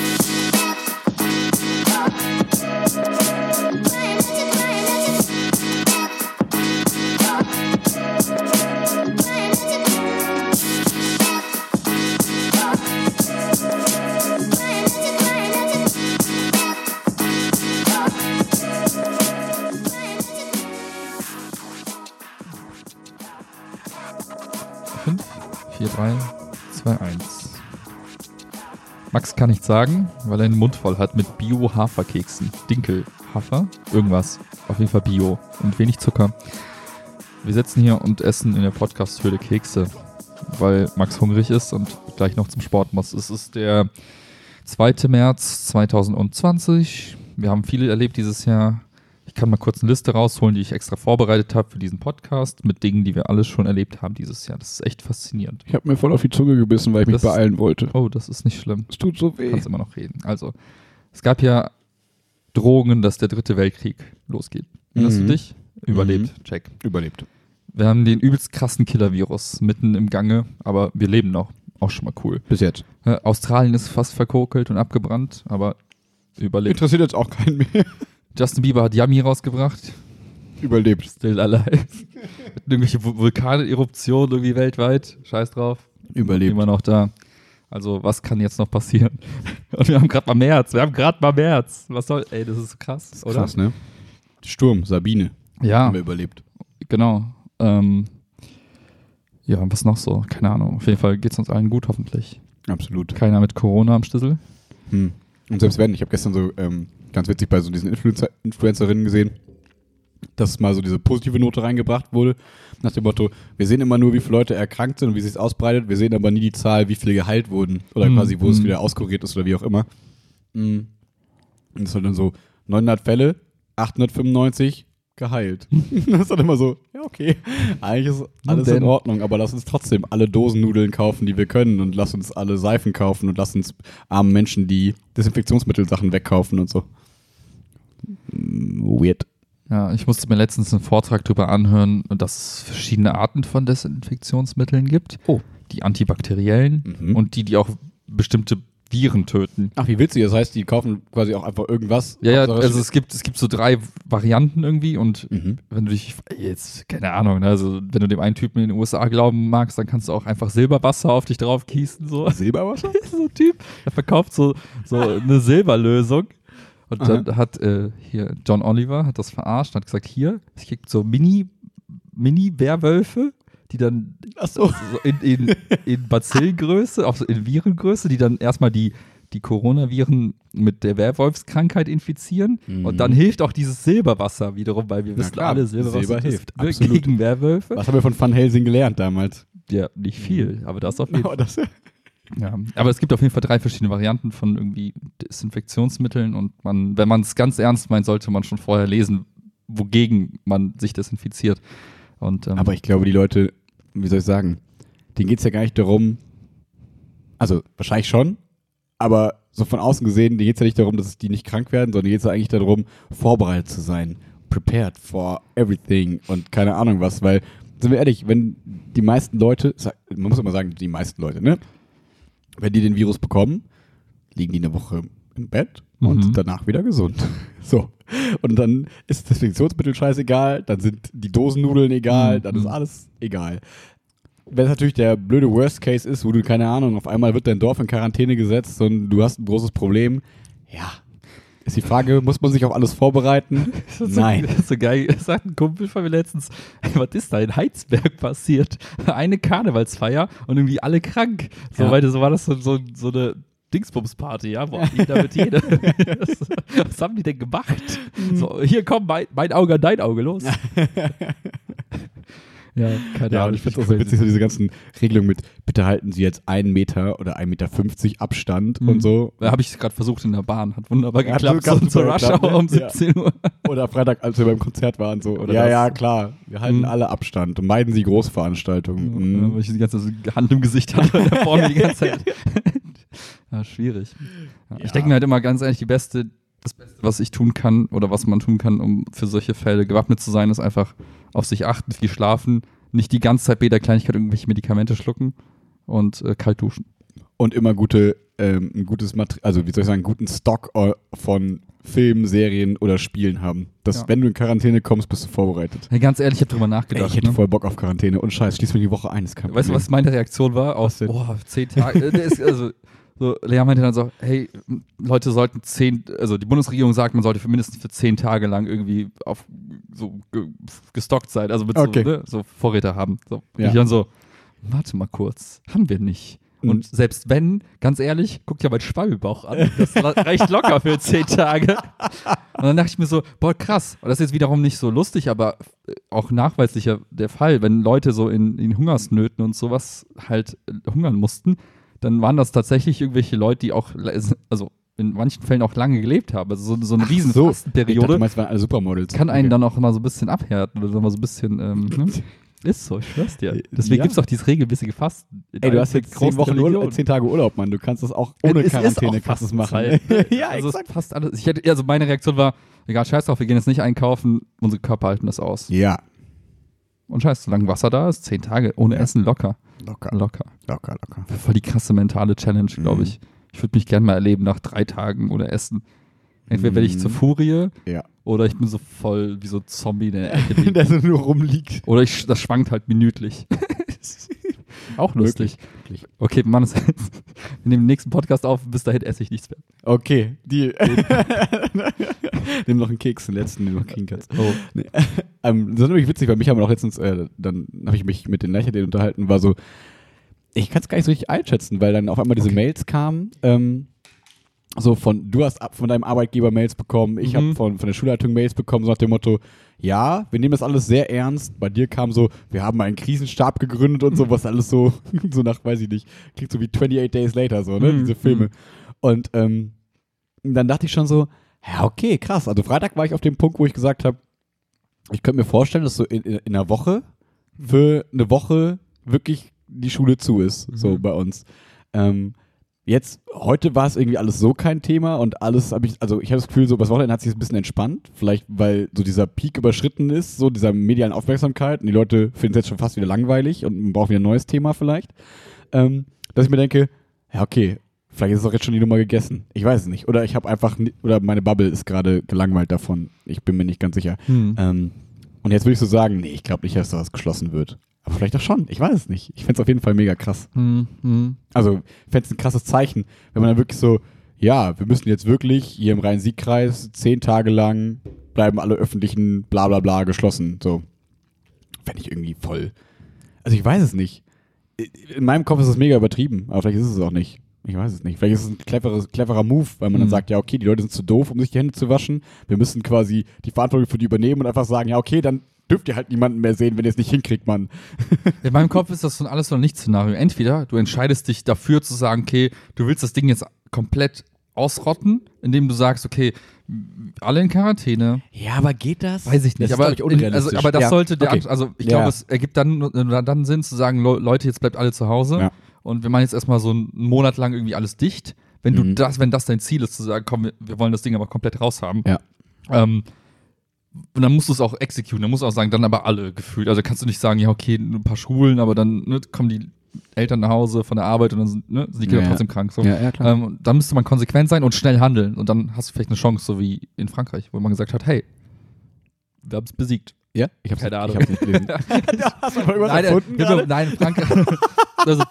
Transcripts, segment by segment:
Fünf, kann nicht sagen, weil er den Mund voll hat mit Bio-Haferkeksen. Dinkel, Hafer, irgendwas. Auf jeden Fall Bio und wenig Zucker. Wir sitzen hier und essen in der Podcast-Höhle Kekse, weil Max hungrig ist und gleich noch zum Sport muss. Es ist der 2. März 2020. Wir haben viel erlebt dieses Jahr. Ich kann mal kurz eine Liste rausholen, die ich extra vorbereitet habe für diesen Podcast mit Dingen, die wir alles schon erlebt haben dieses Jahr. Das ist echt faszinierend. Ich habe mir voll auf die Zunge gebissen, weil ich mich Das- beeilen wollte. Oh, das ist nicht schlimm. Es tut so Du weh. kannst immer noch reden. Also, es gab ja Drohungen, dass der dritte Weltkrieg losgeht. Erinnerst Mhm. du dich? Überlebt. Check. Überlebt. Wir haben den übelst krassen Killer-Virus mitten im Gange, aber wir leben noch. Auch schon mal cool. Bis jetzt. Äh, Australien ist fast verkokelt und abgebrannt, aber überlebt. Interessiert jetzt auch keinen mehr. Justin Bieber hat Yummy rausgebracht. Überlebt. Still alive. Irgendwelche Vul- Vulkaneruptionen irgendwie weltweit. Scheiß drauf. Überlebt. Immer noch da. Also, was kann jetzt noch passieren? Und wir haben gerade mal März. Wir haben gerade mal März. Was soll. Ey, das ist krass, Das ist oder? krass, ne? Sturm, Sabine. Ja, Haben wir überlebt. genau. Ähm, ja, was noch so? Keine Ahnung. Auf jeden Fall geht es uns allen gut, hoffentlich. Absolut. Keiner mit Corona am Schlüssel. Hm. Und selbst wenn, ich habe gestern so ähm, ganz witzig bei so diesen Influencer Influencerinnen gesehen, dass mal so diese positive Note reingebracht wurde, nach dem Motto, wir sehen immer nur, wie viele Leute erkrankt sind und wie sich es ausbreitet, wir sehen aber nie die Zahl, wie viele geheilt wurden oder Mhm. quasi, wo es Mhm. wieder auskuriert ist oder wie auch immer. Mhm. Und das war dann so 900 Fälle, 895 geheilt. das ist dann immer so, ja okay, eigentlich ist alles in Ordnung, aber lass uns trotzdem alle Dosennudeln kaufen, die wir können und lass uns alle Seifen kaufen und lass uns armen Menschen die Desinfektionsmittelsachen wegkaufen und so. Mm, Weird. Ja, ich musste mir letztens einen Vortrag darüber anhören, dass es verschiedene Arten von Desinfektionsmitteln gibt. Oh. Die antibakteriellen Mhm. und die, die auch bestimmte Viren töten. Ach, wie witzig, das heißt, die kaufen quasi auch einfach irgendwas. Ja, ja, also es gibt, es gibt so drei Varianten irgendwie und Mhm. wenn du dich, jetzt, keine Ahnung, ne, also wenn du dem einen Typen in den USA glauben magst, dann kannst du auch einfach Silberwasser auf dich drauf gießen, so. Silberwasser? so ein Typ, der verkauft so, so eine Silberlösung. Und dann hat äh, hier John Oliver hat das verarscht und hat gesagt, hier, es gibt so Mini, Mini-Werwölfe, die dann so. in, in, in Bazillengröße, auch so in Virengröße, die dann erstmal die, die Coronaviren mit der Werwolfskrankheit infizieren. Mhm. Und dann hilft auch dieses Silberwasser wiederum, weil wir Na wissen klar, alle, Silberwasser Silber hilft, absolut. gegen Werwölfe. Was haben wir von Van Helsing gelernt damals? Ja, nicht viel, aber das auf jeden Fall. Das, Ja, aber es gibt auf jeden Fall drei verschiedene Varianten von irgendwie Desinfektionsmitteln und man, wenn man es ganz ernst meint, sollte man schon vorher lesen, wogegen man sich desinfiziert. Und, ähm, Aber ich glaube, die Leute, wie soll ich sagen, denen geht es ja gar nicht darum, also wahrscheinlich schon, aber so von außen gesehen, denen geht es ja nicht darum, dass die nicht krank werden, sondern geht es ja eigentlich darum, vorbereitet zu sein. Prepared for everything und keine Ahnung was, weil, sind wir ehrlich, wenn die meisten Leute, man muss immer sagen, die meisten Leute, ne? Wenn die den Virus bekommen, liegen die eine Woche im Bett und Mhm. danach wieder gesund. So. Und dann ist das Desinfektionsmittel scheißegal, dann sind die Dosennudeln egal, Mhm. dann ist alles egal. Wenn es natürlich der blöde Worst Case ist, wo du, keine Ahnung, auf einmal wird dein Dorf in Quarantäne gesetzt und du hast ein großes Problem, ja. Ist die Frage, muss man sich auf alles vorbereiten? Das ist so, Nein. Das ist so geil. Das sagt ein Kumpel von mir letztens, was ist da in Heizberg passiert? Eine Karnevalsfeier und irgendwie alle krank. So, Ja. weil so war das so, so, so eine Dingsbums-Party, ja, wo jeder mit jeder. was, was haben die denn gemacht? So, hier komm, mein, mein Auge an dein Auge, los. ja, keine Ja, Ahnung. und ich finde es auch so witzig, so diese ganzen Regelungen mit, bitte halten Sie jetzt einen Meter oder 1,50 Meter Abstand Mhm. und so. Da habe ich gerade versucht in der Bahn, hat wunderbar Ja, geklappt. so zur Rush Hour ne? um Ja. 17 Uhr. Oder Freitag, als wir beim Konzert waren, so. Oder ja, das. ja, klar. Wir halten Mhm. alle Abstand und meiden Sie Großveranstaltungen. Ja, Mhm. weil ich die ganze Hand im Gesicht hatte und da vorne die ganze Zeit. Ja, schwierig. Ja, Ich denke mir halt immer ganz ehrlich, die beste, das Beste, was ich tun kann oder was man tun kann, um für solche Fälle gewappnet zu sein, ist einfach auf sich achten, viel schlafen, nicht die ganze Zeit bei jeder Kleinigkeit irgendwelche Medikamente schlucken und äh, kalt duschen. Und immer gute ähm, ein gutes Material, also wie soll ich sagen, einen guten Stock äh, von Filmen, Serien oder Spielen haben. Dass, Ja. wenn du in Quarantäne kommst, bist du vorbereitet. Hey, ganz ehrlich, ich habe drüber Ey, nachgedacht. ich hätte ne? voll Bock auf Quarantäne und Scheiß, schließ mir die Woche ein, ist kein Weißt du, was meine Reaktion war? Aus, boah, zehn Tage. äh, der also, so, Lea meinte dann so, hey, Leute sollten zehn, also die Bundesregierung sagt, man sollte für mindestens für zehn Tage lang irgendwie auf so ge, gestockt sein, also mit Okay. so, ne, so Vorräte haben. So. Und Ja. Ich dann so, warte mal kurz, haben wir nicht. Mhm. Und selbst wenn, ganz ehrlich, guck dir meinen Schwalbebauch an. Das reicht locker für zehn Tage. Und dann dachte ich mir so, boah, krass. Und das ist jetzt wiederum nicht so lustig, aber äh, auch nachweislicher der Fall. Wenn Leute so in, in Hungersnöten und sowas halt äh, hungern mussten, dann waren das tatsächlich irgendwelche Leute, die auch, also in manchen Fällen auch lange gelebt haben. Also so, so eine riesen so. Ich dachte, Fastenperiode du meinst, waren alle Supermodels. kann einen Okay. dann auch mal so ein bisschen abhärten oder so mal so ein bisschen, ähm, ne? Ist so, ich schwör's dir. Deswegen Ja. gibt's auch dieses regelmäßige Fasten. Ey, du hast jetzt zehn, Wochen Urlaub, zehn Tage Urlaub, Mann. Du kannst das auch ohne Es Quarantäne kannst es machen. Ja, also exakt. passt alles. Ich hätte, also meine Reaktion war, egal, scheiß drauf, wir gehen jetzt nicht einkaufen, unsere Körper halten das aus. Ja. Und scheiß, solange Wasser da ist, zehn Tage ohne Ja. Essen locker. Locker, Locker. locker, locker. Voll die krasse mentale Challenge, glaube Mhm. ich. Ich würde mich gerne mal erleben nach drei Tagen ohne Essen. Entweder werde ich Mhm. zur Furie Ja. oder ich bin so voll wie so ein Zombie in der Ecke. Der so nur rumliegt. oder ich, das schwankt halt minütlich. Auch lustig. Wirklich. Okay, Mann, wir nehmen den nächsten Podcast auf, bis dahin esse ich nichts mehr. Okay, die. Nimm noch einen Keks, den letzten, den du noch kriegen kannst. Oh. Nee. Ähm, das ist nämlich witzig, weil mich haben wir auch letztens, äh, dann habe ich mich mit den Leichtathleten unterhalten, war so, ich kann es gar nicht so richtig einschätzen, weil dann auf einmal diese Okay. Mails kamen, ähm, so von, du hast ab- von deinem Arbeitgeber Mails bekommen, ich Mhm. habe von, von der Schulleitung Mails bekommen, so nach dem Motto, ja, wir nehmen das alles sehr ernst. Bei dir kam so, wir haben einen Krisenstab gegründet und so, was alles so, so nach, weiß ich nicht, klingt so wie 28 Days Later, so, ne, Mhm. diese Filme. Und ähm, dann dachte ich schon so, ja, okay, krass. Also Freitag war ich auf dem Punkt, wo ich gesagt habe, ich könnte mir vorstellen, dass so in, in, in einer Woche für eine Woche wirklich die Schule zu ist, so Mhm. bei uns. Ähm, jetzt, heute war es irgendwie alles so kein Thema und alles habe ich, also ich habe das Gefühl, so das Wochenende hat sich ein bisschen entspannt, vielleicht weil so dieser Peak überschritten ist, so dieser medialen Aufmerksamkeit und die Leute finden es jetzt schon fast wieder langweilig und man braucht wieder ein neues Thema vielleicht. Ähm, dass ich mir denke, ja, okay, vielleicht ist doch jetzt schon die Nummer gegessen. Ich weiß es nicht. Oder ich habe einfach, oder meine Bubble ist gerade gelangweilt davon. Ich bin mir nicht ganz sicher. Hm. Ähm, und jetzt würde ich so sagen, nee, ich glaube nicht, dass das geschlossen wird. Aber vielleicht auch schon. Ich weiß es nicht. Ich fände es auf jeden Fall mega krass. Hm, hm. Also, ich fände es ein krasses Zeichen, wenn man dann wirklich so, ja, wir müssen jetzt wirklich hier im Rhein-Sieg-Kreis zehn Tage lang bleiben alle öffentlichen bla bla bla geschlossen. So. Fände ich irgendwie voll. Also, ich weiß es nicht. In meinem Kopf ist es mega übertrieben, aber vielleicht ist es auch nicht. Ich weiß es nicht. Vielleicht ist es ein cleveres, cleverer Move, weil man dann Mhm. sagt, ja, okay, die Leute sind zu doof, um sich die Hände zu waschen. Wir müssen quasi die Verantwortung für die übernehmen und einfach sagen, ja, okay, dann dürft ihr halt niemanden mehr sehen, wenn ihr es nicht hinkriegt, Mann. In meinem Kopf ist das so ein alles oder nichts Szenario. Entweder du entscheidest dich dafür zu sagen, okay, du willst das Ding jetzt komplett ausrotten, indem du sagst, okay, alle in Quarantäne, Ja, aber geht das? weiß ich nicht, Das aber, in, also, aber das Ja, sollte der, okay. Also ich Ja. glaube, es ergibt dann dann Sinn zu sagen, Le- Leute, jetzt bleibt alle zu Hause Ja. und wir machen jetzt erstmal so einen Monat lang irgendwie alles dicht. Wenn du Mhm. das, wenn das dein Ziel ist, zu sagen, komm, wir, wir wollen das Ding aber komplett raushaben. Ja. Ähm, und dann musst du es auch exekutieren, dann musst du auch sagen, dann aber alle gefühlt. Also kannst du nicht sagen, ja, okay, ein paar Schulen, aber dann ne, kommen die Eltern nach Hause von der Arbeit und dann sind, ne, sind die Kinder Ja, trotzdem krank. So. Ja, ja, klar. Ähm, dann müsste man konsequent sein und schnell handeln. Und dann hast du vielleicht eine Chance, so wie in Frankreich, wo man gesagt hat, hey, wir haben es besiegt. ja? Ich hab's, Keine Ahnung. Ich hab's nicht gelesen. Hast du mal Nein, erfunden äh, nein, Frankreich. also,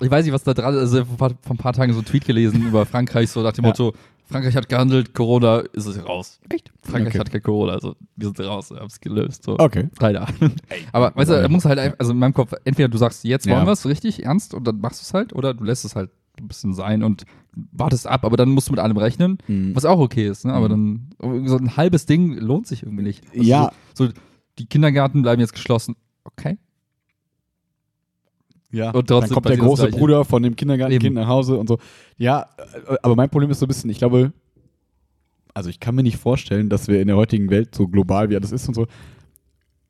ich weiß nicht, was da dran ist. Also, vor, ein paar- vor ein paar Tagen so einen Tweet gelesen über Frankreich, so nach dem. Motto: Frankreich hat gehandelt, Corona ist es raus. Echt? Frankreich Okay. hat kein Corona, also wir sind raus, wir haben es gelöst. So. Okay. Keine Ahnung. Aber weißt du, er muss halt, einfach- also in meinem Kopf, entweder du sagst, jetzt wollen Ja. wir es richtig ernst und dann machst du es halt, oder du lässt es halt ein bisschen sein und wartest ab, aber dann musst du mit allem rechnen, Mhm. was auch okay ist, ne? aber dann so ein halbes Ding lohnt sich irgendwie nicht. Also Ja. So, so, die Kindergärten bleiben jetzt geschlossen. Okay. Ja, Und trotzdem dann kommt der große. Bruder von dem Kindergartenkind nach Hause und so. Ja, äh, aber mein Problem ist so ein bisschen, ich glaube, also ich kann mir nicht vorstellen, dass wir in der heutigen Welt so global wie alles ist und so,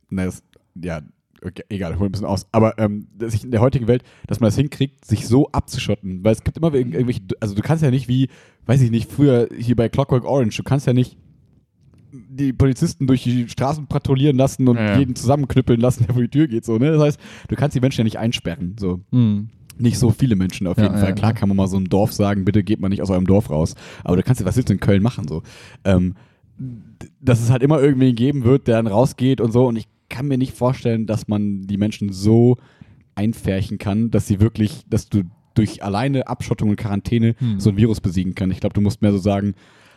na, das, ja, okay, egal, hol ein bisschen aus, aber ähm, dass ich in der heutigen Welt, dass man das hinkriegt, sich so abzuschotten, weil es gibt immer irgend- irgendwelche, also du kannst ja nicht wie, weiß ich nicht, früher hier bei Clockwork Orange, du kannst ja nicht die Polizisten durch die Straßen patrouillieren lassen und Ja, ja. jeden zusammenknüppeln lassen, der vor die Tür geht, so, ne? Das heißt, du kannst die Menschen ja nicht einsperren, so. Hm. nicht so viele Menschen auf Ja, jeden ja, Fall. Klar ja. kann man mal so einem Dorf sagen, bitte geht mal nicht aus eurem Dorf raus. Aber du kannst, was willst du in Köln machen so? Ähm, dass es halt immer irgendwen geben wird, der dann rausgeht und so. Und ich kann mir nicht vorstellen, dass man die Menschen so einfärchen kann, dass sie wirklich, dass du durch alleine Abschottung und Quarantäne Hm. so ein Virus besiegen kann. Ich glaube, du musst mehr so sagen,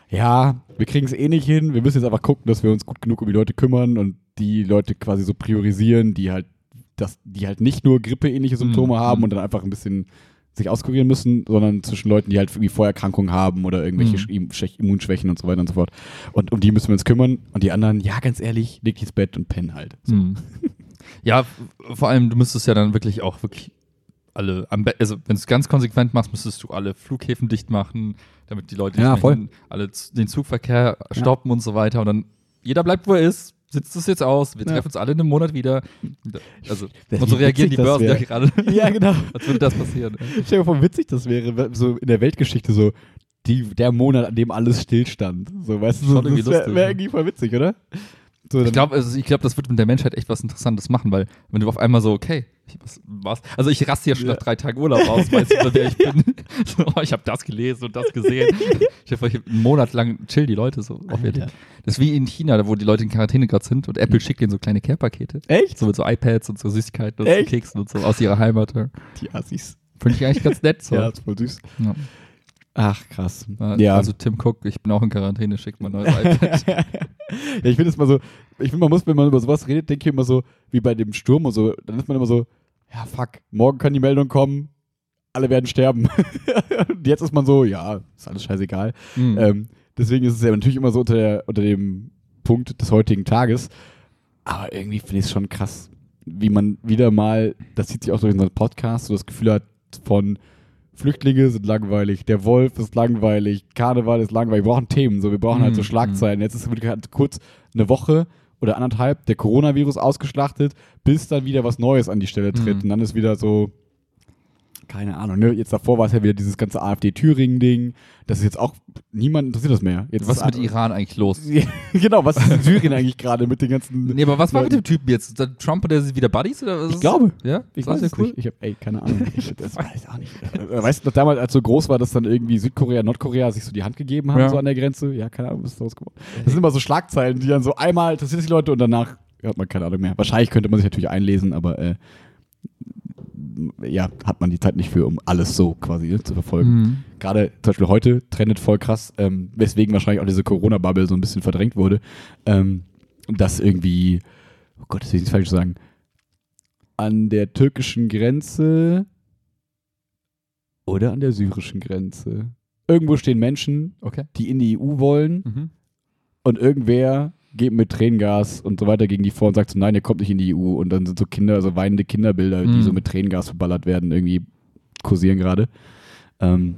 ja, wir kriegen es eh nicht hin, wir müssen jetzt einfach gucken, dass wir uns gut genug um die Leute kümmern und die Leute quasi so priorisieren, die halt, das, die halt nicht nur grippeähnliche Symptome Hm, haben hm. und dann einfach ein bisschen sich auskurieren müssen, sondern zwischen Leuten, die halt irgendwie Vorerkrankungen haben oder irgendwelche Hm. Schwäch- Immunschwächen und so weiter und so fort. Und um die müssen wir uns kümmern. Und die anderen, ja, ganz ehrlich, leg dich ins Bett und pennen halt. So. Hm. Ja, vor allem, du müsstest ja dann wirklich auch wirklich alle, also wenn du es ganz konsequent machst, müsstest du alle Flughäfen dicht machen, damit die Leute Ja, hin, alle den Zugverkehr stoppen und so weiter. Und dann jeder bleibt, wo er ist, sitzt es jetzt aus, wir Ja. treffen uns alle in einem Monat wieder. Also, Das- und so reagieren die das Börsen ja gerade, Ja, genau. als würde das passieren. Stell dir vor, wie witzig das wäre, so in der Weltgeschichte so, die, der Monat, an dem alles stillstand. So, weißt du, irgendwie das wäre wär irgendwie voll witzig, oder? So, Ich glaube, also ich glaub, das wird mit der Menschheit echt was Interessantes machen, weil wenn du auf einmal so, okay, ich, was, was? Also ich raste ja schon Ja. nach drei Tagen Urlaub aus, weißt du, wer ich bin. So, oh, ich habe das gelesen und das gesehen. Ich habe einen Monat lang chill die Leute so. Auf das ist wie in China, wo die Leute in Quarantäne gerade sind und Apple schickt ihnen so kleine Care-Pakete. Echt? So mit so iPads und so Süßigkeiten und Echt? so Keksen und so aus ihrer Heimat. ja. Die Assis. Finde ich eigentlich ganz nett. So. Ja, ist voll süß. Ja. Ach, krass. Ja. Ja. Also Tim Cook, ich bin auch in Quarantäne, schickt mal ein neues iPad. ja, ich finde es mal so, ich finde, man muss, wenn man über sowas redet, denke ich immer so, wie bei dem Sturm und so, dann ist man immer so, ja, fuck, morgen kann die Meldung kommen, alle werden sterben. und jetzt ist man so, ja, ist alles scheißegal. Hm. Ähm, deswegen ist es ja natürlich immer so unter, der, unter dem Punkt des heutigen Tages. Aber irgendwie finde ich es schon krass, wie man wieder mal, das zieht sich auch durch unseren Podcast, so das Gefühl hat von Flüchtlinge sind langweilig, der Wolf ist langweilig, Karneval ist langweilig, wir brauchen Themen, so wir brauchen halt so Mhm, Schlagzeilen. Jetzt ist wirklich halt kurz eine Woche oder anderthalb der Coronavirus ausgeschlachtet, bis dann wieder was Neues an die Stelle tritt. Mhm. Und dann ist wieder so, keine Ahnung, ne? Jetzt davor war es ja wieder dieses ganze AfD-Thüringen-Ding. Das ist jetzt auch, niemand interessiert das mehr. Jetzt was ist mit Iran eigentlich los? genau, was ist in Syrien eigentlich gerade mit den ganzen. Nee, aber was war mit dem Typen jetzt? Der Trump oder sind wieder Buddies? Oder was Ich glaube. Ja? Ich weiß ja cool. nicht. Ich habe, ey, keine Ahnung. Ich, das weiß auch nicht. Äh, Weißt du, noch damals, als so groß war, dass dann irgendwie Südkorea, Nordkorea sich so die Hand gegeben haben, Ja. so an der Grenze? Ja, keine Ahnung, was ist daraus geworden? Das sind immer so Schlagzeilen, die dann so einmal interessiert sich die Leute und danach hat man keine Ahnung mehr. Wahrscheinlich könnte man sich natürlich einlesen, aber äh, ja, hat man die Zeit nicht für, um alles so quasi ne, zu verfolgen. Mhm. Gerade zum Beispiel heute trendet voll krass, ähm, weswegen wahrscheinlich auch diese Corona-Bubble so ein bisschen verdrängt wurde, ähm, dass irgendwie, oh Gott, das will ich nicht falsch sagen, an der türkischen Grenze oder an der syrischen Grenze. Irgendwo stehen Menschen, Okay. die in die EU wollen Mhm. und irgendwer geht mit Tränengas und so weiter gegen die vor und sagt so, nein, ihr kommt nicht in die EU. Und dann sind so Kinder, so weinende Kinderbilder, die Mhm. so mit Tränengas verballert werden, irgendwie kursieren gerade. Ähm,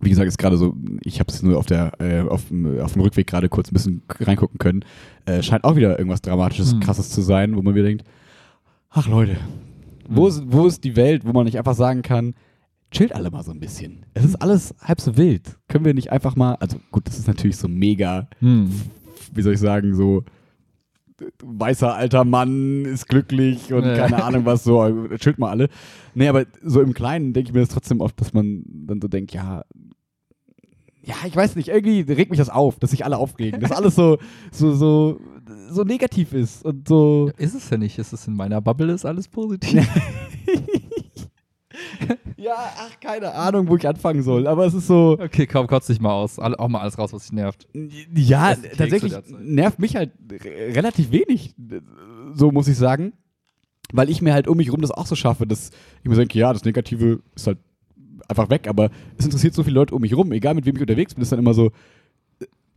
wie gesagt, ist gerade so, ich habe es nur auf, der, äh, auf, dem, auf dem Rückweg gerade kurz ein bisschen reingucken können. Äh, scheint auch wieder irgendwas Dramatisches, Mhm. Krasses zu sein, wo man wieder denkt, ach Leute, wo, ist, wo ist die Welt, wo man nicht einfach sagen kann, chillt alle mal so ein bisschen. Es ist alles halb so wild. Können wir nicht einfach mal, also gut, das ist natürlich so mega Mhm. Wie soll ich sagen, so weißer alter Mann ist glücklich und Ja. keine Ahnung was, so, äh, chillt mal alle. Nee, aber so im Kleinen denke ich mir das trotzdem oft, dass man dann so denkt, ja, ja, ich weiß nicht, irgendwie regt mich das auf, dass sich alle aufregen, dass alles so, so, so, so negativ ist und so. Ist es ja nicht. Ist es in meiner Bubble ist alles positiv. Ja, ach, keine Ahnung, wo ich anfangen soll, aber es ist so, okay, komm, kotz dich mal aus. Auch mal alles raus, was dich nervt. Ja, tatsächlich nervt mich halt re- relativ wenig, so muss ich sagen. Weil ich mir halt um mich rum das auch so schaffe, dass ich mir denke, ja, das Negative ist halt einfach weg, aber es interessiert so viele Leute um mich rum, egal mit wem ich unterwegs bin, ist dann immer so,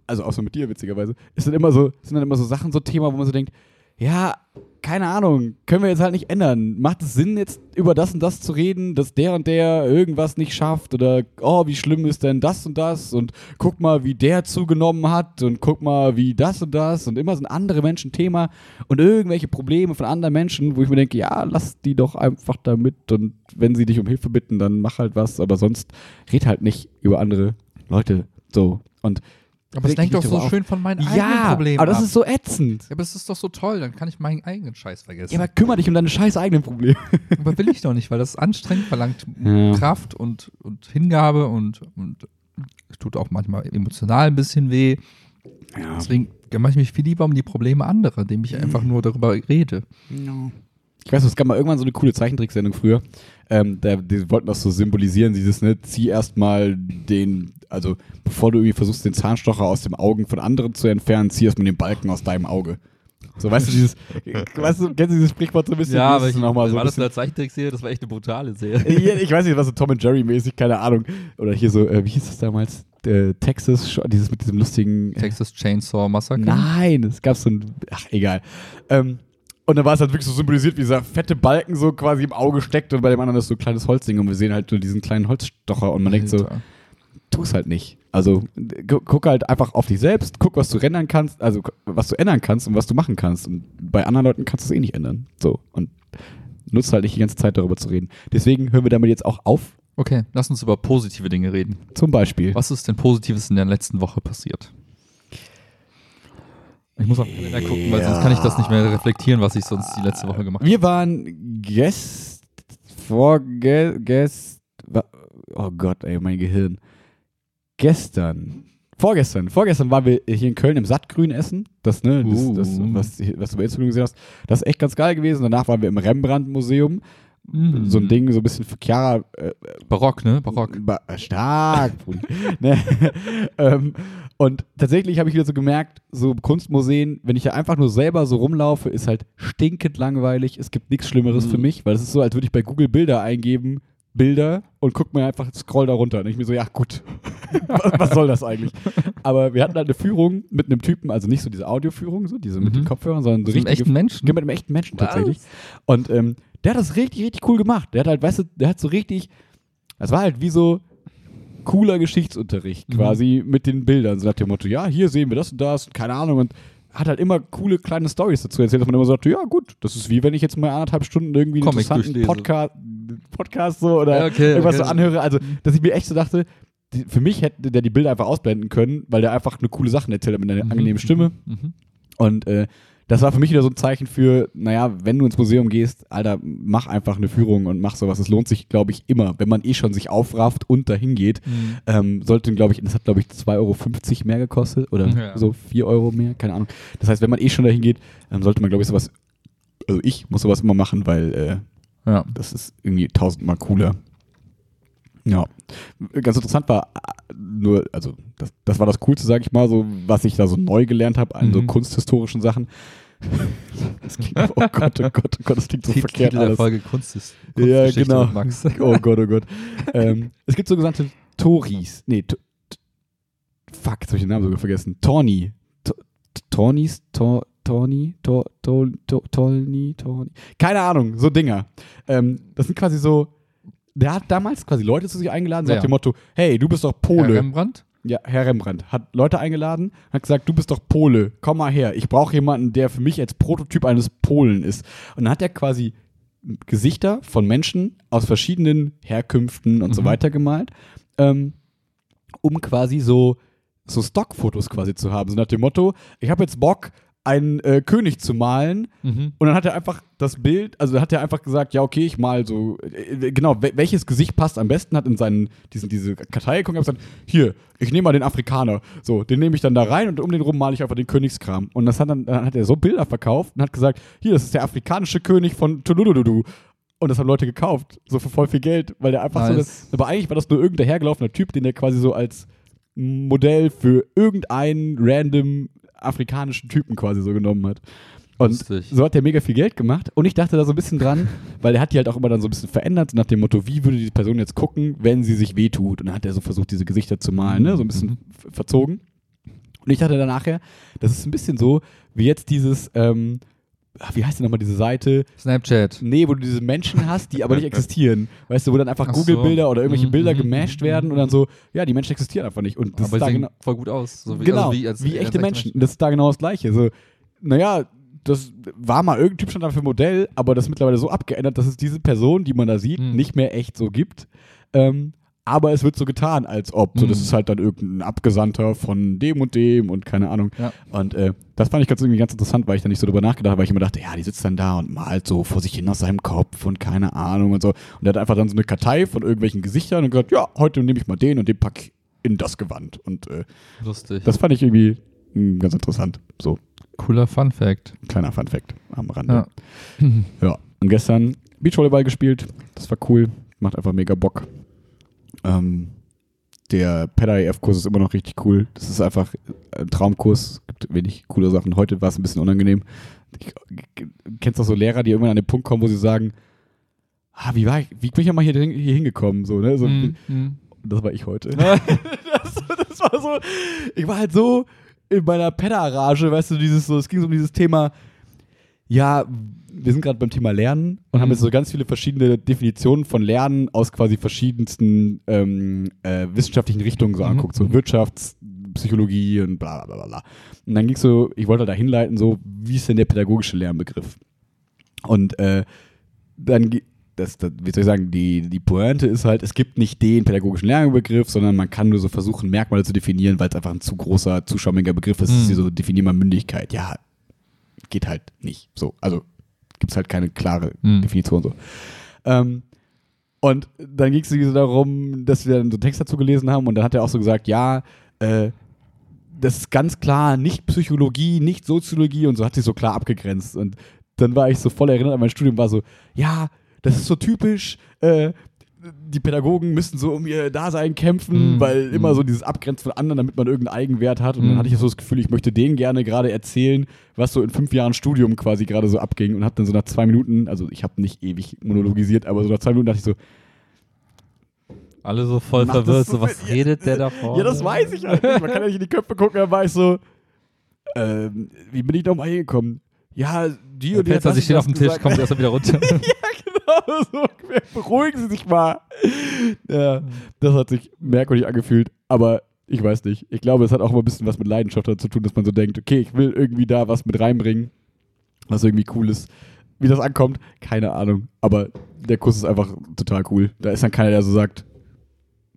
also außer mit dir witzigerweise, ist dann immer so, sind dann immer so Sachen, so Thema, wo man so denkt, ja, keine Ahnung, können wir jetzt halt nicht ändern. Macht es Sinn, jetzt über das und das zu reden, dass der und der irgendwas nicht schafft? Oder, oh, wie schlimm ist denn das und das? Und guck mal, wie der zugenommen hat und guck mal, wie das und das. Und immer sind andere Menschen Thema und irgendwelche Probleme von anderen Menschen, wo ich mir denke, ja, lass die doch einfach damit. Und wenn sie dich um Hilfe bitten, dann mach halt was, aber sonst red halt nicht über andere Leute so. Und Aber es lenkt doch so auf. schön von meinen eigenen Ja, Problemen aber das ab. ist so ätzend. ja, aber das ist doch so toll, dann kann ich meinen eigenen Scheiß vergessen. Ja, aber kümmere dich um deine scheiß eigenen Probleme. aber will ich doch nicht, weil das ist anstrengend, verlangt Ja. Kraft und, und Hingabe und, und es tut auch manchmal emotional ein bisschen weh. Ja. Deswegen kümmere ich mich viel lieber um die Probleme anderer, indem ich einfach nur darüber rede. Ich weiß, es gab mal irgendwann so eine coole Zeichentricksendung früher. Ähm, da, die wollten das so symbolisieren, dieses, ne, zieh erstmal den, also bevor du irgendwie versuchst, den Zahnstocher aus dem Augen von anderen zu entfernen, zieh erstmal den Balken aus deinem Auge. So, weißt du, dieses, weißt du, kennst du dieses Sprichwort so ein bisschen? Ja, aber ich, noch mal so war das eine Zeichentrickserie? Das war echt eine brutale Serie. Ich weiß nicht, was so Tom and Jerry mäßig, keine Ahnung. Oder hier so, äh, wie hieß das damals? Äh, Texas, dieses mit diesem lustigen. Äh, Texas Chainsaw Massacre. nein, es gab so ein. Ach, egal. Ähm, und dann war es halt wirklich so symbolisiert, wie dieser fette Balken so quasi im Auge steckt und bei dem anderen ist so ein kleines Holzding und wir sehen halt nur diesen kleinen Holzstocher und man denkt so, tu es halt nicht. Also gu- guck halt einfach auf dich selbst, guck, was du ändern kannst, also was du ändern kannst und was du machen kannst. Und bei anderen Leuten kannst du es eh nicht ändern. So. Und nutzt halt nicht die ganze Zeit darüber zu reden. Deswegen hören wir damit jetzt auch auf. Okay, lass uns über positive Dinge reden. Zum Beispiel. Was ist denn Positives in der letzten Woche passiert? Ich muss auf den Kalender gucken, weil sonst kann ich das nicht mehr reflektieren, was ich sonst die letzte Woche gemacht habe. Wir waren gest vorge gest wa- oh Gott, ey, mein Gehirn. Gestern. Vorgestern, vorgestern waren wir hier in Köln im Sattgrün essen. Das, ne, das, das, Uh. was, was du bei Instagram gesehen hast. Das ist echt ganz geil gewesen. Danach waren wir im Rembrandt-Museum. Mhm. So ein Ding, so ein bisschen für Chiara. Äh, Barock, ne? Barock. Ba stark. Ne? ähm, und tatsächlich habe ich wieder so gemerkt, so Kunstmuseen, wenn ich ja einfach nur selber so rumlaufe, ist halt stinkend langweilig. Es gibt nichts Schlimmeres Mhm. für mich, weil es ist so, als würde ich bei Google Bilder eingeben, Bilder und guck mir einfach, scroll da runter. Und ich mir so, ja gut, was, was soll das eigentlich? Aber wir hatten halt eine Führung mit einem Typen, also nicht so diese Audioführung, so diese mit Mhm. den Kopfhörern, sondern so So einen richtige echten Menschen? mit einem echten Menschen Was? tatsächlich. Und ähm, der hat das richtig, richtig cool gemacht. Der hat halt, weißt du, der hat so richtig, das war halt wie so cooler Geschichtsunterricht Mhm. quasi mit den Bildern. So nach dem Motto, ja, hier sehen wir das und das, keine Ahnung. Und hat halt immer coole kleine Stories dazu erzählt, dass man immer sagte, ja gut, das ist wie wenn ich jetzt mal anderthalb Stunden irgendwie einen Comic interessanten. Podcast, Podcast so oder okay, irgendwas okay. so anhöre. Also, dass ich mir echt so dachte, die, für mich hätte der die Bilder einfach ausblenden können, weil der einfach eine coole Sachen erzählt hat mit einer Mhm. angenehmen Stimme. Mhm. Und äh, das war für mich wieder so ein Zeichen für, naja, wenn du ins Museum gehst, Alter, mach einfach eine Führung und mach sowas. Es lohnt sich, glaube ich, immer, wenn man eh schon sich aufrafft und dahin geht. Mhm. Ähm, sollte, glaube ich, das hat, glaube ich, 2,50 Euro mehr gekostet oder Ja. so 4 Euro mehr, keine Ahnung. Das heißt, wenn man eh schon dahin geht, ähm, sollte man, glaube ich, sowas, also ich muss sowas immer machen, weil äh, Ja. das ist irgendwie tausendmal cooler. Ja. Ganz interessant war nur, also das, das war das Coolste, sag ich mal, so was ich da so neu gelernt habe an so Mhm. kunsthistorischen Sachen. Das klingt, oh Gott, oh Gott, oh Gott, das klingt so Titel verkehrt der alles. Folge Kunst ist. Ja, genau. Max. Oh Gott, oh Gott. ähm, es gibt sogenannte Toris. Nee, to, fuck, jetzt habe ich den Namen sogar vergessen. Torni. Tornis? Tor, Torni? Tor, Tolni? Torni? Keine Ahnung, so Dinger. Ähm, das sind quasi so. Der hat damals quasi Leute zu sich eingeladen, so Ja. nach dem Motto: Hey, du bist doch Herr Pole. Rembrandt? Ja, Herr Rembrandt hat Leute eingeladen, hat gesagt, du bist doch Pole, komm mal her. Ich brauche jemanden, der für mich als Prototyp eines Polen ist. Und dann hat er quasi Gesichter von Menschen aus verschiedenen Herkünften und so Mhm. weiter gemalt, ähm, um quasi so, so Stockfotos quasi zu haben. So nach dem Motto, ich habe jetzt Bock, einen äh, König zu malen, Mhm. und dann hat er einfach das Bild, also hat er einfach gesagt, ja, okay, ich mal so, äh, genau, wel- welches Gesicht passt am besten, hat in seinen, diesen, diese Kartei geguckt und hat gesagt, hier, ich nehme mal den Afrikaner. So, den nehme ich dann da rein und um den rum male ich einfach den Königskram. Und das hat dann, dann hat er so Bilder verkauft und hat gesagt, hier, das ist der afrikanische König von Tulududu. Und das haben Leute gekauft, so für voll viel Geld, weil der einfach Nice. so, aber eigentlich war das nur irgendein hergelaufener Typ, den der quasi so als Modell für irgendeinen random afrikanischen Typen quasi so genommen hat. Und Lustig. so hat der mega viel Geld gemacht. Und ich dachte da so ein bisschen dran, weil er hat die halt auch immer dann so ein bisschen verändert, nach dem Motto, wie würde die Person jetzt gucken, wenn sie sich wehtut. Und dann hat er so versucht, diese Gesichter zu malen, ne? so ein bisschen f- verzogen. Und ich dachte dann nachher, das ist ein bisschen so, wie jetzt dieses, ähm, ach, wie heißt denn nochmal diese Seite? Snapchat. Nee, wo du diese Menschen hast, die aber nicht existieren. Weißt du, wo dann einfach Ach so. Google-Bilder oder irgendwelche Mhm, Bilder mhm, gemasht mhm, werden und dann so, ja, die Menschen existieren einfach nicht. Und das Aber ist da genau, voll gut aus. So wie, genau, also wie, als- echte als Menschen. Und das ist da genau das Gleiche. So, naja, das war mal irgendein Typ stand dafür Modell, aber das ist mittlerweile so abgeändert, dass es diese Person, die man da sieht, Hm. nicht mehr echt so gibt. Ähm, aber es wird so getan, als ob. So, das Mhm. ist halt dann irgendein Abgesandter von dem und dem und keine Ahnung. Ja. Und äh, das fand ich ganz, irgendwie ganz interessant, weil ich da nicht so drüber nachgedacht habe, weil ich immer dachte, ja, die sitzt dann da und malt so vor sich hin aus seinem Kopf und keine Ahnung und so. Und er hat einfach dann so eine Kartei von irgendwelchen Gesichtern und gesagt, ja, heute nehme ich mal den und den pack ich in das Gewand. Und äh, Lustig. das fand ich irgendwie mh, ganz interessant. So, Cooler Fun Fact. ein kleiner Fun-Fact am Rande. Ja. Ja, und gestern Beachvolleyball gespielt. Das war cool. Macht einfach mega Bock. Ähm, der PEDA-EF-Kurs ist immer noch richtig cool. Das ist einfach ein Traumkurs. Gibt wenig coole Sachen. Heute war es ein bisschen unangenehm. Ich, kennst du so Lehrer, die irgendwann an den Punkt kommen, wo sie sagen, ah, wie war ich, wie bin ich mal hier, hier hingekommen? So, ne? so, Mhm. Mhm. Das war ich heute. das, das war so, ich war halt so in meiner Pedda-Rage, weißt du, dieses so, es ging so um dieses Thema, ja, wir sind gerade beim Thema Lernen und haben Mhm. jetzt so ganz viele verschiedene Definitionen von Lernen aus quasi verschiedensten ähm, äh, wissenschaftlichen Richtungen so Mhm. anguckt, so Wirtschaftspsychologie und bla bla bla bla. Und dann ging so, ich wollte da hinleiten, so, wie ist denn der pädagogische Lernbegriff? Und äh, dann, das, das, wie soll ich sagen, die, die Pointe ist halt, es gibt nicht den pädagogischen Lernbegriff, sondern man kann nur so versuchen, Merkmale zu definieren, weil es einfach ein zu großer, zu schaumiger Begriff ist. Mhm. Das ist wie so, definier mal Mündigkeit. Ja, geht halt nicht. So, also gibt es halt keine klare Mhm. Definition so. Ähm, und dann ging es so darum, dass wir dann so einen Text dazu gelesen haben und dann hat er auch so gesagt, ja, äh, das ist ganz klar nicht Psychologie, nicht Soziologie und so hat sich so klar abgegrenzt. Und dann war ich so voll erinnert an mein Studium, war so, ja, das ist so typisch, äh, die Pädagogen müssen so um ihr Dasein kämpfen, Mm, weil immer mm. so dieses Abgrenzen von anderen, damit man irgendeinen Eigenwert hat. Und dann Mm. hatte ich so das Gefühl, ich möchte denen gerne gerade erzählen, was so in fünf Jahren Studium quasi gerade so abging und habe dann so nach zwei Minuten, also ich habe nicht ewig monologisiert, aber so nach zwei Minuten dachte ich so, Alle so voll verwirrt. so So, was mit- redet der da vorne? Ja, das weiß ich halt nicht. Man kann ja nicht in die Köpfe gucken, dann war ich so, ähm, wie bin ich da mal hingekommen? Ja, die und die Fenster, sie das auf dem Tisch, kommt erstmal wieder runter. genau, so, beruhigen Sie sich mal. Ja, das hat sich merkwürdig angefühlt, aber ich weiß nicht. Ich glaube, es hat auch immer ein bisschen was mit Leidenschaft zu tun, dass man so denkt, okay, ich will irgendwie da was mit reinbringen, was irgendwie cool ist. Wie das ankommt, keine Ahnung. Aber der Kurs ist einfach total cool. Da ist dann keiner, der so sagt,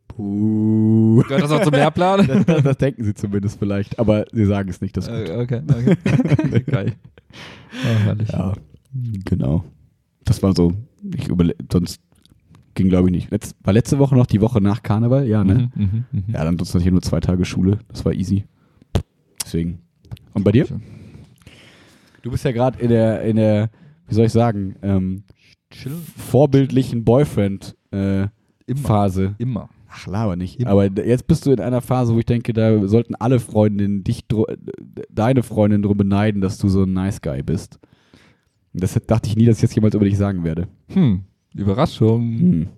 puh. Gehört das auch zum Lehrplan? Das, das, das denken sie zumindest vielleicht, aber sie sagen es nicht. Das ist gut. Äh, okay, okay. Geil. Oh. Ja, genau. Das war so, ich überle sonst ging glaube ich nicht. Letz war letzte Woche noch die Woche nach Karneval? Ja, ne? Mhm, mhm, mhm. Ja, dann sonst hatte ich nur zwei Tage Schule. Das war easy. Deswegen. Und bei dir? Du bist ja gerade in der, in der, wie soll ich sagen, ähm, vorbildlichen Boyfriend-Phase. Immer. Immer. Ach, laber nicht. Immer. Aber jetzt bist du in einer Phase, wo ich denke, da sollten alle Freundinnen dich, äh, deine Freundin drum beneiden, dass du so ein Nice Guy bist. Das dachte ich nie, dass ich jetzt jemals über dich sagen werde. Hm. Überraschung. Hm.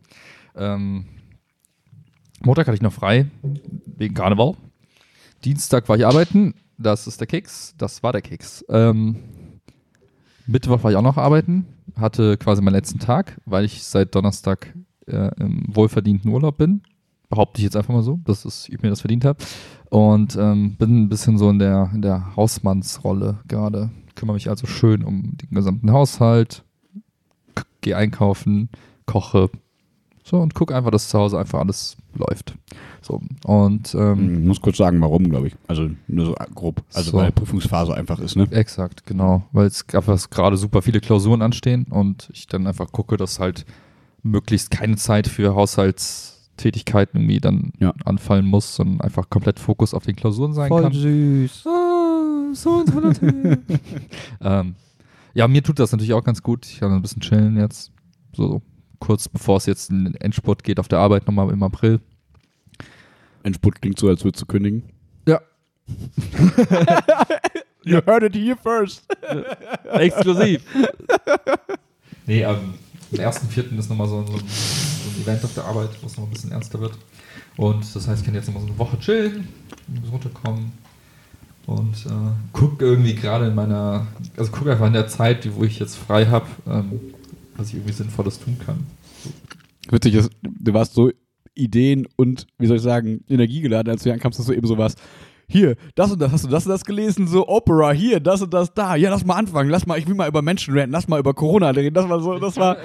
Ähm, Montag hatte ich noch frei, wegen Karneval. Dienstag war ich arbeiten, das ist der Keks, das war der Keks. Ähm, Mittwoch war ich auch noch arbeiten, hatte quasi meinen letzten Tag, weil ich seit Donnerstag äh, im wohlverdienten Urlaub bin. Behaupte ich jetzt einfach mal so, dass ich mir das verdient habe. Und ähm, bin ein bisschen so in der, in der Hausmannsrolle gerade. Kümmere mich also schön um den gesamten Haushalt, gehe einkaufen, koche, so und gucke einfach, dass zu Hause einfach alles läuft. So und ähm, Ich muss kurz sagen, warum, glaube ich. Also nur so grob. Also So. weil Prüfungsphase einfach ist, ne? exakt, genau, weil es einfach gerade super viele Klausuren anstehen und ich dann einfach gucke, dass halt möglichst keine Zeit für Haushaltstätigkeiten irgendwie dann Ja. anfallen muss, sondern einfach komplett Fokus auf den Klausuren sein kann. süß. Ah, so und so natürlich. ähm, ja, mir tut das natürlich auch ganz gut. Ich kann ein bisschen chillen jetzt. So, kurz bevor es jetzt in den Endspurt geht auf der Arbeit nochmal im April. Endspurt klingt so, als würdest du kündigen. Ja. You heard it here first. Exklusiv. nee, ähm, am 1.4. ist nochmal so, so, ein- so ein Event auf der Arbeit, wo es noch ein bisschen ernster wird. Und das heißt, ich kann jetzt nochmal so eine Woche chillen, ein runterkommen und äh, gucke irgendwie gerade in meiner, also gucke einfach in der Zeit, wo ich jetzt frei habe, ähm, was ich irgendwie Sinnvolles tun kann. Witzig ist, du warst so Ideen und, wie soll ich sagen, energiegeladen, als du ankamst, dass du eben so warst. Hier, das und das, hast du das und das gelesen? So Opera, hier, das und das, da. Ja, lass mal anfangen, lass mal, ich will mal über Menschen reden, lass mal über Corona reden. Das war so, das war,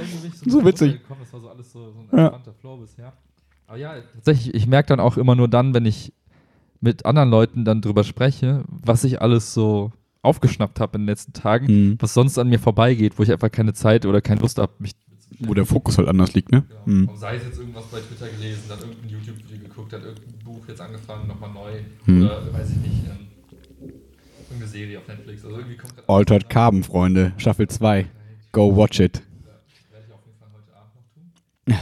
so witzig. Das war so alles so, so ein Ja. entspannter Flow bisher. Aber ja, tatsächlich, ich merke dann auch immer nur dann, wenn ich mit anderen Leuten dann drüber spreche, was ich alles so aufgeschnappt habe in den letzten Tagen, Mhm. was sonst an mir vorbeigeht, wo ich einfach keine Zeit oder keine Lust habe, mich Wo der Fokus halt anders liegt, ne? Mhm. Sei es jetzt irgendwas bei Twitter gelesen, dann irgendein YouTube-Video geguckt, hat irgendein Buch jetzt angefangen, nochmal neu. Hm. Oder weiß ich nicht, ähm, irgendeine Serie auf Netflix. Also irgendwie kommt Altered Carbon, Freunde, Staffel 2. Go watch it. Werde ich auf jeden Fall heute Abend noch tun.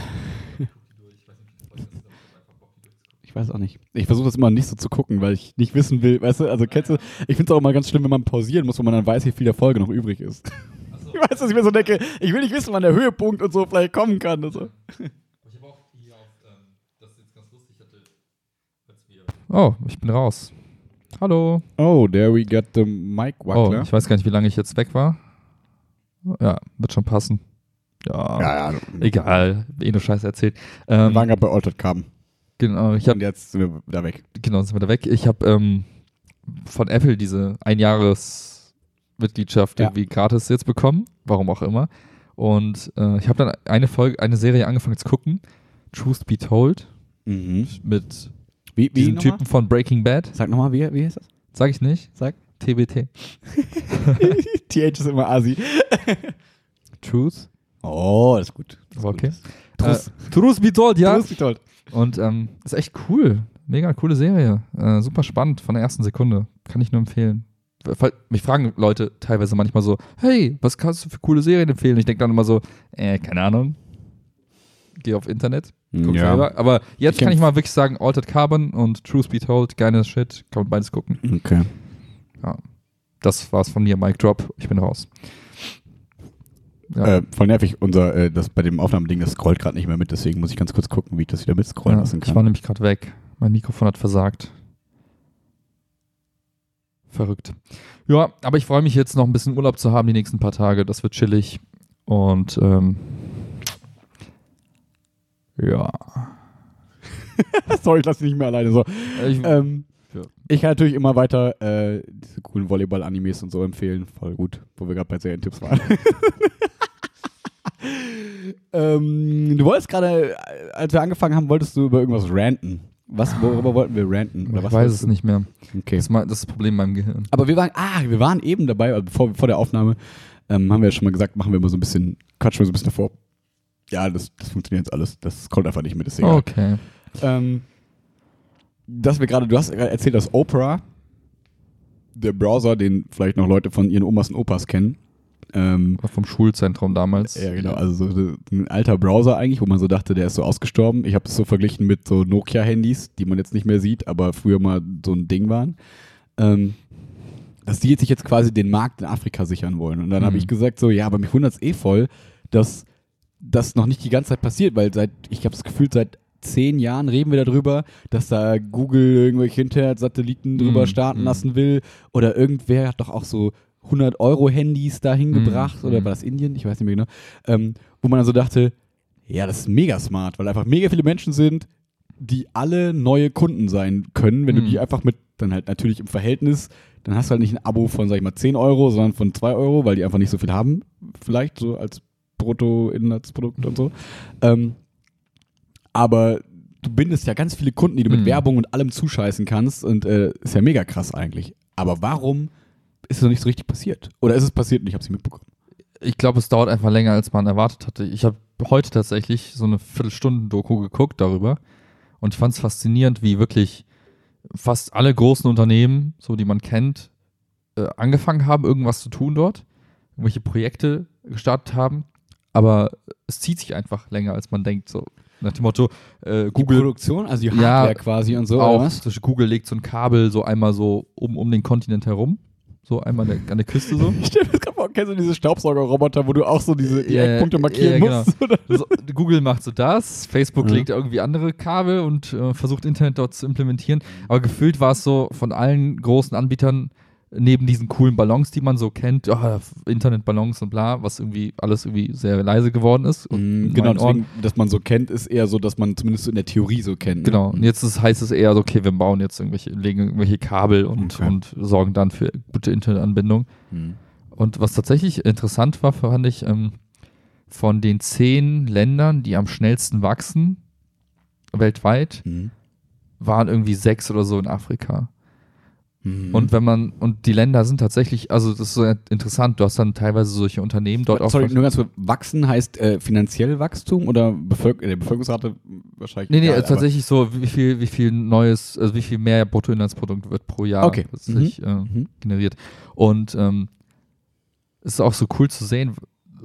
Ich guck die durch. Ich weiß nicht, wie die Folge ist, aber ich hab einfach Bock, die durchzugucken. Ich weiß auch nicht. Ich versuche das immer nicht so zu gucken, weil ich nicht wissen will, weißt du, also kennst du, ich finde es auch immer ganz schlimm, wenn man pausieren muss, wo man dann weiß, wie viel der Folge noch übrig ist. Achso, Ich weiß, dass ich mir so denke, ich will nicht wissen, wann der Höhepunkt und so vielleicht kommen kann und so. ich habe auch hier auf, ähm, das ist jetzt ganz lustig, hatte, als wir. Oh, ich bin raus. Hallo. Oh, there we got the mic Oh, wackler. ich weiß gar nicht, wie lange ich jetzt weg war. Ja, wird schon passen. Ja, ja, ja. egal. Eh nur Scheiße erzählt. Wir Ähm, waren gerade bei Altered Carbon. Genau, ich habe Und jetzt sind wir da weg. genau, sind wir da weg. Ich habe ähm, von Apple diese Einjahres-Mitgliedschaft Ja. irgendwie gratis jetzt bekommen, warum auch immer. Und äh, ich habe dann eine Folge, eine Serie angefangen zu gucken, Truth Be Told, Mhm. mit Wie, wie diesem? Typen von Breaking Bad. Sag nochmal, wie, wie heißt das? Sag ich nicht? Sag. TBT. TH ist immer Asi. Truth. Oh, das ist gut. Das ist okay. gut. Truth. Äh, Truth Be Told, ja. Truth be told. Und ähm, ist echt cool. Mega coole Serie. Äh, super spannend von der ersten Sekunde. Kann ich nur empfehlen. Mich fragen Leute teilweise manchmal so, hey, was kannst du für coole Serien empfehlen? Ich denke dann immer so, äh, keine Ahnung. Geh auf Internet, guck Ja. selber. Aber jetzt Ich kann ich mal wirklich sagen, Altered Carbon und Truth Be Told, geiles Shit. Kann man beides gucken. Okay. Das war's von mir, Mic Drop. Ich bin raus. Ja. Äh, voll nervig, unser, äh, das bei dem Aufnahmeding, das scrollt gerade nicht mehr mit, deswegen muss ich ganz kurz gucken, wie ich das wieder mitscrollen ja, lassen ich war kann. nämlich gerade weg. Mein Mikrofon hat versagt. Verrückt. Ja, aber ich freue mich jetzt noch ein bisschen Urlaub zu haben die nächsten paar Tage. Das wird chillig. Und ähm, ja. Sorry, ich lasse dich nicht mehr alleine. So. Ich, Ähm, Ja. Ich kann natürlich immer weiter äh, diese coolen Volleyball-Animes und so empfehlen. Voll gut, wo wir gerade bei Serientipps waren. ähm, du wolltest gerade, als wir angefangen haben, wolltest du über irgendwas ranten. Was, worüber wollten wir ranten? Oder ich was weiß es nicht mehr. Okay. Das ist, das Problem in meinem Gehirn. Aber wir waren, ah, wir waren eben dabei, also bevor, vor der Aufnahme, ähm, haben wir ja schon mal gesagt, machen wir immer so ein bisschen, quatschen wir so ein bisschen davor. Ja, das, das funktioniert jetzt alles. Das kommt einfach nicht mit, egal. Okay. Ähm, dass wir gerade, du hast gerade erzählt, dass Opera, der Browser, den vielleicht noch Leute von ihren Omas und Opas kennen, ähm, vom Schulzentrum damals. ja genau, also so ein alter Browser eigentlich, wo man so dachte, der ist so ausgestorben. Ich habe es so verglichen mit so Nokia-Handys, die man jetzt nicht mehr sieht, aber früher mal so ein Ding waren. Ähm, dass die jetzt sich jetzt quasi den Markt in Afrika sichern wollen. Und dann habe Mhm. ich gesagt so, ja, aber mich wundert es eh voll, dass das noch nicht die ganze Zeit passiert, weil seit, ich habe das Gefühl, seit zehn Jahren reden wir darüber, dass da Google irgendwelche Internetsatelliten drüber Mhm, starten mhm. lassen will. Oder irgendwer hat doch auch so 100 Euro Handys dahin Mhm, gebracht. Oder mhm. war das Indien? Ich weiß nicht mehr genau. Ähm, wo man dann so dachte, ja, das ist mega smart, weil einfach mega viele Menschen sind, die alle neue Kunden sein können, wenn du Mhm. die einfach mit, dann halt natürlich im Verhältnis, dann hast du halt nicht ein Abo von, sag ich mal, 10 Euro, sondern von 2 Euro, weil die einfach nicht so viel haben, vielleicht so als Bruttoinlandsprodukt und so. Ähm, aber du bindest ja ganz viele Kunden, die du mit Mhm. Werbung und allem zuscheißen kannst und äh, ist ja mega krass eigentlich. Aber warum ist es noch nicht so richtig passiert? Oder ist es passiert und ich habe es nicht mitbekommen? Ich glaube, es dauert einfach länger, als man erwartet hatte. Ich habe heute tatsächlich so eine Viertelstunden-Doku geguckt darüber und ich fand es faszinierend, wie wirklich fast alle großen Unternehmen, so die man kennt, äh, angefangen haben, irgendwas zu tun dort, irgendwelche Projekte gestartet haben, aber es zieht sich einfach länger, als man denkt. So nach dem Motto, äh, Die Google Produktion, also die Ja, Hardware quasi und so, auch, Google legt so ein Kabel so einmal so um, um den Kontinent herum, so einmal an der, an der Küste so. Ich stell mir das gerade vor, kennst du diese Staubsaugerroboter, wo du auch so diese die Ja, Eckpunkte markieren ja, musst? Oder? so, Google macht so das, Facebook Ja. legt irgendwie andere Kabel und äh, versucht Internet dort zu implementieren. Aber gefühlt war es so von allen großen Anbietern neben diesen coolen Ballons, die man so kennt, ja, Internetballons und bla, was irgendwie alles irgendwie sehr leise geworden ist. Mhm, genau, deswegen, dass man so kennt, ist eher so, dass man zumindest so in der Theorie so kennt. ne? Genau. Und jetzt ist, heißt es eher so, okay, wir bauen jetzt irgendwelche, legen irgendwelche Kabel und, Okay. und sorgen dann für gute Internetanbindung. Mhm. Und was tatsächlich interessant war, fand ich, ähm, von den zehn Ländern, die am schnellsten wachsen, weltweit Mhm. waren irgendwie sechs oder so in Afrika. Mhm. Und wenn man, und die Länder sind tatsächlich, also das ist so interessant, du hast dann teilweise solche Unternehmen dort auch. Sorry, nur ganz kurz. Wachsen heißt äh, finanziell Wachstum oder Bevölker äh, Bevölkerungsrate wahrscheinlich? Nee, nee, egal, also tatsächlich so, wie viel, wie viel neues, also wie viel mehr Bruttoinlandsprodukt wird pro Jahr Okay. tatsächlich äh, aber- Mhm. generiert. Und ähm, es ist auch so cool zu sehen,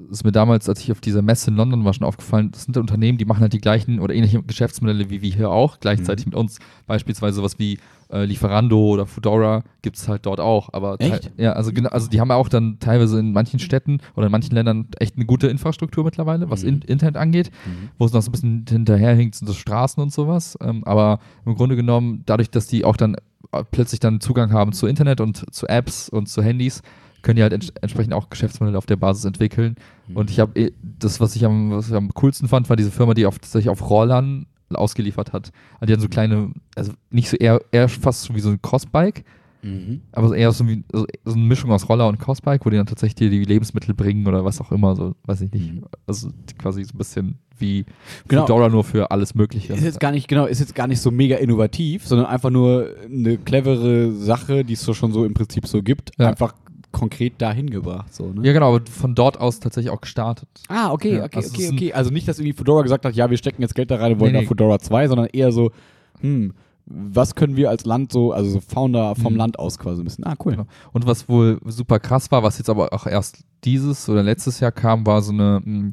ist mir damals, als ich auf dieser Messe in London war, schon aufgefallen, das sind Unternehmen, die machen halt die gleichen oder ähnliche Geschäftsmodelle wie wir hier auch, gleichzeitig Mhm. mit uns. Beispielsweise sowas wie äh, Lieferando oder Foodora gibt es halt dort auch. Aber Echt? Ja, also, also die haben ja auch dann teilweise in manchen Städten oder in manchen Ländern echt eine gute Infrastruktur mittlerweile, was Mhm. in, Internet angeht Mhm. wo es noch so ein bisschen hinterherhinkt, sind so Straßen und sowas. Ähm, aber im Grunde genommen, dadurch, dass die auch dann äh, plötzlich dann Zugang haben zu Internet und zu Apps und zu Handys, können die halt ents entsprechend auch Geschäftsmodelle auf der Basis entwickeln. Mhm. Und ich habe eh- das, was ich, am, was ich am coolsten fand, war diese Firma, die auf, tatsächlich auf Rollern ausgeliefert hat. Also die hatten so kleine, also nicht so eher, eher fast so wie so ein Crossbike, Mhm. aber so eher so, wie, so, so eine Mischung aus Roller und Crossbike, wo die dann tatsächlich die Lebensmittel bringen oder was auch immer, so, weiß ich nicht. Mhm. Also quasi so ein bisschen wie Genau. Fedora nur für alles Mögliche. Ist jetzt gar nicht, genau, ist jetzt gar nicht so mega innovativ, sondern einfach nur eine clevere Sache, die es so schon so im Prinzip so gibt, Ja. einfach konkret dahin gebracht. So, ne? Ja, genau, aber von dort aus tatsächlich auch gestartet. Ah, okay, Ja, okay, also okay, okay. Also nicht, dass irgendwie Fedora gesagt hat, ja, wir stecken jetzt Geld da rein und wollen Nee, nach nee. Fedora 2, sondern eher so, hm, was können wir als Land so, also so Founder vom Mhm. Land aus quasi ein bisschen. Ah, cool. Genau. Und was wohl super krass war, was jetzt aber auch erst dieses oder letztes Jahr kam, war so eine, mh,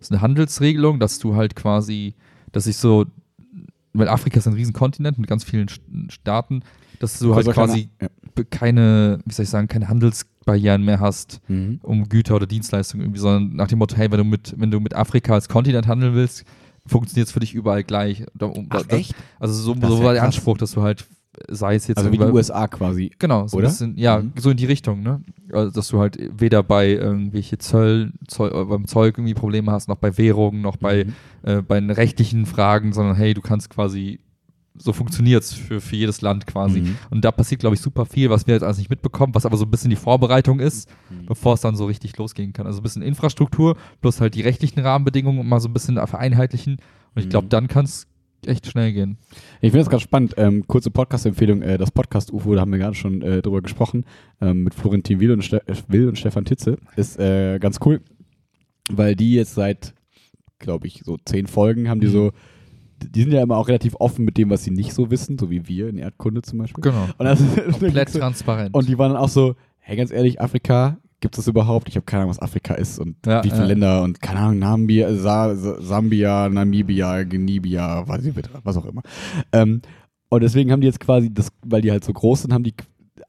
so eine Handelsregelung, dass du halt quasi, dass ich so, weil Afrika ist ein Riesenkontinent mit ganz vielen St- Staaten, dass du halt quasi kleiner- be- keine, wie soll ich sagen, keine Handelsbarrieren mehr hast. Mhm. um Güter oder Dienstleistungen irgendwie, sondern nach dem Motto, hey, wenn du mit, wenn du mit Afrika als Kontinent handeln willst, funktioniert es für dich überall gleich. Da- Ach, da- echt? Also so, Das so war der krass. Anspruch, dass du halt, sei es jetzt Also wie die USA quasi. Genau, so Oder? bisschen, ja, Mhm. so in die Richtung, ne? Also, dass du halt weder bei irgendwelche Zoll, Zoll äh, beim Zeug irgendwie Probleme hast, noch bei Währungen, noch bei, Mhm. äh, bei rechtlichen Fragen, sondern hey, du kannst quasi, so funktioniert's für, für jedes Land quasi. Mhm. Und da passiert, glaube ich, super viel, was wir jetzt alles nicht mitbekommen, was aber so ein bisschen die Vorbereitung ist, Mhm. bevor es dann so richtig losgehen kann. Also ein bisschen Infrastruktur, plus halt die rechtlichen Rahmenbedingungen mal so ein bisschen vereinheitlichen. Und ich glaube, Mhm. dann kann es echt schnell gehen. Ich finde das ganz spannend. Ähm, kurze Podcast-Empfehlung: äh, Das Podcast-UFO, da haben wir gerade schon äh, drüber gesprochen, ähm, mit Florentin Will und, Ste äh, Will und Stefan Titze. Ist äh, ganz cool, weil die jetzt seit, glaube ich, so zehn Folgen haben die Mhm. so. Die sind ja immer auch relativ offen mit dem, was sie nicht so wissen, so wie wir in Erdkunde zum Beispiel. Genau. Und, das, Komplett transparent. und die waren dann auch so: Hey, ganz ehrlich, Afrika, gibt es das überhaupt? Ich habe keine Ahnung, was Afrika ist und Ja, wie viele ja. Länder und keine Ahnung, Namibia, Sa Sa Sambia, Namibia, Genibia, was auch immer. Ähm, und deswegen haben die jetzt quasi, das, weil die halt so groß sind, haben die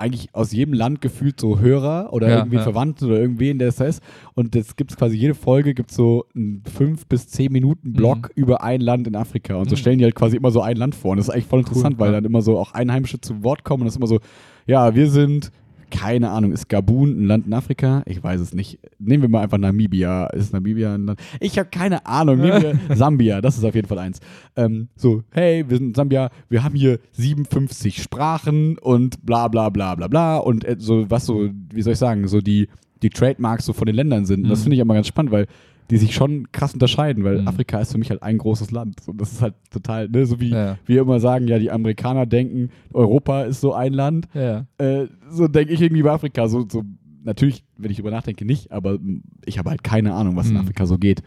eigentlich aus jedem Land gefühlt so Hörer oder Ja, irgendwie ja. Verwandten oder irgendwen, der es ist. Und jetzt gibt es quasi jede Folge gibt so einen fünf bis zehn Minuten Block über ein Land in Afrika. Und so Mhm. stellen die halt quasi immer so ein Land vor. Und das ist eigentlich voll interessant, weil ja. dann immer so auch Einheimische zu Wort kommen und das ist immer so, ja, wir sind, keine Ahnung, ist Gabun ein Land in Afrika? Ich weiß es nicht. Nehmen wir mal einfach Namibia. Ist Namibia ein Land? Ich habe keine Ahnung. Nehmen wir Sambia, das ist auf jeden Fall eins. Ähm, so, hey, wir sind Sambia, wir haben hier 57 Sprachen und bla bla bla bla bla und äh, so, was so, wie soll ich sagen, so die, die Trademarks so von den Ländern sind. Und das Mhm. finde ich immer ganz spannend, weil die sich schon krass unterscheiden, weil Mhm. Afrika ist für mich halt ein großes Land. Und das ist halt total, ne, so wie Ja. wir immer sagen, ja, die Amerikaner denken, Europa ist so ein Land. Ja. Äh, so denke ich irgendwie bei Afrika. So, so, natürlich, wenn ich drüber nachdenke, nicht, aber ich habe halt keine Ahnung, was in Mhm. Afrika so geht.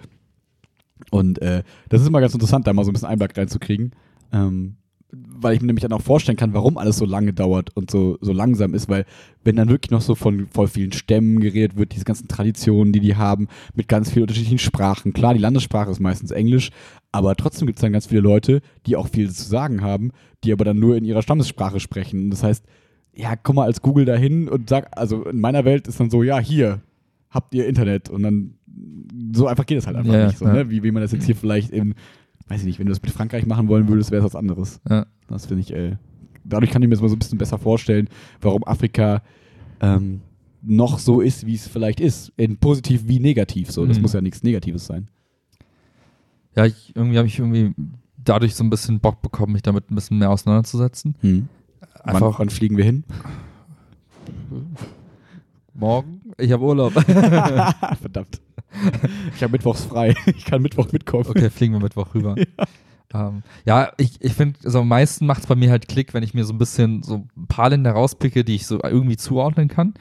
Und äh, das ist immer ganz interessant, da mal so ein bisschen Einblick reinzukriegen. Ähm, weil ich mir nämlich dann auch vorstellen kann, warum alles so lange dauert und so, so langsam ist, weil wenn dann wirklich noch so von voll vielen Stämmen geredet wird, diese ganzen Traditionen, die die haben, mit ganz vielen unterschiedlichen Sprachen. Klar, die Landessprache ist meistens Englisch, aber trotzdem gibt es dann ganz viele Leute, die auch viel zu sagen haben, die aber dann nur in ihrer Stammessprache sprechen. Und das heißt, ja, komm mal als Google dahin und sag, also in meiner Welt ist dann so, ja, hier habt ihr Internet und dann so einfach geht es halt einfach Ja, nicht so, ja. ne? Wie, wie man das jetzt hier vielleicht in, weiß ich nicht, wenn du das mit Frankreich machen wollen würdest, wäre es was anderes. Ja. Das finde ich, äh, dadurch kann ich mir das mal so ein bisschen besser vorstellen, warum Afrika ähm, noch so ist, wie es vielleicht ist. In positiv wie negativ so. Das Mhm. muss ja nichts Negatives sein. Ja, ich, irgendwie habe ich irgendwie dadurch so ein bisschen Bock bekommen, mich damit ein bisschen mehr auseinanderzusetzen. Hm. Wann, Einfach wann fliegen wir hin? morgen. Ich habe Urlaub. Verdammt. Ich habe mittwochs frei. Ich kann Mittwoch mitkommen. Okay, fliegen wir Mittwoch rüber. Ähm, ja, ich, ich finde, also am meisten macht es bei mir halt Klick, wenn ich mir so ein bisschen so ein paar Länder rauspicke, die ich so irgendwie zuordnen kann.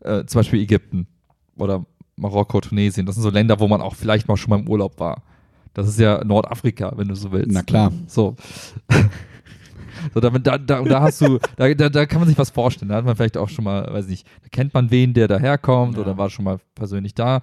Äh, zum Beispiel Ägypten oder Marokko, Tunesien. Das sind so Länder, wo man auch vielleicht mal schon mal im Urlaub war. Das ist ja Nordafrika, wenn du so willst. Na klar. So. so da, da, da, da hast du, da, da, da kann man sich was vorstellen. Da hat man vielleicht auch schon mal, weiß nicht, da kennt man wen, der daherkommt Ja. oder war schon mal persönlich da.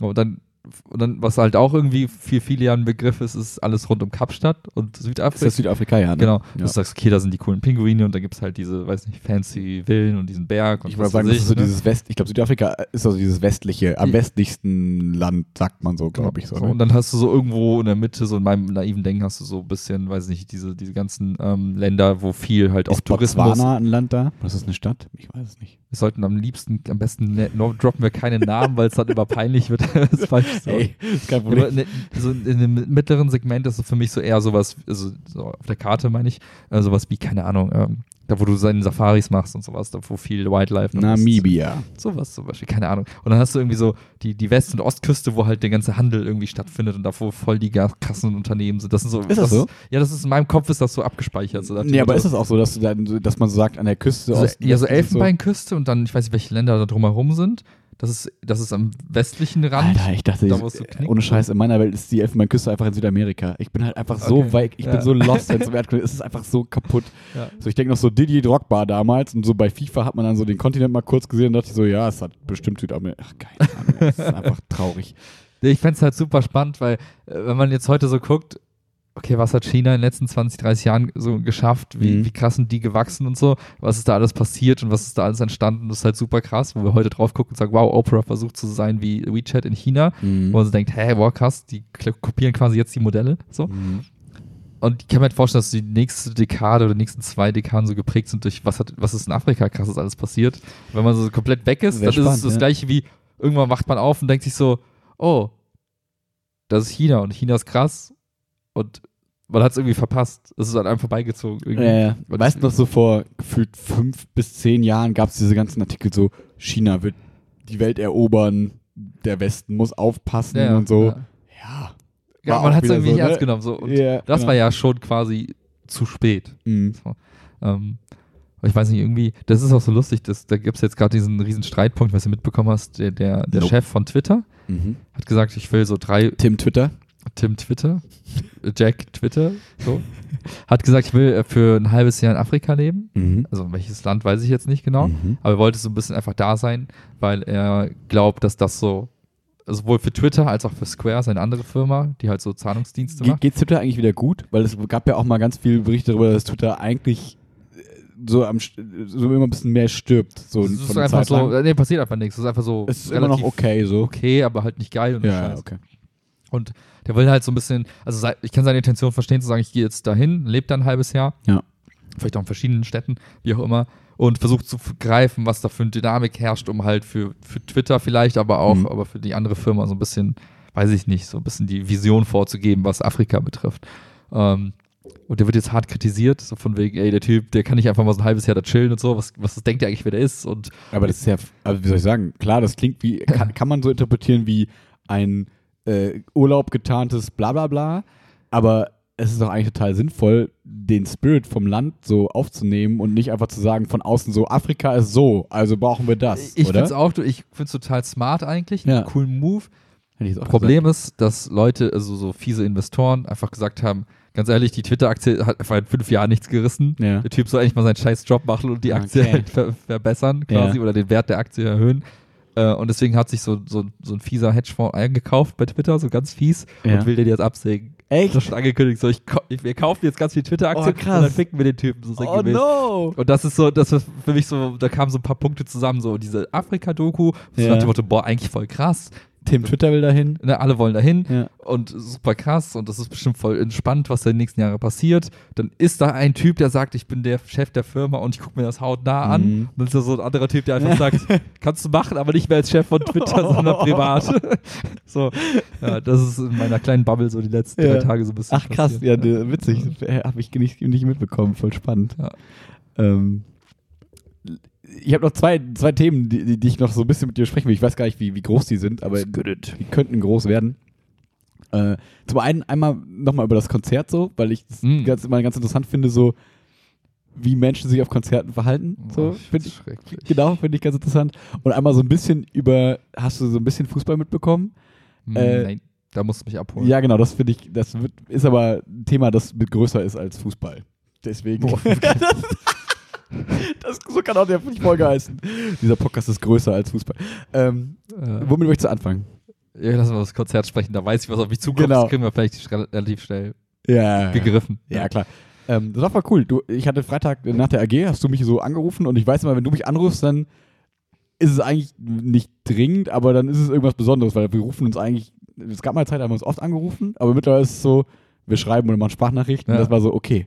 Und dann, und dann, was halt auch irgendwie für viele Jahre ein Begriff ist, ist alles rund um Kapstadt und Ist Südafrika. das Südafrika, ja. Ne? Genau. Ja. Du sagst, okay, da sind die coolen Pinguine und dann gibt es halt diese, weiß nicht, fancy Villen und diesen Berg und Ich würde sagen, das ist so ne? dieses West, ich glaube, Südafrika ist also dieses westliche, am westlichsten Land, sagt man so, glaube ich. So, ne? und dann hast du so irgendwo in der Mitte, so in meinem naiven Denken, hast du so ein bisschen, weiß nicht, diese, diese ganzen ähm, Länder, wo viel halt auch ist Tourismus. Botswana ein Land da? Was ist das eine Stadt? Ich weiß es nicht. Wir sollten am liebsten, am besten ne, droppen wir keine Namen, weil es dann immer peinlich wird. das ist falsch so. Ey, ist kein Problem. ne, so in dem mittleren Segment ist es für mich so eher sowas, also so auf der Karte meine ich, äh, sowas wie, keine Ahnung, ähm, da wo du seine Safaris machst und sowas, da wo viel Wildlife noch ist. Namibia. Sowas zum Beispiel, keine Ahnung. Und dann hast du irgendwie so die, die West- und Ostküste, wo halt der ganze Handel irgendwie stattfindet und da wo voll die krassen Unternehmen sind. Das sind so. Ist das so? ja, das ist in meinem Kopf ist das so abgespeichert. So Nee, aber ist es auch so, dass, du dann, dass man so sagt, an der Küste so, Osten, ja, so ist Elfenbeinküste und dann, ich weiß nicht, welche Länder da drumherum sind. Das ist, das ist am westlichen Rand. Alter, ich dachte, Da, so ohne Scheiß, in meiner Welt ist die Elfenbeinküste einfach in Südamerika. Ich bin halt einfach so Okay. weit, ich Ja. bin so lost, wenn es um Erdkunde ist. Es ist einfach so kaputt. Ja. So, ich denke noch so Didier Drogba damals und so bei FIFA hat man dann so den Kontinent mal kurz gesehen und dachte so, ja, es hat bestimmt Südamerika. Ach, geil. Mann, es ist einfach traurig. Ich fände es halt super spannend, weil, äh, wenn man jetzt heute so guckt, okay, was hat China in den letzten 20, 30 Jahren so geschafft? Wie, Mhm. wie krass sind die gewachsen und so? Was ist da alles passiert und was ist da alles entstanden? Das ist halt super krass, wo wir heute drauf gucken und sagen, wow, Opera versucht zu sein wie WeChat in China. Mhm. Wo man so denkt, hä, wow, krass, die kopieren quasi jetzt die Modelle. So. Mhm. Und ich kann mir halt vorstellen, dass die nächste Dekade oder die nächsten zwei Dekaden so geprägt sind durch, was, hat, was ist in Afrika krasses alles passiert. Wenn man so komplett weg ist, Wär dann ist es spannend, das ja. gleiche wie, irgendwann wacht man auf und denkt sich so, oh, das ist China und China ist krass und man hat es irgendwie verpasst. Es ist an einem vorbeigezogen. Irgendwie. Ja, ja. Weißt du noch, so vor gefühlt fünf bis zehn Jahren gab es diese ganzen Artikel so, China wird die Welt erobern, der Westen muss aufpassen Ja, und so. Ja. Ja. Man hat es irgendwie so, nicht ne? ernst genommen. So. Und das genau. war ja schon quasi zu spät. Mhm. Ähm, aber ich weiß nicht, irgendwie, das ist auch so lustig, dass, da gibt es jetzt gerade diesen riesen Streitpunkt, was du mitbekommen hast, der, der, der Nope. Chef von Twitter Mhm. hat gesagt, ich will so drei, Tim Twitter. Tim Twitter, Jack Twitter, so, hat gesagt, ich will äh, für ein halbes Jahr in Afrika leben. Mhm. Also welches Land weiß ich jetzt nicht genau, Mhm. aber er wollte so ein bisschen einfach da sein, weil er glaubt, dass das so, sowohl für Twitter als auch für Square, seine andere Firma, die halt so Zahlungsdienste Ge macht. geht Twitter eigentlich wieder gut? Weil es gab ja auch mal ganz viele Berichte darüber, dass Twitter eigentlich äh, so, am, so immer ein bisschen mehr stirbt. So Es ist einfach Zeit lang. so, nee, passiert einfach nichts. Es ist einfach so Es ist immer noch okay so. okay, aber halt nicht geil und Ja, scheiße. ja, okay. Und der will halt so ein bisschen, also ich kann seine Intention verstehen, zu sagen, ich gehe jetzt dahin, lebe da ein halbes Jahr. Ja. Vielleicht auch in verschiedenen Städten, wie auch immer. Und versucht zu greifen, was da für eine Dynamik herrscht, um halt für, für Twitter vielleicht, aber auch, Mhm. aber für die andere Firma so ein bisschen, weiß ich nicht, so ein bisschen die Vision vorzugeben, was Afrika betrifft. Ähm, und der wird jetzt hart kritisiert, so von wegen, ey, der Typ, der kann nicht einfach mal so ein halbes Jahr da chillen und so, was, was denkt der eigentlich, wer der ist? Und Aber das ist ja, also wie soll ich sagen, klar, das klingt wie, kann, kann man so interpretieren wie ein äh, Urlaub getarntes Blablabla, aber es ist doch eigentlich total sinnvoll, den Spirit vom Land so aufzunehmen und nicht einfach zu sagen von außen so, Afrika ist so, also brauchen wir das, ich finde es auch, ich finde total smart eigentlich, Ja. einen coolen Move. Problem ist, dass Leute, also so fiese Investoren, einfach gesagt haben, ganz ehrlich, die Twitter-Aktie hat einfach in fünf Jahren nichts gerissen. Ja. Der Typ soll eigentlich mal seinen scheiß Job machen und die Aktie Okay. halt ver verbessern quasi Ja. oder den Wert der Aktie erhöhen. Äh, und deswegen hat sich so, so, so ein fieser Hedgefonds eingekauft bei Twitter, so ganz fies, Ja. und will den jetzt absägen. Echt? Das schon angekündigt, so ich, ich, wir kaufen jetzt ganz viele Twitter-Aktien Oh, und dann ficken wir den Typen so Oh sinngemäß. no! Und das ist so, das ist für mich so, da kamen so ein paar Punkte zusammen, so diese Afrika-Doku, so Ja. nach dem Motto, boah, eigentlich voll krass. Tim Twitter will dahin. Ne, alle wollen dahin Ja. und super krass und das ist bestimmt voll entspannt, was da in den nächsten Jahren passiert. Dann ist da ein Typ, der sagt, ich bin der Chef der Firma und ich gucke mir das hautnah an. Mhm. Und dann ist da so ein anderer Typ, der einfach sagt, kannst du machen, aber nicht mehr als Chef von Twitter, sondern privat. so, ja, das ist in meiner kleinen Bubble so die letzten Ja. drei Tage so ein bisschen Ach krass, passiert. ja, ne, witzig. Habe ich nicht, nicht mitbekommen, voll spannend. Ja. Ähm, ich habe noch zwei, zwei Themen, die, die- ich noch so ein bisschen mit dir sprechen will. Ich weiß gar nicht, wie, wie groß die sind, aber die könnten groß werden. Äh, zum einen einmal nochmal über das Konzert so, weil ich es Mm. ganz, immer ganz interessant finde, so wie Menschen sich auf Konzerten verhalten. So, Oh, finde ich. Genau, finde ich ganz interessant. Und einmal so ein bisschen über, hast du so ein bisschen Fußball mitbekommen? Hm, Äh, Nein, da musst du mich abholen. Ja, genau, das finde ich, das wird, ist aber ein Thema, das mit größer ist als Fußball. Deswegen. Boah. das, so kann auch der Folge heißen. Dieser Podcast ist größer als Fußball. Ähm, Äh, womit möchtest du anfangen? ja, lass mal das Konzert sprechen, da weiß ich, was auf mich zukommt. Genau. Das kriegen wir vielleicht rel- relativ schnell Ja. gegriffen. Ja, klar. Ähm, das war voll cool. Du, ich hatte Freitag nach der AG, hast du mich so angerufen und ich weiß immer, wenn du mich anrufst, dann ist es eigentlich nicht dringend, aber dann ist es irgendwas Besonderes, weil wir rufen uns eigentlich, es gab mal eine Zeit, da haben wir uns oft angerufen, aber mittlerweile ist es so, wir schreiben oder machen Sprachnachrichten Ja. und das war so, okay,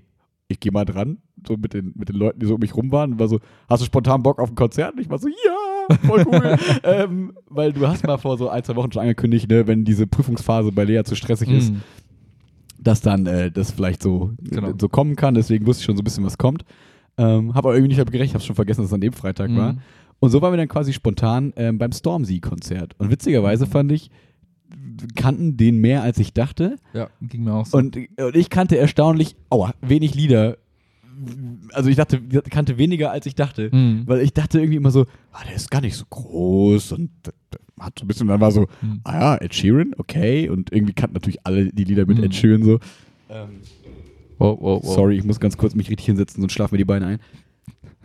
ich gehe mal dran, so mit den, mit den Leuten, die so um mich rum waren war so, hast du spontan Bock auf ein Konzert? Und ich war so, ja, voll cool. ähm, weil du hast mal vor so ein, zwei Wochen schon angekündigt, ne, wenn diese Prüfungsphase bei Lea zu stressig ist, Mhm. dass dann äh, das vielleicht so, Genau. so kommen kann. Deswegen wusste ich schon so ein bisschen, was kommt. Ähm, habe aber irgendwie nicht damit gerechnet, habe schon vergessen, dass es an dem Freitag war. Mhm. Und so waren wir dann quasi spontan ähm, beim Stormzy-Konzert. Und witzigerweise fand ich, kannten den mehr, als ich dachte. Ja, ging mir auch so. Und, und ich kannte erstaunlich, aua, wenig Lieder. Also ich dachte, kannte weniger, als ich dachte. Mhm. Weil ich dachte irgendwie immer so, ah, der ist gar nicht so groß und hat so ein bisschen, dann war so, Mhm. ah ja, Ed Sheeran, okay. Und irgendwie kannten natürlich alle die Lieder mit Mhm. Ed Sheeran so. Wow, wow, wow. Sorry, ich muss ganz kurz mich richtig hinsetzen, sonst schlafen mir die Beine ein.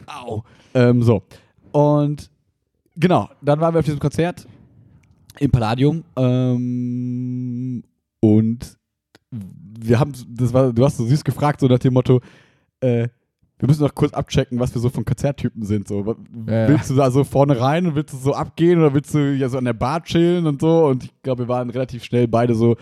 Au. Ähm, so. Und genau, dann waren wir auf diesem Konzert im Palladium. Ähm, und wir haben, das war, du hast so süß gefragt, so nach dem Motto, äh, wir müssen noch kurz abchecken, was wir so von Konzerttypen sind. So. Ja, ja. willst du da so vorne rein und willst du so abgehen oder willst du ja so an der Bar chillen und so? Und ich glaube, wir waren relativ schnell beide so,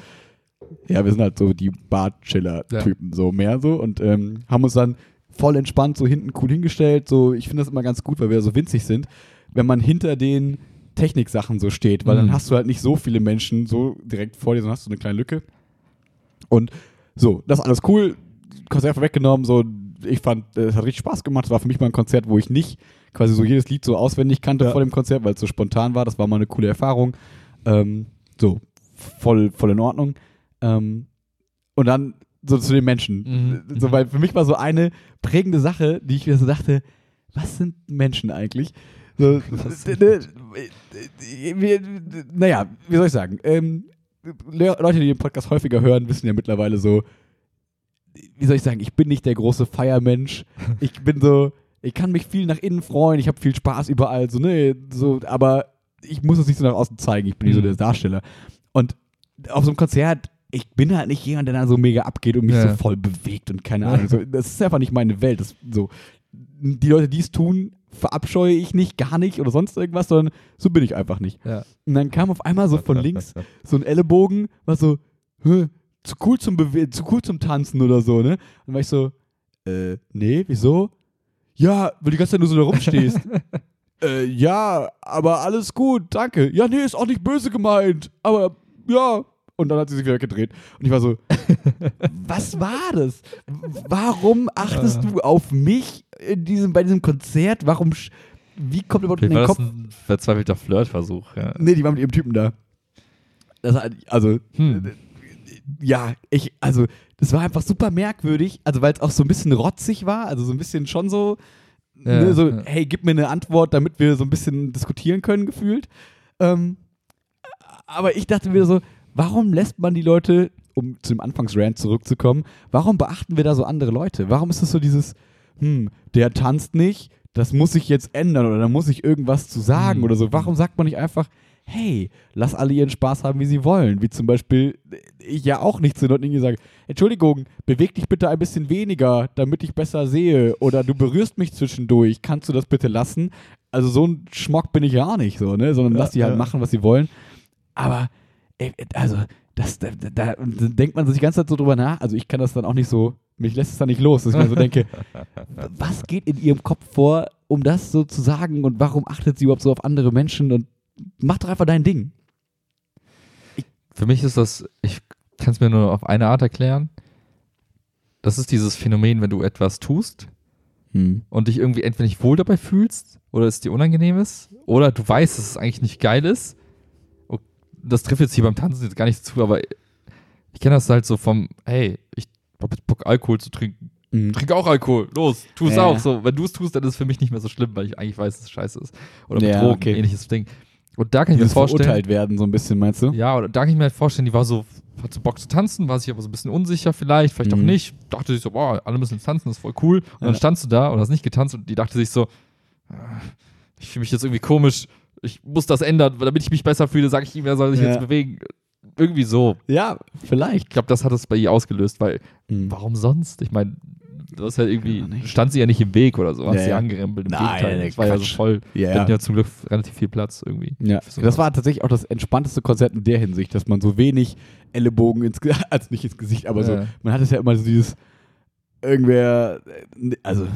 ja, wir sind halt so die Bar-Chiller-Typen, so mehr so. Und ähm, haben uns dann voll entspannt so hinten cool hingestellt. So, ich finde das immer ganz gut, weil wir so winzig sind, wenn man hinter den Techniksachen so steht, weil Mhm. dann hast du halt nicht so viele Menschen so direkt vor dir, sondern hast du eine kleine Lücke. Und so, das ist alles cool. Konzert weggenommen, so, ich fand, äh, es hat richtig Spaß gemacht. Es war für mich mal ein Konzert, wo ich nicht quasi so jedes Lied so auswendig kannte vor dem Konzert, weil es so spontan war. Das war mal eine coole Erfahrung. Ähm, so, voll, voll in Ordnung. Ähm, und dann so zu den Menschen. Mhm. So, weil für mich war so eine prägende Sache, die ich mir so dachte, was sind Menschen eigentlich? So, Was d- d- d- wir- naja, wie soll ich sagen? Ähm, Le- Leute, die den Podcast häufiger hören, wissen ja mittlerweile so, wie soll ich sagen, ich bin nicht der große Feiermensch. Ich bin so, ich kann mich viel nach innen freuen, ich habe viel Spaß überall, so, ne, so, aber ich muss es nicht so nach außen zeigen, ich bin nicht so Mhm. der Darsteller. Und auf so einem Konzert, ich bin halt nicht jemand, der da so mega abgeht und mich Ja. so voll bewegt und keine Ahnung. So, das ist einfach nicht meine Welt. Das, so, die Leute, die es tun, verabscheue ich nicht, gar nicht oder sonst irgendwas, sondern so bin ich einfach nicht. Ja. Und dann kam auf einmal so von links so ein Ellenbogen, war so, zu cool zum Bewe zu cool zum Tanzen oder so, ne? Dann war ich so, äh, nee, wieso? Ja, weil die ganze Zeit nur so da rumstehst. äh, ja, aber alles gut, danke. Ja, nee, ist auch nicht böse gemeint, aber ja. Und dann hat sie sich wieder gedreht. Und ich war so, was war das? Warum achtest du auf mich in diesem, bei diesem Konzert? Warum, wie kommt überhaupt in Vielleicht war den das Kopf? ein verzweifelter Flirtversuch. Ja. Nee, die war mit ihrem Typen da. Das also, Hm. ja, ich, also, das war einfach super merkwürdig, also weil es auch so ein bisschen rotzig war, also so ein bisschen schon so, Ja, ne, so, ja. hey, gib mir eine Antwort, damit wir so ein bisschen diskutieren können, gefühlt. Ähm, aber ich dachte mir so, warum lässt man die Leute, um zu dem Anfangsrand zurückzukommen, warum beachten wir da so andere Leute? Warum ist es so dieses, hm, der tanzt nicht, das muss ich jetzt ändern oder da muss ich irgendwas zu sagen Hm. oder so. Warum sagt man nicht einfach, hey, lass alle ihren Spaß haben, wie sie wollen? Wie zum Beispiel ich ja auch nicht zu Leuten irgendwie sage, Entschuldigung, beweg dich bitte ein bisschen weniger, damit ich besser sehe oder du berührst mich zwischendurch, kannst du das bitte lassen? Also so ein Schmock bin ich ja auch nicht so, ne? Sondern Ja, lass die halt ja. machen, was sie wollen. Aber, ey, also, das, da, da, da denkt man sich die ganze Zeit so drüber nach. Also ich kann das dann auch nicht so, mich lässt es dann nicht los, dass ich mir so denke, was geht in ihrem Kopf vor, um das so zu sagen und warum achtet sie überhaupt so auf andere Menschen und mach doch einfach dein Ding. Für mich ist das, ich kann es mir nur auf eine Art erklären. Das ist dieses Phänomen, wenn du etwas tust und dich irgendwie entweder nicht wohl dabei fühlst oder es dir unangenehm ist oder du weißt, dass es eigentlich nicht geil ist. Und Das trifft jetzt hier beim Tanzen jetzt gar nicht zu, aber Ich kenne das halt so vom, hey, ich hab jetzt Bock, Alkohol zu trinken. Mhm. Trink auch Alkohol, los, tu es Ja. auch. So, wenn du es tust, dann ist es für mich nicht mehr so schlimm, weil ich eigentlich weiß, dass es scheiße ist. Oder mit Ja, Drogen, okay. ähnliches Ding. Und da kann ich mir Dieses vorstellen, verurteilt werden, so ein bisschen, meinst du? ja, oder da kann ich mir halt vorstellen, die war so, hat so Bock zu tanzen, war sich aber so ein bisschen unsicher vielleicht, vielleicht auch Mhm. nicht. Dachte sich so, boah, alle müssen tanzen, das ist voll cool. Und dann Ja. standst du da und hast nicht getanzt und die dachte sich so, ah, ich fühle mich jetzt irgendwie komisch, ich muss das ändern, damit ich mich besser fühle, sage ich ihm, er soll sich Ja. jetzt bewegen. Irgendwie so. Ja, vielleicht. Ich glaube, das hat es bei ihr ausgelöst, weil Mhm. warum sonst? Ich meine, du hast halt irgendwie, Ja, nicht. stand sie ja nicht im Weg oder so, hast Ja, sie ja. angerempelt. Im Nein, Gegenteil, das war ja so voll. Ja, Wir ja. hatten ja zum Glück relativ viel Platz irgendwie. Ja, so das war tatsächlich auch das entspannteste Konzert in der Hinsicht, dass man so wenig Ellenbogen ins Gesicht, also nicht ins Gesicht, aber so, man hat es ja immer so dieses, irgendwer, äh, also,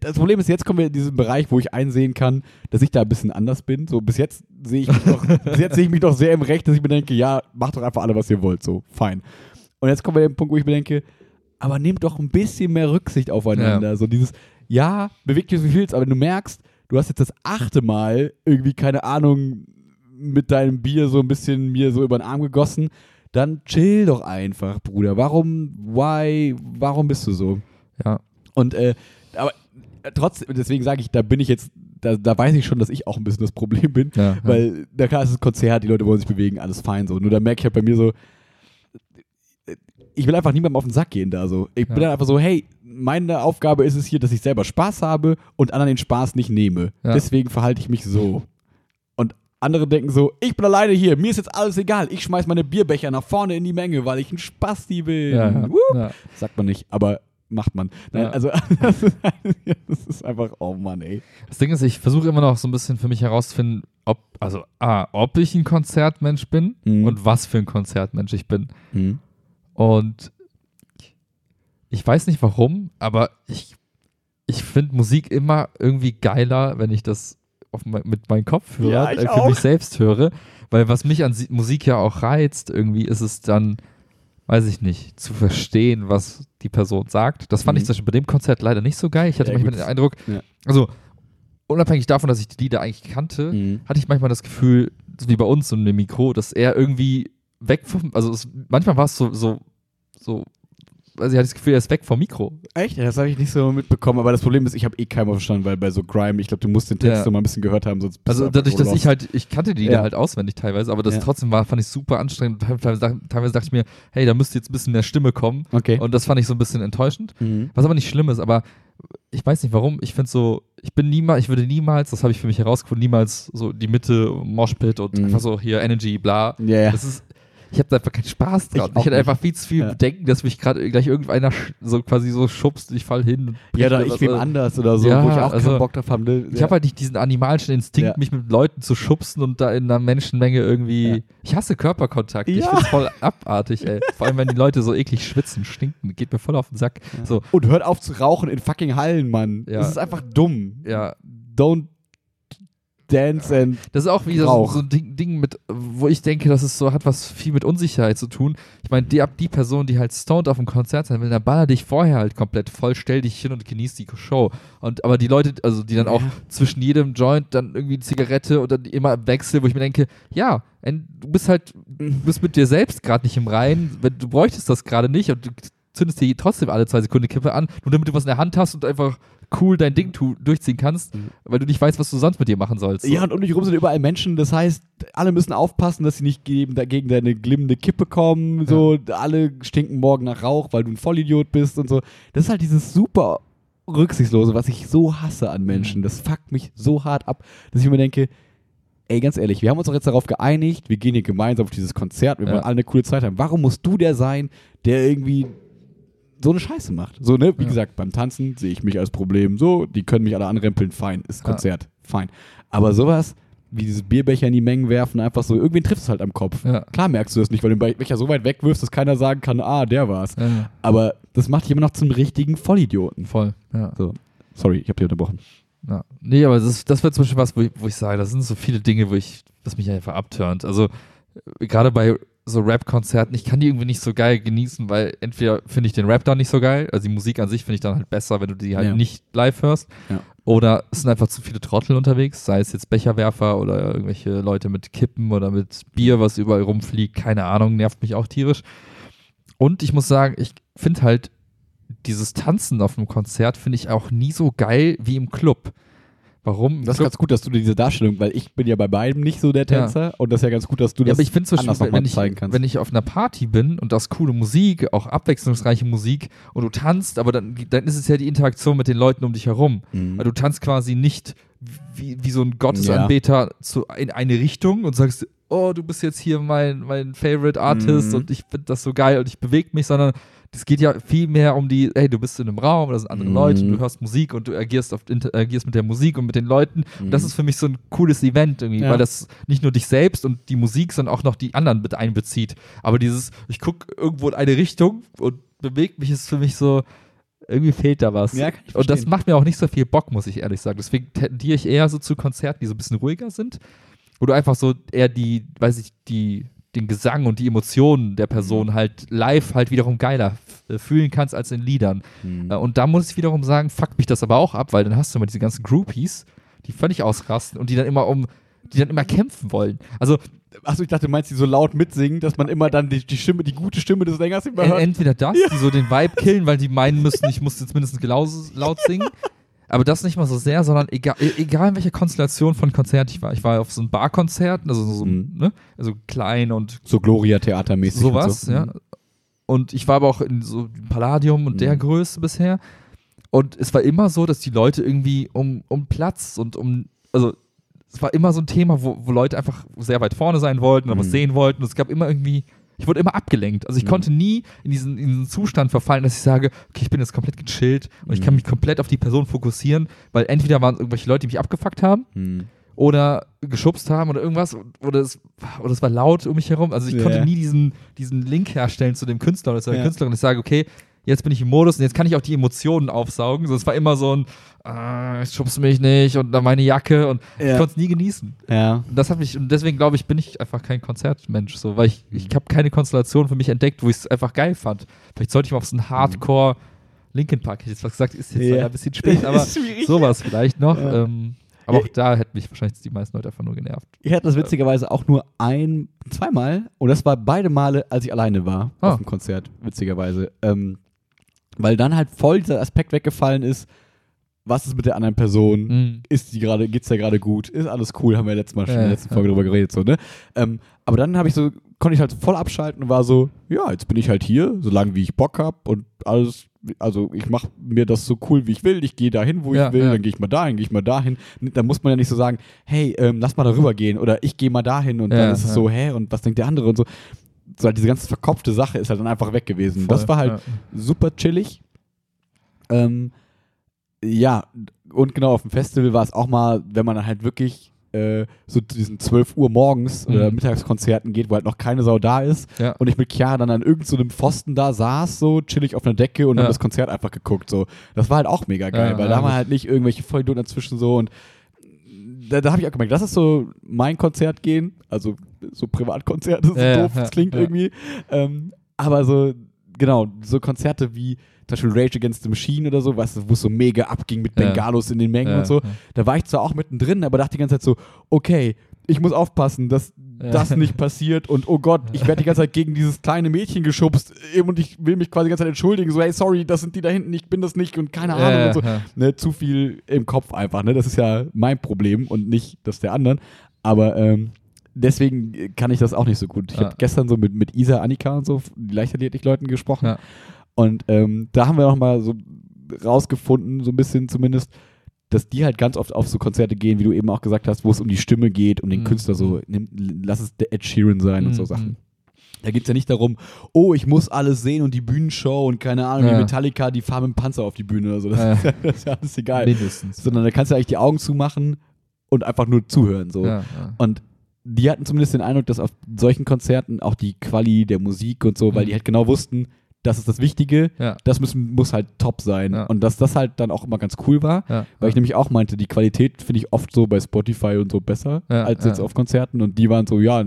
das Problem ist, jetzt kommen wir in diesen Bereich, wo ich einsehen kann, dass ich da ein bisschen anders bin. So, bis jetzt sehe ich mich noch, bis jetzt sehe ich mich noch sehr im Recht, dass ich mir denke, ja, macht doch einfach alle, was ihr wollt, so, fein. Und jetzt kommen wir an den Punkt, wo ich mir denke, aber nehmt doch ein bisschen mehr Rücksicht aufeinander. So dieses, ja, bewegt dich so viel, aber du merkst, du hast jetzt das achte Mal irgendwie, keine Ahnung, mit deinem Bier so ein bisschen mir so über den Arm gegossen. Dann chill doch einfach, Bruder. Warum, why, warum bist du so? Ja. Und, äh, trotzdem, deswegen sage ich, da bin ich jetzt, da, da weiß ich schon, dass ich auch ein bisschen das Problem bin. Ja, Weil, na klar, es ist ein Konzert, die Leute wollen sich bewegen, alles fein so. Nur da merke ich halt bei mir so, ich will einfach niemandem auf den Sack gehen da so. Ich bin Ja. dann einfach so, hey, meine Aufgabe ist es hier, dass ich selber Spaß habe und anderen den Spaß nicht nehme. Ja. Deswegen verhalte ich mich so. Und andere denken so, ich bin alleine hier, mir ist jetzt alles egal. Ich schmeiß meine Bierbecher nach vorne in die Menge, weil ich ein Spasti. Ja, ja. Wupp. ja. Sagt man nicht, aber macht man. Nein, Ja. also das ist, das ist einfach, oh Mann, ey. Das Ding ist, ich versuche immer noch so ein bisschen für mich herauszufinden, ob, also A, ob ich ein Konzertmensch bin Mhm. und was für ein Konzertmensch ich bin. Und ich weiß nicht warum, aber ich, ich finde Musik immer irgendwie geiler, wenn ich das mein, mit meinem Kopfhörer Ja, ich äh, für auch. mich selbst höre. Weil was mich an Si- Musik ja auch reizt, irgendwie ist es dann, weiß ich nicht, zu verstehen, was die Person sagt. Das fand Mhm. ich zum Beispiel bei dem Konzert leider nicht so geil. Ich hatte Ja, manchmal gut. den Eindruck, Ja. also unabhängig davon, dass ich die Lieder eigentlich kannte, Mhm. hatte ich manchmal das Gefühl, so wie bei uns so in dem Mikro, dass er irgendwie weg vom, also es, manchmal war es so, so, so, also ich hatte das Gefühl, er ist weg vom Mikro. Echt? Das habe ich nicht so mitbekommen, aber das Problem ist, ich habe eh keinen verstanden, weil bei so Grime, ich glaube, du musst den Text Ja. so mal ein bisschen gehört haben, sonst bist Also dadurch, so dass ich halt, ich kannte die Ja. halt auswendig teilweise, aber das Ja. trotzdem war, fand ich super anstrengend. Teilweise, teilweise dachte ich mir, hey, da müsste jetzt ein bisschen mehr Stimme kommen. Okay. Und das fand ich so ein bisschen enttäuschend. Mhm. Was aber nicht schlimm ist, aber ich weiß nicht warum. Ich finde so, ich bin niemals, ich würde niemals, das habe ich für mich herausgefunden, niemals so die Mitte, Moshpit und Mhm. einfach so hier Energy, bla. Ja, ja. Das ist, ich habe da einfach keinen Spaß dran. Ich Ich, nicht. einfach viel zu viel Ja. Bedenken, dass mich gerade gleich irgendeiner so quasi so schubst und ich fall hin. Und Ja, oder mir ich wem anders oder so, Ja, wo ich auch also, keinen Bock drauf habe. Ne? Ich habe halt nicht diesen animalischen Instinkt, Ja. mich mit Leuten zu schubsen und da in einer Menschenmenge irgendwie. Ja. Ich hasse Körperkontakt. Ich Ja. find's voll abartig, ey. Vor allem, wenn die Leute so eklig schwitzen, stinken, geht mir voll auf den Sack. So, Und hört auf zu rauchen in fucking Hallen, Mann. Ja. Das ist einfach dumm. ja. Don't dance and. Das ist auch wieder so, so ein Ding, Ding mit, wo ich denke, dass es so hat was viel mit Unsicherheit zu tun. Ich meine, die, die Person, die halt stoned auf dem Konzert sein will, dann baller dich vorher halt komplett voll, stell dich hin und genieß die Show. Und aber die Leute, also die dann auch Ja. zwischen jedem Joint dann irgendwie eine Zigarette und dann immer im Wechsel, wo ich mir denke, ja, du bist halt, du bist mit dir selbst gerade nicht im Reinen, du bräuchtest das gerade nicht und du zündest dir trotzdem alle zwei Sekunden Kippe an, nur damit du was in der Hand hast und einfach cool dein Ding durchziehen kannst, Mhm. weil du nicht weißt, was du sonst mit dir machen sollst. So. Ja, und um dich rum sind überall Menschen. Das heißt, alle müssen aufpassen, dass sie nicht gegen, dagegen deine glimmende Kippe kommen. So, alle stinken morgen nach Rauch, weil du ein Vollidiot bist und so. Das ist halt dieses super Rücksichtslose, was ich so hasse an Menschen. Das fuckt mich so hart ab, dass ich mir denke, ey, ganz ehrlich, wir haben uns doch jetzt darauf geeinigt, wir gehen hier gemeinsam auf dieses Konzert, wir Ja. wollen alle eine coole Zeit haben. Warum musst du der sein, der irgendwie so eine Scheiße macht? So, ne? Wie Ja. gesagt, beim Tanzen sehe ich mich als Problem. So, die können mich alle anrempeln, fein, ist Ja. Konzert, fein. Aber sowas, wie dieses Bierbecher in die Mengen werfen, einfach so, irgendwen trifft es halt am Kopf. Ja. Klar merkst du das nicht, weil du den Becher so weit wegwirfst, dass keiner sagen kann, ah, der war's. Ja, Aber das macht dich immer noch zum richtigen Vollidioten. voll, ja. So. Sorry, ich habe dich unterbrochen. ja. Nee, aber das, das wird zum Beispiel was, wo ich, wo ich sage, das sind so viele Dinge, wo ich, was mich einfach abturnt. Also äh, gerade bei so Rap-Konzerten, ich kann die irgendwie nicht so geil genießen, weil entweder finde ich den Rap dann nicht so geil, also die Musik an sich finde ich dann halt besser, wenn du die halt Ja. nicht live hörst. Ja. Oder es sind einfach zu viele Trottel unterwegs, sei es jetzt Becherwerfer oder irgendwelche Leute mit Kippen oder mit Bier, was überall rumfliegt, keine Ahnung, nervt mich auch tierisch. Und ich muss sagen, ich finde halt dieses Tanzen auf einem Konzert finde ich auch nie so geil wie im Club. Warum? Das ist ganz gut, dass du diese Darstellung, weil ich bin ja bei beidem nicht so der Tänzer und das ist ja ganz gut, dass du ja, das aber ich finde zum anders Beispiel, wenn ich, zeigen kannst. wenn ich auf einer Party bin und das coole Musik, auch abwechslungsreiche Musik und du tanzt, aber dann, dann ist es ja die Interaktion mit den Leuten um dich herum. Mhm. Weil du tanzt quasi nicht wie, wie so ein Gottesanbeter zu, in eine Richtung und sagst, oh, du bist jetzt hier mein, mein Favorite Artist Mhm. und ich finde das so geil und ich bewege mich, sondern es geht ja viel mehr um die, hey, du bist in einem Raum, da sind andere Mhm. Leute, du hörst Musik und du agierst, auf, interagierst mit der Musik und mit den Leuten. Und das Mhm. ist für mich so ein cooles Event irgendwie, Ja. weil das nicht nur dich selbst und die Musik, sondern auch noch die anderen mit einbezieht. Aber dieses, ich gucke irgendwo in eine Richtung und bewege mich, ist für mich so, irgendwie fehlt da was. Ja, und das macht mir auch nicht so viel Bock, muss ich ehrlich sagen. Deswegen tendiere ich eher so zu Konzerten, die so ein bisschen ruhiger sind, wo du einfach so eher die, weiß ich, die, den Gesang und die Emotionen der Person Mhm. halt live halt wiederum geiler äh, fühlen kannst als in Liedern. Mhm. Äh, Und da muss ich wiederum sagen, fuckt mich das aber auch ab, weil dann hast du immer diese ganzen Groupies, die völlig ausrasten und die dann immer um, die dann immer kämpfen wollen. Also Achso, ich dachte, du meinst die so laut mitsingen, dass man immer dann die, die Stimme, die gute Stimme des Sängers immer hört. entweder das, die so den Vibe killen, weil die meinen müssen, ich muss jetzt mindestens laut, laut singen. Aber das nicht mal so sehr, sondern egal, e- egal in welcher Konstellation von Konzert ich war. Ich war auf so einem Barkonzert, also so, Mhm. ne, also klein und So Gloria-Theatermäßig. sowas, und so. ja. Und ich war aber auch in so einem Palladium und Mhm. der Größe bisher. Und es war immer so, dass die Leute irgendwie um, um Platz und um, also es war immer so ein Thema, wo, wo Leute einfach sehr weit vorne sein wollten oder was Mhm. sehen wollten. Und es gab immer irgendwie, ich wurde immer abgelenkt. Also ich Mhm. konnte nie in diesen, in diesen Zustand verfallen, dass ich sage, okay, ich bin jetzt komplett gechillt und ich kann Mhm. mich komplett auf die Person fokussieren, weil entweder waren es irgendwelche Leute, die mich abgefuckt haben Mhm. oder geschubst haben oder irgendwas oder es, oder es war laut um mich herum. Also ich Ja. konnte nie diesen, diesen Link herstellen zu dem Künstler oder zu der Ja. Künstlerin. Ich sage, okay, jetzt bin ich im Modus und jetzt kann ich auch die Emotionen aufsaugen. So, es war immer so ein, ich schubst mich nicht und dann meine Jacke und ich Ja. konnte es nie genießen. Ja. Und das habe ich, und deswegen glaube ich, bin ich einfach kein Konzertmensch, so, weil ich, ich habe keine Konstellation für mich entdeckt, wo ich es einfach geil fand. Vielleicht sollte ich mal auf so ein Hardcore Linkin Park, hätte ich jetzt was gesagt, ist jetzt Ja. ein bisschen spät, aber sowas vielleicht noch. Ja. Ähm, aber auch da hätten mich wahrscheinlich die meisten Leute einfach nur genervt. Ich hatte das witzigerweise auch nur ein, zweimal und das war beide Male, als ich alleine war Ah. auf dem Konzert, witzigerweise. Ähm, weil dann halt voll dieser Aspekt weggefallen ist, was ist mit der anderen Person? Mhm. Ist die gerade, geht's der gerade gut? Ist alles cool? Haben wir letztes Mal schon in Ja, der letzten ja. Folge drüber geredet, so, ne? Ähm, aber dann habe ich so, konnte ich halt voll abschalten und war so, ja, jetzt bin ich halt hier, solange wie ich Bock hab und alles, also ich mache mir das so cool, wie ich will, ich gehe dahin, wo Ja, ich will, ja. dann gehe ich mal dahin, gehe ich mal dahin. Da muss man ja nicht so sagen, hey, ähm, lass mal darüber gehen oder ich gehe mal dahin und Ja, dann ist es ja. so, hä, und was denkt der andere und so. So halt diese ganze verkopfte Sache ist halt dann einfach weg gewesen. Voll, das war halt ja. super chillig. Ähm, ja, und genau, auf dem Festival war es auch mal, wenn man dann halt wirklich äh, so zu diesen 12 Uhr morgens oder Mhm. Mittagskonzerten geht, wo halt noch keine Sau da ist Ja. und ich mit Chiara dann an irgendeinem so Pfosten da saß, so chillig auf einer Decke und Ja. dann das Konzert einfach geguckt. So. Das war halt auch mega geil, Ja, weil da war gut. halt nicht irgendwelche Vollidioten dazwischen so und da, da habe ich auch gemerkt, das ist so mein Konzert gehen, also so Privatkonzerte, so Ja, doof, ja, das klingt ja. irgendwie. Ähm, aber so, genau, so Konzerte wie zum Beispiel Rage Against the Machine oder so, weißt du, wo es so mega abging mit. Bengalos in den Mengen und so. Da war ich zwar auch mittendrin, aber dachte die ganze Zeit so, okay, ich muss aufpassen, dass das nicht passiert und oh Gott, ich werde die ganze Zeit gegen dieses kleine Mädchen geschubst und ich will mich quasi die ganze Zeit entschuldigen, so hey, sorry, das sind die da hinten, ich bin das nicht und keine Ahnung Ja, und so. ja. Ne, zu viel im Kopf einfach, ne? Das ist ja mein Problem und nicht das der anderen. Aber ähm, deswegen kann ich das auch nicht so gut. Ich Ja. habe gestern so mit, mit Isa, Annika und so, die Leichtathletik-Leuten gesprochen. Ja. Und ähm, da haben wir noch mal so rausgefunden, so ein bisschen zumindest, dass die halt ganz oft auf so Konzerte gehen, wie du eben auch gesagt hast, wo es um die Stimme geht, um den Mhm. Künstler so, nimm, lass es der Ed Sheeran sein und so Mhm. Sachen. Da geht es ja nicht darum, oh, ich muss alles sehen und die Bühnenshow und keine Ahnung, Ja. wie Metallica, die fahren mit dem Panzer auf die Bühne oder so. Das, Ja. ist, ja, das ist ja alles egal. Mindestens. Sondern da kannst du eigentlich die Augen zumachen und einfach nur zuhören. So. Und die hatten zumindest den Eindruck, dass auf solchen Konzerten auch die Quali der Musik und so, weil Mhm. die halt genau wussten, das ist das Wichtige, Ja. das müssen, muss halt top sein. Ja. Und dass das halt dann auch immer ganz cool war, Ja. weil ich nämlich auch meinte, die Qualität finde ich oft so bei Spotify und so besser als jetzt auf Konzerten. Und die waren so, ja,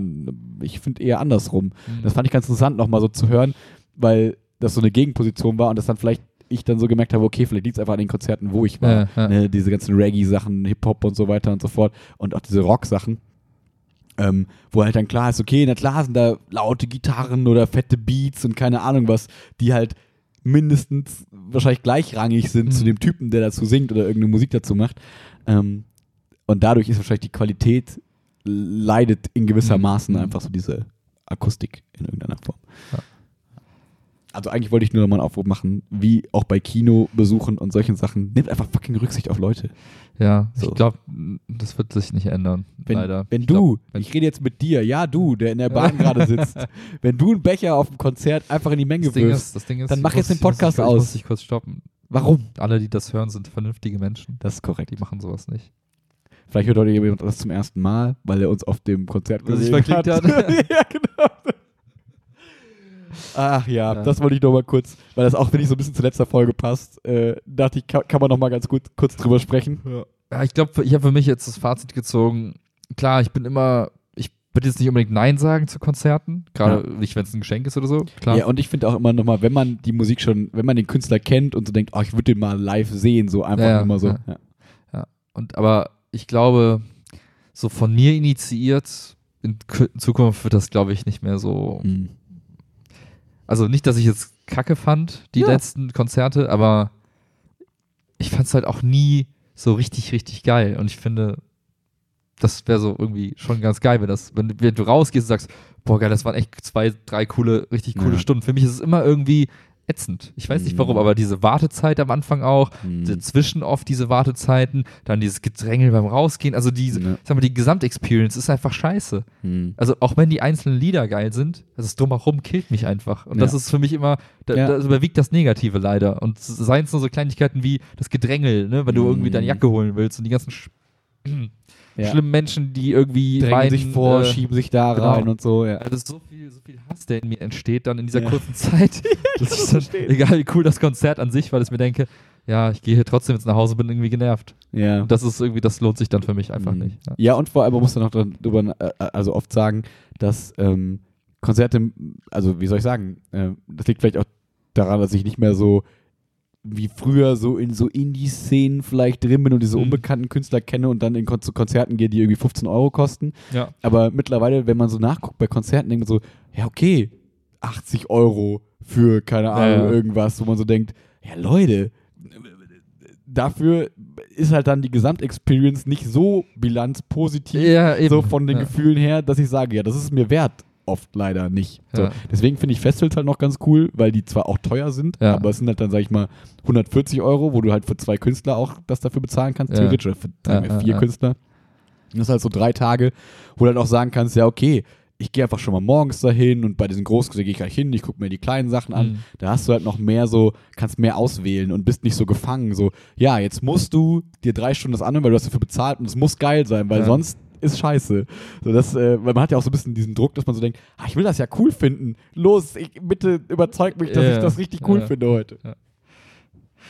ich finde eher andersrum. Mhm. Das fand ich ganz interessant, nochmal so zu hören, weil das so eine Gegenposition war und das dann vielleicht ich dann so gemerkt habe, okay, vielleicht liegt es einfach an den Konzerten, wo ich war. Ne, diese ganzen Reggae-Sachen, Hip-Hop und so weiter und so fort und auch diese Rock-Sachen. Ähm, wo halt dann klar ist, okay, na klar sind da laute Gitarren oder fette Beats und keine Ahnung was, die halt mindestens wahrscheinlich gleichrangig sind Mhm. zu dem Typen, der dazu singt oder irgendeine Musik dazu macht. Ähm, und dadurch ist wahrscheinlich die Qualität leidet in gewisser Mhm. Maßen Mhm. einfach so diese Akustik in irgendeiner Form. Ja. Also eigentlich wollte ich nur noch mal einen Aufruf machen, wie auch bei Kinobesuchen und solchen Sachen, nehmt einfach fucking Rücksicht auf Leute. Ja, So. ich glaube, das wird sich nicht ändern. Wenn, leider. wenn Ich du, glaub, wenn- ich rede jetzt mit dir, ja du, der in der Bahn gerade sitzt, wenn du einen Becher auf dem Konzert einfach in die Menge das wirfst, ist, ist, dann ich mach jetzt den Podcast ich muss, Ich aus. muss dich kurz stoppen. warum? Alle, die das hören, sind vernünftige Menschen. Das ist korrekt. Die machen sowas nicht. Vielleicht hört heute jemand das zum ersten Mal, weil er uns auf dem Konzert er gesehen verklickt hat. ja, genau. Ach ja, Ja. das wollte ich noch mal kurz, weil das auch, finde ich, so ein bisschen zur letzter Folge passt, äh, dachte ich, kann, kann man noch mal ganz gut kurz drüber sprechen. Ja, ich glaube, ich habe für mich jetzt das Fazit gezogen. Klar, ich bin immer, ich würde jetzt nicht unbedingt Nein sagen zu Konzerten, gerade nicht, wenn es ein Geschenk ist oder so. Klar. Ja, und ich finde auch immer noch mal, wenn man die Musik schon, wenn man den Künstler kennt und so denkt, oh, ich würde den mal live sehen, so einfach Ja, ja, immer so. ja. Ja. Und aber ich glaube, so von mir initiiert, in Zukunft wird das, glaube ich, nicht mehr so. Mhm. Also nicht, dass ich jetzt Kacke fand, die Ja. letzten Konzerte, aber ich fand es halt auch nie so richtig, richtig geil. Und ich finde, das wäre so irgendwie schon ganz geil, wenn das, wenn, wenn du rausgehst und sagst, boah geil, das waren echt zwei, drei coole, richtig coole Ja. Stunden. Für mich ist es immer irgendwie ätzend. Ich weiß nicht warum, Mhm. aber diese Wartezeit am Anfang auch, Mhm. dazwischen oft diese Wartezeiten, dann dieses Gedrängel beim Rausgehen, also diese, Ja. sag mal, die Gesamtexperience ist einfach scheiße. Mhm. Also auch wenn die einzelnen Lieder geil sind, das ist drumherum killt mich einfach. Und das Ja. ist für mich immer, da, Ja. das überwiegt das Negative leider. Und seien es nur so Kleinigkeiten wie das Gedrängel, ne, wenn du Mhm. irgendwie deine Jacke holen willst und die ganzen sch Ja. schlimmen Menschen, die irgendwie Drängen sich vor, äh, schieben sich da genau. rein und so. Ja. also so viel, so viel Hass, der in mir entsteht dann in dieser Ja. kurzen Zeit, dass ich dann, egal wie cool das Konzert an sich, weil ich mir denke, ja, ich gehe hier trotzdem jetzt nach Hause, bin irgendwie genervt. ja. Und das ist irgendwie, das lohnt sich dann für mich einfach Mhm. nicht. Ja. Ja, und vor allem man muss dann noch darüber, äh, also oft sagen, dass ähm, Konzerte, also wie soll ich sagen, äh, das liegt vielleicht auch daran, dass ich nicht mehr so wie früher so in so Indie-Szenen vielleicht drin bin und diese Mhm. unbekannten Künstler kenne und dann in Kon zu Konzerten gehe, die irgendwie 15 Euro kosten. Ja. Aber mittlerweile, wenn man so nachguckt bei Konzerten, denkt man so, ja okay, 80 Euro für, keine Ahnung, ja. irgendwas, wo man so denkt, ja Leute, dafür ist halt dann die Gesamtexperience nicht so bilanzpositiv, Ja, so von den. Gefühlen her, dass ich sage, ja, das ist mir wert. Oft leider nicht. So. Ja. Deswegen finde ich Festivals halt noch ganz cool, weil die zwar auch teuer sind, Ja. aber es sind halt dann, sag ich mal, 140 Euro, wo du halt für zwei Künstler auch das dafür bezahlen kannst, Ja. theoretisch, oder für ja, vier. Künstler. Das ist halt so drei Tage, wo du halt auch sagen kannst, ja, okay, ich gehe einfach schon mal morgens dahin und bei diesen großen gehe ich gleich hin, ich gucke mir die kleinen Sachen an. Mhm. Da hast du halt noch mehr so, kannst mehr auswählen und bist nicht so gefangen. So, ja, jetzt musst du dir drei Stunden das anhören, weil du hast dafür bezahlt und es muss geil sein, weil Ja. sonst ist scheiße. So, das, äh, weil man hat ja auch so ein bisschen diesen Druck, dass man so denkt, ah, ich will das ja cool finden. Los, ich, bitte überzeug mich, dass Ja, ich das richtig cool ja. finde heute.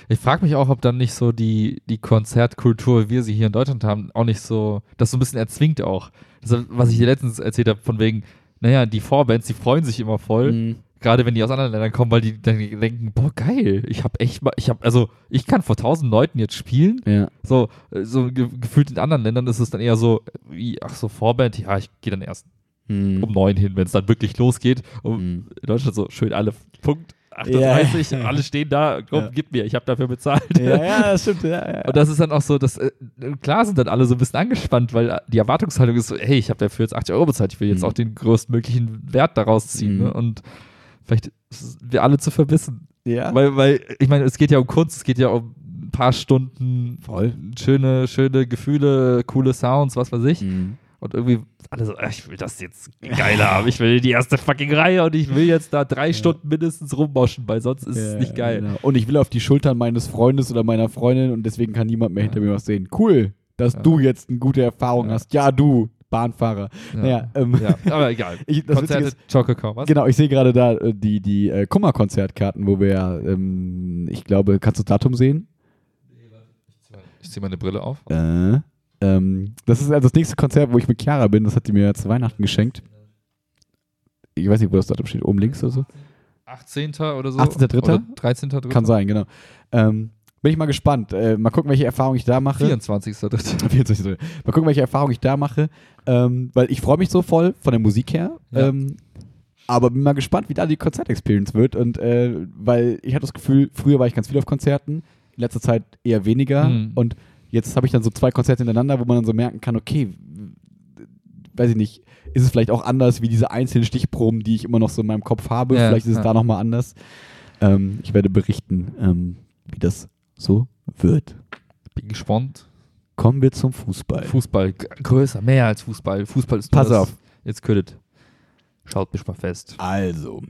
Ich frage mich auch, ob dann nicht so die, die Konzertkultur, wie wir sie hier in Deutschland haben, auch nicht so, das so ein bisschen erzwingt auch. Das, was ich dir letztens erzählt habe, von wegen, naja, die Vorbands, die freuen sich immer voll, Mhm. Gerade wenn die aus anderen Ländern kommen, weil die dann denken, boah, geil, ich habe echt mal, ich habe, also ich kann vor tausend Leuten jetzt spielen. Ja. So, so ge gefühlt in anderen Ländern ist es dann eher so, wie, ach so, Vorband, ja, ich gehe dann erst Mhm. um neun hin, wenn es dann wirklich losgeht. Und Mhm. in Deutschland so schön alle Punkt 38, Ja. alle stehen da, komm, Ja. gib mir, ich habe dafür bezahlt. Ja, ja, das stimmt. Ja, ja. Und das ist dann auch so, dass äh, klar sind dann alle so ein bisschen angespannt, weil die Erwartungshaltung ist so, hey, ich habe dafür jetzt 80 Euro bezahlt, ich will jetzt Mhm. auch den größtmöglichen Wert daraus ziehen. Mhm. Ne? Und vielleicht wir alle zu verbissen. ja. Weil, weil, ich meine, es geht ja um Kunst, es geht ja um ein paar Stunden Voll. schöne, schöne Gefühle, coole Sounds, was weiß ich. Mhm. Und irgendwie alle so, "Ah, ich will das jetzt geiler haben, ich will die erste fucking Reihe und ich will jetzt da drei Stunden mindestens rummoschen, weil sonst ist es Ja, nicht geil. Genau. Und ich will auf die Schultern meines Freundes oder meiner Freundin und deswegen kann niemand mehr hinter mir was sehen. Cool, dass Ja. du jetzt eine gute Erfahrung Ja. hast. Ja, du, Bahnfahrer. Naja, ähm, Ja, aber egal. Ich, das Konzerte, ist, Choco was? genau, ich sehe gerade da äh, die, die äh, Kummer-Konzertkarten, wo wir ja, ähm, ich glaube, kannst du das Datum sehen? Ich ziehe meine Brille auf. Äh, ähm, das ist also das nächste Konzert, wo ich mit Chiara bin. Das hat die mir zu Weihnachten geschenkt. Ich weiß nicht, wo das Datum steht. Oben links oder so. 18. oder so. 18.3.? Oder 13.3. Kann sein, genau. Ähm, bin ich mal gespannt. Äh, mal gucken, welche Erfahrung ich da mache. 24.3. 24. Mal gucken, welche Erfahrung ich da mache. Ähm, weil ich freue mich so voll von der Musik her. Ja. Ähm, aber bin mal gespannt, wie da die Konzertexperience wird. Und äh, weil ich hatte das Gefühl, früher war ich ganz viel auf Konzerten, in letzter Zeit eher weniger. Mhm. Und jetzt habe ich dann so zwei Konzerte hintereinander, wo man dann so merken kann, okay, weiß ich nicht, ist es vielleicht auch anders wie diese einzelnen Stichproben, die ich immer noch so in meinem Kopf habe. Ja, vielleicht ist es ja. da nochmal anders. Ähm, ich werde berichten, ähm, wie das so wird. Bin gespannt. Kommen wir zum Fußball. Fußball, größer, mehr als Fußball. Fußball ist Pass das. auf. Jetzt ködet. Schaut mich mal fest. Also,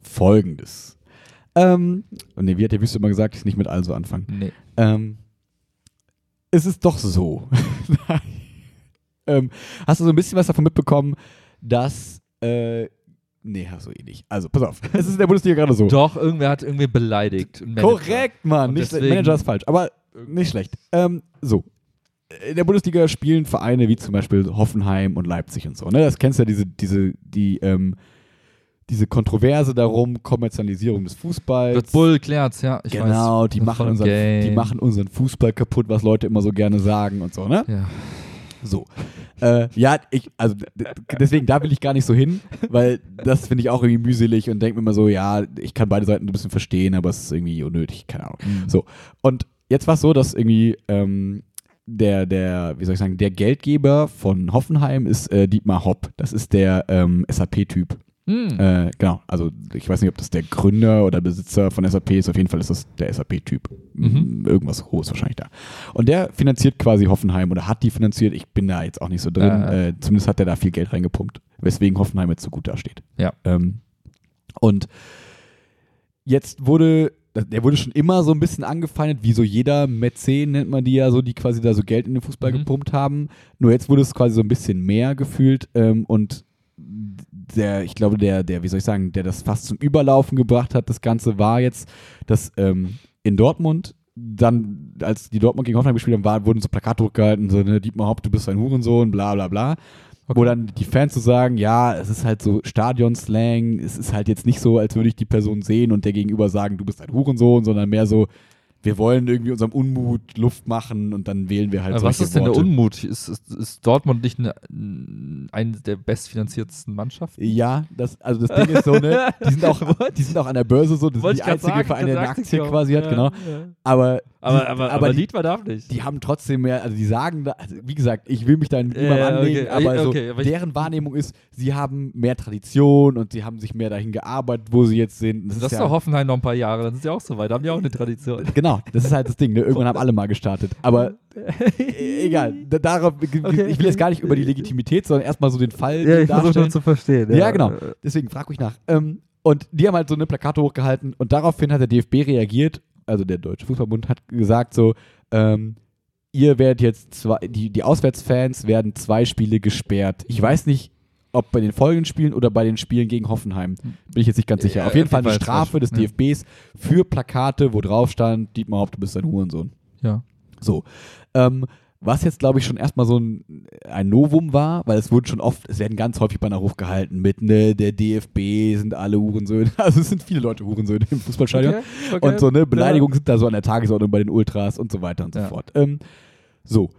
folgendes. Ähm, nee, wie hat der Wüste immer gesagt, ich nicht mit also anfangen. Nee. Ähm, es ist doch so. ähm, hast du so ein bisschen was davon mitbekommen, dass. Äh, nee, hast du eh nicht. Also, pass auf. Es ist in der Bundesliga gerade so. Doch, irgendwer hat irgendwie beleidigt. Korrekt, Mann. Und Nicht, deswegen- Manager ist falsch, aber nicht schlecht. Ähm, so. In der Bundesliga spielen Vereine wie zum Beispiel Hoffenheim und Leipzig und so. Ne? Das kennst du ja, diese, diese, die, ähm, diese Kontroverse darum, Kommerzialisierung des Fußballs. Red Bull klärt's, ja. Ich genau, weiß. die machen, unseren, die machen unseren Fußball kaputt, was Leute immer so gerne sagen und so, ne? Ja. So. Äh, ja, ich, also deswegen, da will ich gar nicht so hin, weil das finde ich auch irgendwie mühselig und denke mir immer so, ja, ich kann beide Seiten ein bisschen verstehen, aber es ist irgendwie unnötig, keine Ahnung. Mhm. So. Und jetzt war es so, dass irgendwie ähm, der, der, wie soll ich sagen, der Geldgeber von Hoffenheim ist äh, Dietmar Hopp. Das ist der ähm, SAP-Typ. Hm. Äh, genau, also ich weiß nicht, ob das der Gründer oder Besitzer von SAP ist. Auf jeden Fall ist das der SAP-Typ. Mhm. Irgendwas Hohes wahrscheinlich da. Und der finanziert quasi Hoffenheim oder hat die finanziert. Ich bin da jetzt auch nicht so drin. Äh. Äh, zumindest hat er da viel Geld reingepumpt, weswegen Hoffenheim jetzt so gut dasteht. Ja. Ähm, und jetzt wurde, der wurde schon immer so ein bisschen angefeindet, wie so jeder Mäzen nennt man die ja so, die quasi da so Geld in den Fußball Mhm. gepumpt haben. Nur jetzt wurde es quasi so ein bisschen mehr gefühlt ähm, und der, ich glaube, der, der, wie soll ich sagen, der das fast zum Überlaufen gebracht hat, das Ganze war jetzt, dass ähm, in Dortmund dann, als die Dortmund gegen Hoffenheim gespielt haben, war, wurden so Plakate hochgehalten, so, ne, Dietmar Haupt, du bist ein Hurensohn, bla bla bla. Okay. Wo dann die Fans so sagen, ja, es ist halt so Stadion-Slang, es ist halt jetzt nicht so, als würde ich die Person sehen und der Gegenüber sagen, du bist ein Hurensohn, sondern mehr so, wir wollen irgendwie unserem Unmut Luft machen und dann wählen wir halt Aber was ist denn Worte. der Unmut? Ist, ist, ist Dortmund nicht eine, eine der bestfinanziertesten Mannschaften? Ja, das, also das Ding ist so, ne, die sind auch, die sind auch an der Börse so, das Wollte sind ich die einzige sagen, Verein, der eine Aktie quasi hat, Ja, genau. ja. Aber, Aber, die, aber, aber Dietmar darf nicht. die haben trotzdem mehr, also die sagen, also wie gesagt, ich will mich da niemandem Ja, anlegen, okay. aber, so, Okay, aber deren Wahrnehmung ist, sie haben mehr Tradition und sie haben sich mehr dahin gearbeitet, wo sie jetzt sind. das ist ist ja, doch Hoffenheim noch ein paar Jahre, dann sind sie auch so weit. Da haben die auch eine Tradition. Genau, das ist halt das Ding. Ne? Irgendwann haben alle mal gestartet. Aber äh, egal. Da, darauf, ich will jetzt gar nicht über die Legitimität, sondern erstmal so den Fall darstellen. verstehen. Ja, genau. Deswegen frag ruhig nach. Ähm, und die haben halt so eine Plakate hochgehalten und daraufhin hat der DFB reagiert, also der Deutsche Fußballbund hat gesagt so, ähm, ihr werdet jetzt zwei, die, die Auswärtsfans werden zwei Spiele gesperrt. Ich weiß nicht, ob bei den folgenden Spielen oder bei den Spielen gegen Hoffenheim. Bin ich jetzt nicht ganz sicher. Ja, auf jeden Fall eine Strafe des. Ja. DFBs für Plakate, wo drauf stand, Dietmar Haupt, du bist ein Hurensohn. Ja. So. Ähm, was jetzt, glaube ich, schon erstmal so ein, ein Novum war, weil es wurden schon oft, es werden ganz häufig Banner hochgehalten mit, ne, der DFB sind alle Hurensöhne. Also es sind viele Leute Hurensöhne im Fußballstadion. Okay, okay. Und so, ne, Beleidigungen sind da so an der Tagesordnung bei den Ultras und so weiter und so Ja. fort. Ähm, so.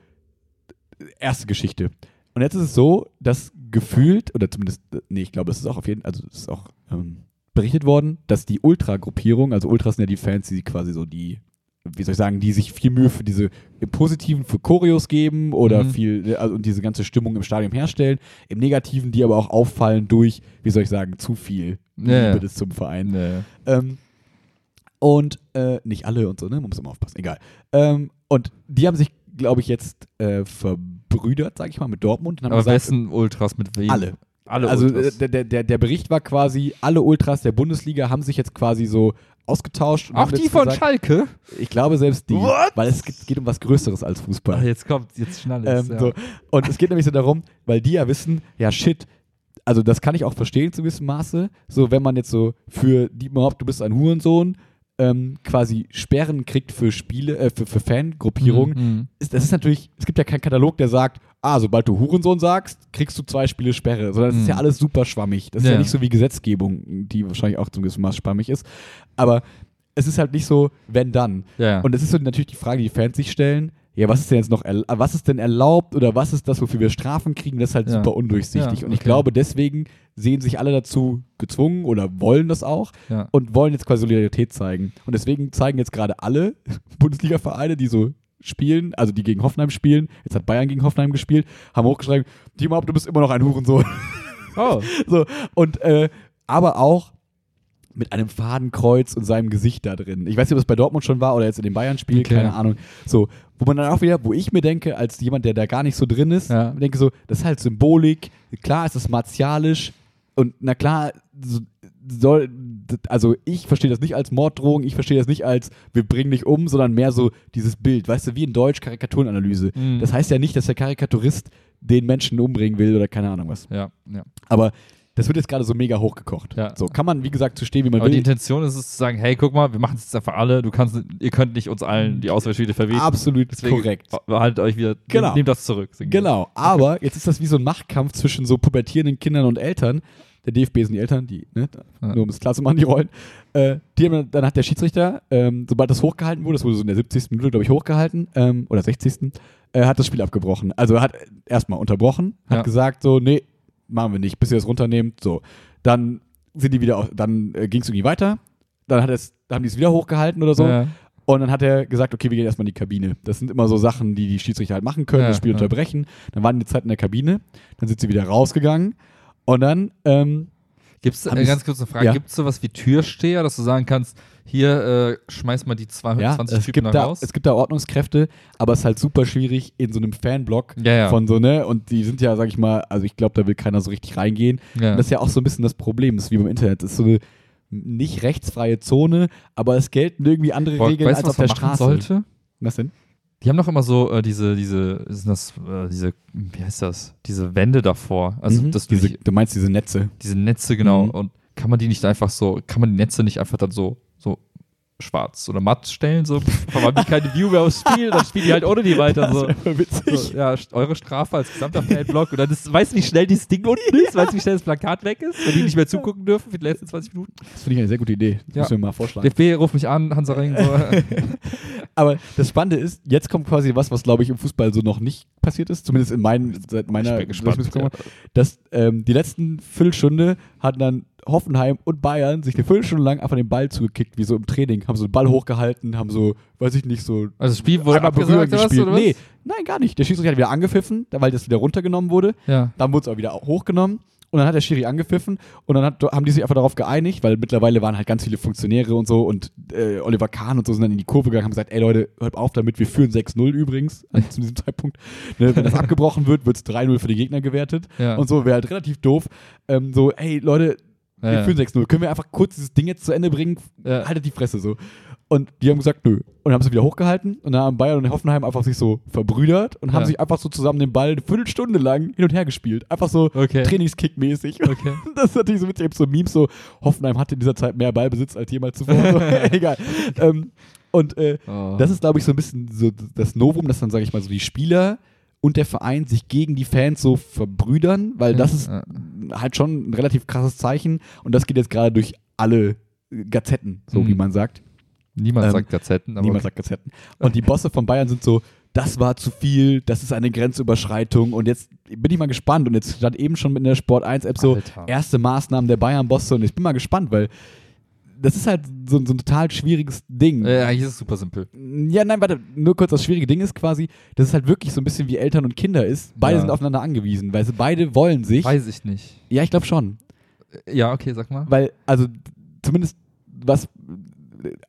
Erste Geschichte. Und jetzt ist es so, dass gefühlt, oder zumindest, nee, ich glaube, es ist auch auf jeden Fall, also es ist auch ähm, berichtet worden, dass die Ultra-Gruppierung, also Ultras sind ja die Fans, die quasi so die, wie soll ich sagen, die sich viel Mühe für diese im Positiven für Choreos geben oder Mhm. viel, also und diese ganze Stimmung im Stadion herstellen, im Negativen, die aber auch auffallen durch, wie soll ich sagen, zu viel Ja, ja. Liebe des zum Verein. Nee. Ähm, und äh, nicht alle und so, ne? Man muss immer aufpassen, egal. Ähm, und die haben sich, glaube ich, jetzt äh, verbrüdert, sage ich mal, mit Dortmund Aber gesagt, wessen Ultras mit wem? alle. Alle Also Ultras. der, der, der Bericht war quasi, alle Ultras der Bundesliga haben sich jetzt quasi so ausgetauscht. auch die von gesagt, Schalke? Ich glaube selbst die, What? weil es geht, geht um was Größeres als Ach, Fußball. jetzt kommt, jetzt schnell es. Ähm, ja. so. Und es geht nämlich so darum, weil die ja wissen, ja shit, also das kann ich auch verstehen zu gewissem Maße, so wenn man jetzt so für die überhaupt, du bist ein Hurensohn, ähm, quasi Sperren kriegt für Spiele, äh, für, für Fangruppierungen, Mhm. ist, das ist natürlich, es gibt ja keinen Katalog, der sagt, ah, sobald du Hurensohn sagst, kriegst du zwei Spiele Sperre, sondern das ist Mhm. ja alles super schwammig. Das ist ja. Ja. nicht so wie Gesetzgebung, die wahrscheinlich auch zum gewissen Maß schwammig ist. Aber es ist halt nicht so, wenn dann. Ja. Und es ist so natürlich die Frage, die Fans sich stellen, ja, was ist denn jetzt noch, was ist denn erlaubt oder was ist das, wofür wir Strafen kriegen? Das ist halt Ja. super undurchsichtig. Ja, Und ich okay. glaube, deswegen sehen sich alle dazu gezwungen oder wollen das auch ja. und wollen jetzt quasi Solidarität zeigen. Und deswegen zeigen jetzt gerade alle Bundesliga-Vereine, die so spielen, also die gegen Hoffenheim spielen, jetzt hat Bayern gegen Hoffenheim gespielt, haben hochgeschrieben, Timo, du bist immer noch ein Hurensohn. Oh. so, und, äh, aber auch mit einem Fadenkreuz und seinem Gesicht da drin. Ich weiß nicht, ob es bei Dortmund schon war oder jetzt in dem Bayern-Spiel, Okay. keine Ahnung. So, wo man dann auch wieder, wo ich mir denke, als jemand, der da gar nicht so drin ist, Ja. denke so, das ist halt Symbolik, klar ist es martialisch und na klar so, soll, also ich verstehe das nicht als Morddrohung, ich verstehe das nicht als, wir bringen dich um, sondern mehr so dieses Bild, weißt du, wie in Deutsch Karikaturenanalyse. Mhm. Das heißt ja nicht, dass der Karikaturist den Menschen umbringen will oder keine Ahnung was. Ja, ja. Aber das wird jetzt gerade so mega hochgekocht. Ja. So kann man, wie gesagt, zu stehen, wie man Aber die will. Intention ist es zu sagen, hey, guck mal, wir machen es jetzt einfach alle, du kannst, ihr könnt nicht uns allen die Auswahlspiele verwehten. Absolut Deswegen korrekt. Haltet euch wieder, Genau. nehmt, nehmt das zurück. Genau, aber jetzt ist das wie so ein Machtkampf zwischen so pubertierenden Kindern und Eltern. Der DFB sind die Eltern, die, ne, Ja. nur um es klar zu machen, die Rollen. Äh, die haben, dann- dann hat der Schiedsrichter, ähm, sobald das hochgehalten wurde, das wurde so in der 70. Minute, glaube ich, hochgehalten, ähm, oder 60. Äh, hat das Spiel abgebrochen. Also er hat erstmal unterbrochen, hat Ja. gesagt so, nee, machen wir nicht, bis ihr das runternehmt. So, dann sind die wieder, auf- dann äh, ging es irgendwie weiter. Dann hat es, haben die es wieder hochgehalten oder so. Ja. Und dann hat er gesagt, okay, wir gehen erstmal in die Kabine. Das sind immer so Sachen, die die Schiedsrichter halt machen können, Ja, das Spiel ja. unterbrechen. Dann waren die Zeit in der Kabine, dann sind sie wieder rausgegangen und dann, ähm, Gibt es, äh, ganz kurze Frage, ja. gibt es sowas wie Türsteher, dass du sagen kannst, hier äh, schmeiß mal die ja, 220 es Typen gibt, da raus? es gibt da Ordnungskräfte, aber es ist halt super schwierig in so einem Fanblock Ja, ja. von so, ne, und die sind ja, sag ich mal, also ich glaube, da will keiner so richtig reingehen. ja. Und das ist ja auch so ein bisschen das Problem, das ist wie beim Internet, das ist so eine nicht rechtsfreie Zone, aber es gelten irgendwie andere Boah, Regeln weißt als was auf der Straße. sollte? Was denn? Die haben doch immer so äh, diese, diese, sind das, äh, diese, wie heißt das? Diese Wände davor. Also, Mhm. dass du diese, nicht, du meinst diese Netze. diese Netze, genau. Mhm. Und kann man die nicht einfach so, kann man die Netze nicht einfach dann so schwarz oder matt stellen? So, haben die keine View mehr aufs Spiel, dann spielen die halt ohne die weiter. So. So, ja, eure Strafe als gesamter Fanblock. Und dann ist, weißt du, wie schnell dieses Ding unten ist? Weißt du, wie schnell das Plakat weg ist? Wenn die nicht mehr zugucken dürfen für die letzten 20 Minuten? Das finde ich eine sehr gute Idee. Das Ja. müssen wir mal vorschlagen. DFB, ruf mich an, Hansa Ring. So. Aber das Spannende ist, jetzt kommt quasi was, was glaube ich im Fußball so noch nicht passiert ist, zumindest in meinen, seit meiner, ich bin gespannt. dass ähm, die letzten Viertelstunde hatten dann Hoffenheim und Bayern sich eine Viertelstunde lang einfach den Ball zugekickt, wie so im Training, haben so den Ball hochgehalten, haben so, weiß ich nicht, so Also das Spiel wurde einmal berühren gespielt. Was? Nee, nein, gar nicht. Der Schiedsrichter hat wieder angepfiffen, weil das wieder runtergenommen wurde. Ja. Dann wurde es aber wieder hochgenommen und dann hat der Schiri angepfiffen und dann hat, haben die sich einfach darauf geeinigt, weil mittlerweile waren halt ganz viele Funktionäre und so und äh, Oliver Kahn und so sind dann in die Kurve gegangen, haben gesagt, ey Leute, hört auf damit, wir führen 6-0 übrigens also zu diesem Zeitpunkt. Ne, wenn das abgebrochen wird, wird es 3-0 für die Gegner gewertet Ja. und so wäre halt relativ doof. Ähm, so, ey Leute, wir führen 6-0, können wir einfach kurz dieses Ding jetzt zu Ende bringen? Haltet die Fresse so. Und die haben gesagt, nö. Und haben sie wieder hochgehalten und dann haben Bayern und Hoffenheim einfach sich so verbrüdert und haben Ja. sich einfach so zusammen den Ball eine Viertelstunde lang hin und her gespielt. Einfach so Okay. Trainingskick-mäßig. Okay. Das ist natürlich so mit so Memes so, Hoffenheim hatte in dieser Zeit mehr Ballbesitz als jemals zuvor. so, egal. Ähm, und äh, Oh. das ist, glaube ich, so ein bisschen so das Novum, dass dann, sage ich mal, so die Spieler und der Verein sich gegen die Fans so verbrüdern, weil das ist halt schon ein relativ krasses Zeichen und das geht jetzt gerade durch alle Gazetten, so Mhm. wie man sagt. Niemand Ähm, sagt Gazetten, aber Niemand sagt Gazetten. Und die Bosse von Bayern sind so, das war zu viel, das ist eine Grenzüberschreitung und jetzt bin ich mal gespannt und jetzt stand eben schon mit in der Sport 1 App so Alter. erste Maßnahmen der Bayern-Bosse und ich bin mal gespannt, weil das ist halt so, so ein total schwieriges Ding. äh, eigentlich ist es super simpel. Ja, nein, warte, nur kurz das schwierige Ding ist quasi, dass es halt wirklich so ein bisschen wie Eltern und Kinder ist. Beide Ja. sind aufeinander angewiesen, weil sie beide wollen sich. Weiß ich nicht. ja, ich glaube schon. Äh, Ja, okay, sag mal. Weil, also zumindest was,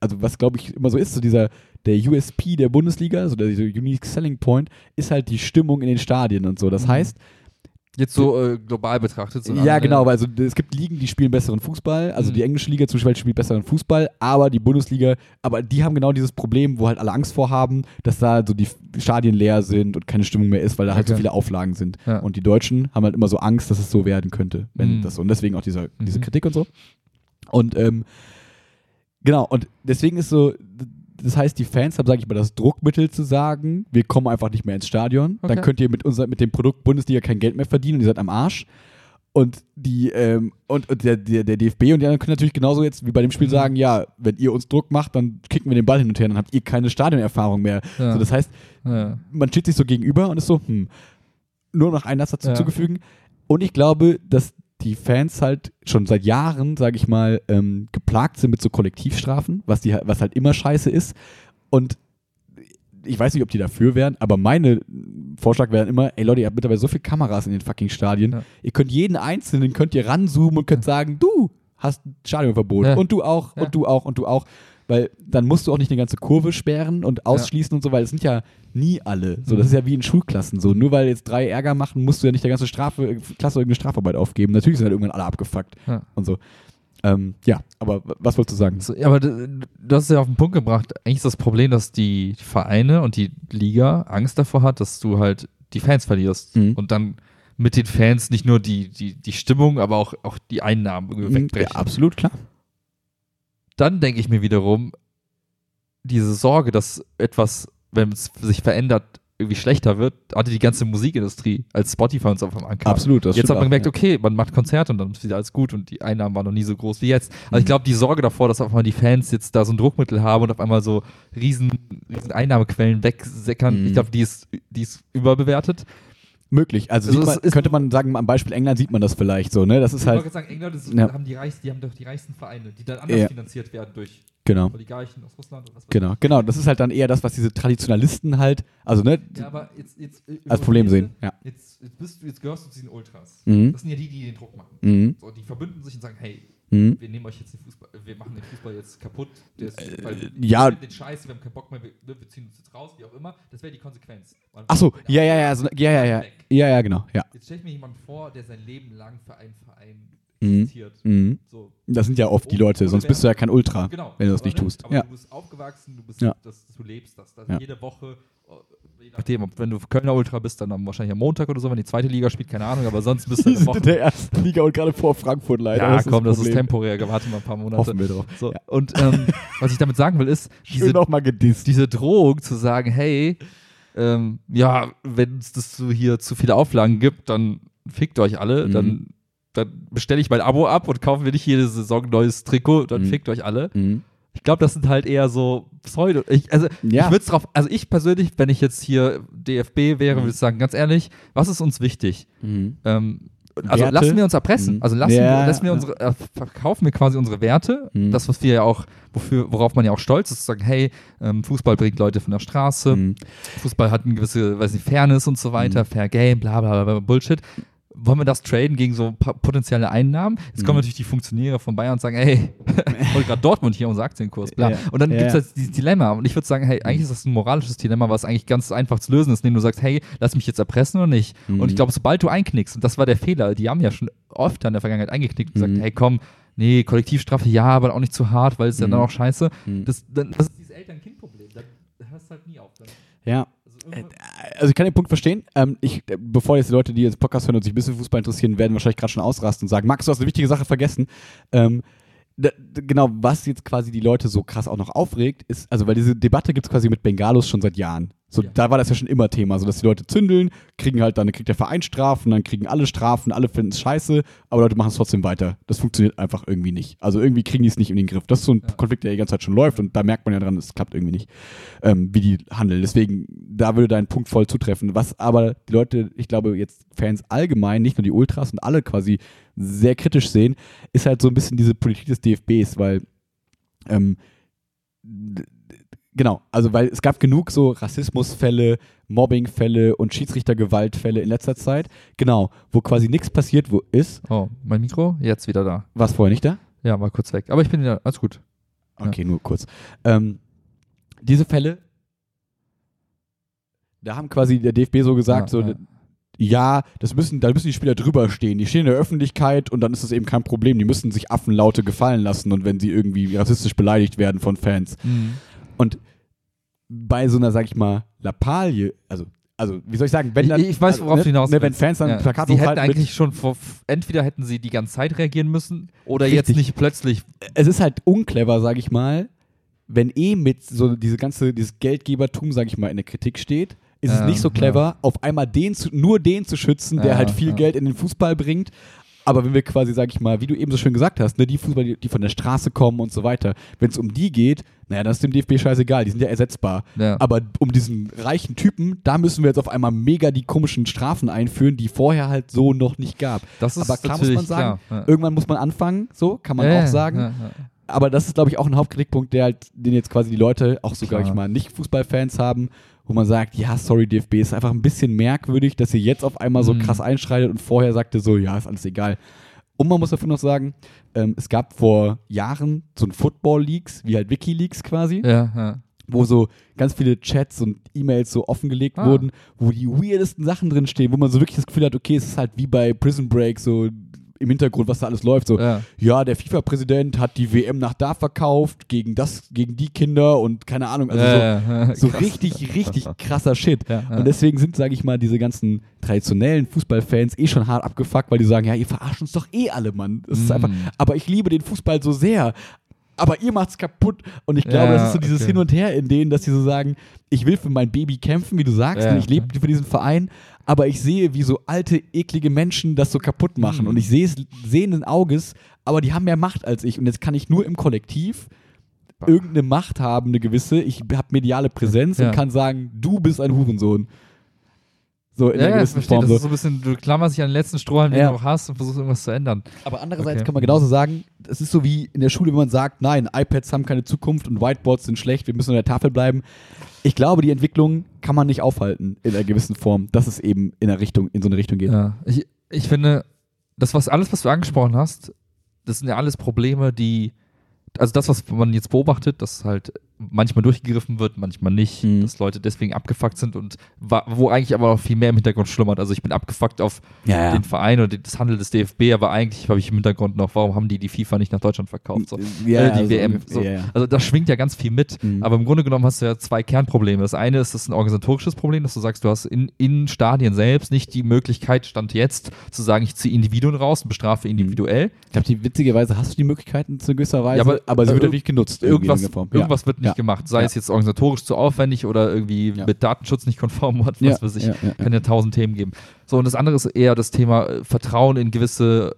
also was glaube ich immer so ist, so dieser, der USP der Bundesliga, so der dieser Unique Selling Point, ist halt die Stimmung in den Stadien und so. Das Mhm. heißt, Jetzt so äh, global betrachtet. So ja genau, weil also, es gibt Ligen, die spielen besseren Fußball, also Mhm. die englische Liga zum Beispiel spielt besseren Fußball, aber die Bundesliga, aber die haben genau dieses Problem, wo halt alle Angst vor haben, dass da so die Stadien leer sind und keine Stimmung mehr ist, weil da halt so Okay. viele Auflagen sind. Ja. Und die Deutschen haben halt immer so Angst, dass es so werden könnte, wenn Mhm. das so. Und deswegen auch dieser, diese Mhm. Kritik und so. Und ähm, genau, und deswegen ist so, das heißt, die Fans haben, sage ich mal, das Druckmittel zu sagen, wir kommen einfach nicht mehr ins Stadion. Dann Okay. könnt ihr mit, unser, mit dem Produkt Bundesliga kein Geld mehr verdienen und ihr seid am Arsch. Und die, ähm, und, und der, der, der DFB und die anderen können natürlich genauso jetzt wie bei dem Spiel sagen, ja, wenn ihr uns Druck macht, dann kicken wir den Ball hin und her, dann habt ihr keine Stadionerfahrung mehr. Ja. So, das heißt, Ja. man steht sich so gegenüber und ist so, hm, nur noch einen Satz dazu Ja. zugefügen. Und ich glaube, dass die Fans halt schon seit Jahren, sage ich mal, ähm, geplagt sind mit so Kollektivstrafen, was, die, was halt immer scheiße ist. Und ich weiß nicht, ob die dafür wären, aber meine Vorschlag wäre immer, ey Leute, ihr habt mittlerweile so viele Kameras in den fucking Stadien. Ja. Ihr könnt jeden Einzelnen, könnt ihr ranzoomen und könnt sagen, du hast ein Stadionverbot. Ja. Und du auch, Ja. und du auch, und du auch. Weil dann musst du auch nicht eine ganze Kurve sperren und ausschließen und so, weil es sind ja nie alle. So, das ist ja wie in Schulklassen so. Nur weil jetzt drei Ärger machen, musst du ja nicht der ganze Strafe, Klasse irgendeine Strafarbeit aufgeben. Natürlich sind halt irgendwann alle abgefuckt Ja. und so. Ähm, ja, aber was wolltest du sagen? Ja, aber du hast es ja auf den Punkt gebracht. Eigentlich ist das Problem, dass die Vereine und die Liga Angst davor hat, dass du halt die Fans verlierst Mhm. und dann mit den Fans nicht nur die, die, die Stimmung, aber auch, auch die Einnahmen irgendwie Ja, wegbrechen. absolut klar. Dann denke ich mir wiederum, diese Sorge, dass etwas, wenn es sich verändert, irgendwie schlechter wird, hatte die ganze Musikindustrie, als Spotify uns auf einmal ankam. Absolut. Das Jetzt hat man auch, gemerkt, okay, man macht Konzerte und dann ist wieder alles gut und die Einnahmen waren noch nie so groß wie jetzt. Also Mhm. ich glaube, die Sorge davor, dass auf einmal die Fans jetzt da so ein Druckmittel haben und auf einmal so riesen, riesen Einnahmequellen wegsäckern, Mhm. ich glaube, die ist, die ist überbewertet. Möglich. Also, Also man, könnte man sagen, am Beispiel England sieht man das vielleicht so, ne? Das ist ich wollte halt, gerade sagen, England ist, Ja. haben die, reichsten, die haben doch die reichsten Vereine, die dann anders Ja. finanziert werden durch genau. Oligarchen aus Russland und was Genau, genau. Das ist halt dann eher das, was diese Traditionalisten halt, also ne, ich. Ja, aber jetzt, jetzt äh, als Problem sehen. Ja. Jetzt, jetzt, bist du, jetzt gehörst du zu den Ultras. Mhm. Das sind ja die, die den Druck machen. Mhm. So, die verbünden sich und sagen, hey, Mhm. wir nehmen euch jetzt den Fußball, wir machen den Fußball jetzt kaputt. Ist, Äh, wir ja. den Scheiß, wir haben keinen Bock mehr, wir, ne, wir ziehen uns jetzt raus, wie auch immer. Das wäre die Konsequenz. Man Ach so, wird ja, ja, ja, so, ja, ja, ja, weg. ja, ja, genau, ja. Jetzt stelle ich mir jemanden vor, der sein Leben lang für einen Verein Mhm. existiert. Mhm. So, Das sind ja oft die Leute, sonst bist du ja kein Ultra, genau. wenn du das nicht tust. Aber Ja. du bist aufgewachsen, du bist, Ja. das, du lebst das. das Ja. Jede Woche, nachdem, ob, wenn du Kölner Ultra bist, dann wahrscheinlich am Montag oder so, wenn die zweite Liga spielt, keine Ahnung, aber sonst bist du Die sind in der ersten Liga und gerade vor Frankfurt leider. ja, das komm, das ist Problem. temporär, warte mal ein paar Monate. Hoffen wir drauf. So, Ja. Und ähm, was ich damit sagen will, ist, diese, diese Drohung zu sagen, hey, ähm, ja, wenn es das so hier zu viele Auflagen gibt, dann fickt euch alle, Mhm. dann, dann bestelle ich mein Abo ab und kaufen wir nicht jede Saison ein neues Trikot, dann Mhm. fickt euch alle. Mhm. Ich glaube, das sind halt eher so Pseudo. Ich, also, Ja. ich würde es drauf, also ich persönlich, wenn ich jetzt hier DFB wäre, Mhm. würde ich sagen, ganz ehrlich, was ist uns wichtig? Mhm. Ähm, also Werte? lassen wir uns erpressen. Mhm. Also lassen, Ja, wir, lassen wir unsere, äh, verkaufen wir quasi unsere Werte. Mhm. Das, was wir ja auch, wofür, worauf man ja auch stolz ist, zu sagen, hey, ähm, Fußball bringt Leute von der Straße, Mhm. Fußball hat eine gewisse, weiß nicht, Fairness und so weiter, Mhm. Fair Game, bla bla bla, Bullshit. Wollen wir das traden gegen so potenzielle Einnahmen? Jetzt Mhm. kommen natürlich die Funktionäre von Bayern und sagen, hey, wollte gerade Dortmund hier unser Aktienkurs, bla. Ja. Und dann Ja, gibt es ja. halt dieses Dilemma. Und ich würde sagen, hey, eigentlich ist das ein moralisches Dilemma, was eigentlich ganz einfach zu lösen ist, indem du sagst, hey, lass mich jetzt erpressen oder nicht. Mhm. Und ich glaube, sobald du einknickst, und das war der Fehler, die haben ja schon oft in der Vergangenheit eingeknickt und Mhm. gesagt, hey, komm, nee, Kollektivstrafe ja, aber auch nicht zu hart, weil es ja Mhm. dann auch scheiße. Mhm. Das, das ist dieses Eltern-Kind-Problem. Da hörst du halt nie auf. Dann, Ja. Also irgendwann- Also ich kann den Punkt verstehen. Ähm, ich, äh, bevor jetzt die Leute, die jetzt Podcast hören und sich ein bisschen Fußball interessieren, werden wahrscheinlich gerade schon ausrasten und sagen, Max, du hast eine wichtige Sache vergessen. Ähm, da, genau, was jetzt quasi die Leute so krass auch noch aufregt, ist, also weil diese Debatte gibt es quasi mit Bengalos schon seit Jahren. So, Ja. da war das ja schon immer Thema, so dass die Leute zündeln, kriegen halt dann, kriegt der Verein Strafen, dann kriegen alle Strafen, alle finden es scheiße, aber Leute machen es trotzdem weiter. Das funktioniert einfach irgendwie nicht. Also irgendwie kriegen die es nicht in den Griff. Das ist so ein Ja. Konflikt, der die ganze Zeit schon läuft und da merkt man ja dran, es klappt irgendwie nicht, ähm, wie die handeln. Deswegen, da würde dein Punkt voll zutreffen. Was aber die Leute, ich glaube jetzt Fans allgemein, nicht nur die Ultras und alle quasi sehr kritisch sehen, ist halt so ein bisschen diese Politik des DFBs, weil ähm, genau, also weil es gab genug so Rassismusfälle, Mobbingfälle und Schiedsrichtergewaltfälle in letzter Zeit, genau, wo quasi nichts passiert, wo ist, oh, mein Mikro? Jetzt wieder da. war es vorher nicht da? Ja, war kurz weg. Aber ich bin wieder, alles gut. Okay, nur kurz. Ähm, diese Fälle, da haben quasi der DFB so gesagt, Ja, so, ja. ja, das müssen, da müssen die Spieler drüber stehen. Die stehen in der Öffentlichkeit und dann ist das eben kein Problem. Die müssen sich Affenlaute gefallen lassen und wenn sie irgendwie rassistisch beleidigt werden von Fans. Mhm. Und bei so einer, sag ich mal, Lappalie, also, also wie soll ich sagen, wenn Ich, dann, ich weiß, also, worauf ne, du hinaus ne, wenn. Fans dann Ja. Plakat Sie hätten eigentlich schon vor, entweder hätten sie die ganze Zeit reagieren müssen oder Richtig. jetzt nicht plötzlich. es ist halt unclever, sag ich mal, wenn eh mit so diese ganze, dieses Geldgebertum, sag ich mal, in der Kritik steht, ist Ja, es nicht so clever, auf einmal den zu, nur den zu schützen, der Ja, halt viel ja. Geld in den Fußball bringt, Aber wenn wir quasi, sag ich mal, wie du eben so schön gesagt hast, ne, die Fußballer, die, von der Straße kommen und so weiter, wenn es um die geht, naja, das ist dem DFB scheißegal, die sind ja ersetzbar. Ja. Aber um diesen reichen Typen, da müssen wir jetzt auf einmal mega die komischen Strafen einführen, die vorher halt so noch nicht gab. Das ist Aber klar muss man sagen, ja. irgendwann muss man anfangen, so kann man Ja, auch sagen. Aber das ist, glaube ich, auch ein Hauptkritikpunkt, der halt, den jetzt quasi die Leute, auch so, sag ich mal, nicht Fußballfans haben, wo man sagt, ja, sorry, DFB, ist einfach ein bisschen merkwürdig, dass ihr jetzt auf einmal so Mhm. krass einschreitet und vorher sagte so, ja, ist alles egal. Und man muss dafür noch sagen, ähm, es gab vor Jahren so ein Football-Leaks, wie halt Wikileaks quasi, Ja, ja. wo so ganz viele Chats und E-Mails so offengelegt Ah. wurden, wo die weirdesten Sachen drin stehen, wo man so wirklich das Gefühl hat, okay, es ist halt wie bei Prison Break, so im Hintergrund, was da alles läuft, so, Ja. ja, der FIFA-Präsident hat die WM nach da verkauft, gegen das, gegen die Kinder und keine Ahnung, also so, ja, so krass. richtig, richtig krasser Shit. Und deswegen sind, sage ich mal, diese ganzen traditionellen Fußballfans eh schon hart abgefuckt, weil die sagen, ja, ihr verarscht uns doch eh alle, Mann. Das ist Mm. einfach, aber ich liebe den Fußball so sehr. Aber ihr macht's kaputt. Und ich glaube, Ja, das ist so dieses okay. Hin und Her in denen, dass sie so sagen, ich will für mein Baby kämpfen, wie du sagst, Ja. und ich lebe für diesen Verein, aber ich sehe, wie so alte, eklige Menschen das so kaputt machen. Mhm. Und ich sehe es sehenden Auges, aber die haben mehr Macht als ich. Und jetzt kann ich nur im Kollektiv irgendeine Macht haben, eine gewisse. Ich habe mediale Präsenz Ja. und kann sagen, du bist ein Hurensohn. So in Ja, einer gewissen. Form. Das So. ist so ein bisschen, du klammerst dich an den letzten Strohhalm, den Ja. du auch hast und versuchst irgendwas zu ändern. Aber andererseits Okay. kann man genauso sagen, es ist so wie in der Schule, wenn man sagt, nein, iPads haben keine Zukunft und Whiteboards sind schlecht, wir müssen an der Tafel bleiben. Ich glaube, die Entwicklung kann man nicht aufhalten in einer gewissen Form, dass es eben in, eine Richtung, in so eine Richtung geht. Ja. Ich, ich finde, das, was alles, was du angesprochen hast, das sind ja alles Probleme, die, also das, was man jetzt beobachtet, dass halt manchmal durchgegriffen wird, manchmal nicht, Mhm. dass Leute deswegen abgefuckt sind und wo eigentlich aber auch viel mehr im Hintergrund schlummert. Also ich bin abgefuckt auf Ja, den Verein oder das Handel des DFB, aber eigentlich habe ich im Hintergrund noch, warum haben die die FIFA nicht nach Deutschland verkauft? So. Ja, äh, die also WM. So. ja, ja. Also das schwingt ja ganz viel mit. Mhm. Aber im Grunde genommen hast du ja zwei Kernprobleme. Das eine ist, das ist ein organisatorisches Problem, dass du sagst, du hast in, in Stadien selbst nicht die Möglichkeit, Stand jetzt, zu sagen, ich ziehe Individuen raus und bestrafe individuell. Ich glaube, die witzigerweise hast du die Möglichkeiten zu gewisser Weise, Ja, aber- sie wird äh, natürlich genutzt. irgendwie in Irgendwas, Form. irgendwas wird nicht Ja. gemacht. Sei Ja. es jetzt organisatorisch zu aufwendig oder irgendwie Ja. mit Datenschutz nicht konform, was Ja, weiß ich. Kann ja tausend Themen geben. So, und das andere ist eher das Thema äh, Vertrauen in gewisse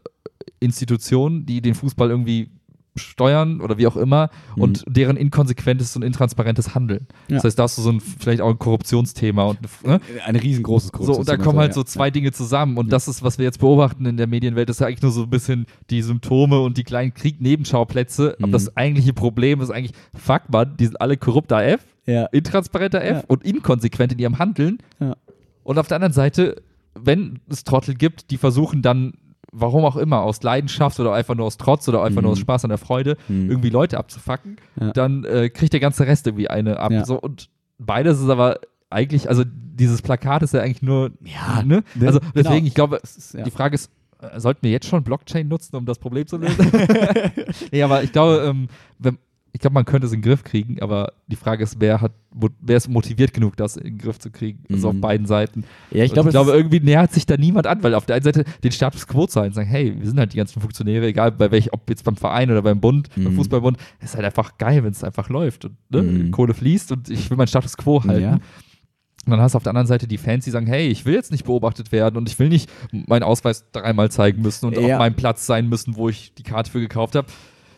Institutionen, die den Fußball irgendwie steuern oder wie auch immer und deren inkonsequentes und intransparentes Handeln. Mhm. Ja. Das heißt, da hast du so ein, vielleicht auch ein Korruptionsthema und ne? Ein riesengroßes so, und da kommen halt so zwei Dinge zusammen und das ist, was wir jetzt beobachten in der Medienwelt, das ist ja eigentlich nur so ein bisschen die Symptome und die kleinen Krieg-Nebenschauplätze, aber Mhm. das eigentliche Problem ist eigentlich, fuck man, die sind alle korrupter F, Ja. intransparenter F Ja. und inkonsequent in ihrem Handeln Ja. und auf der anderen Seite, wenn es Trottel gibt, die versuchen dann, warum auch immer, aus Leidenschaft oder einfach nur aus Trotz oder einfach nur aus Mhm. Spaß an der Freude, Mhm. irgendwie Leute abzufacken, Ja. dann äh, kriegt der ganze Rest irgendwie eine ab. Ja. So, und beides ist aber eigentlich, also dieses Plakat ist ja eigentlich nur, Ja, ne? ne, Also genau. deswegen, ich glaube, ist, die Frage ist, äh, sollten wir jetzt schon Blockchain nutzen, um das Problem zu lösen? ja, aber ich glaube, ähm, wenn, ich glaube, man könnte es in den Griff kriegen, aber die Frage ist, wer hat, wer ist motiviert genug, das in den Griff zu kriegen? Also Mhm. auf beiden Seiten. ja, ich Und glaube, ich glaube irgendwie nähert sich da niemand an, weil auf der einen Seite den Status quo zu halten, sagen, hey, wir sind halt die ganzen Funktionäre, egal bei welch, ob jetzt beim Verein oder beim Bund, beim Mhm. Fußballbund, ist halt einfach geil, wenn es einfach läuft und ne, Mhm. Kohle fließt und ich will meinen Status quo halten. Ja. Und dann hast du auf der anderen Seite die Fans, die sagen, hey, ich will jetzt nicht beobachtet werden und ich will nicht meinen Ausweis dreimal zeigen müssen und Ja. auf meinem Platz sein müssen, wo ich die Karte für gekauft habe.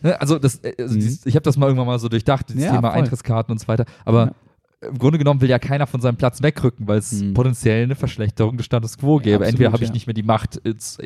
Ne, Also, das, äh, also Mhm. dieses, ich habe das mal irgendwann mal so durchdacht, dieses Ja, Thema voll. Eintrittskarten und so weiter. Aber im Grunde genommen will ja keiner von seinem Platz wegrücken, weil es Mhm. potenziell eine Verschlechterung des Status quo gäbe. absolut, Entweder habe ich ja. nicht mehr die Macht,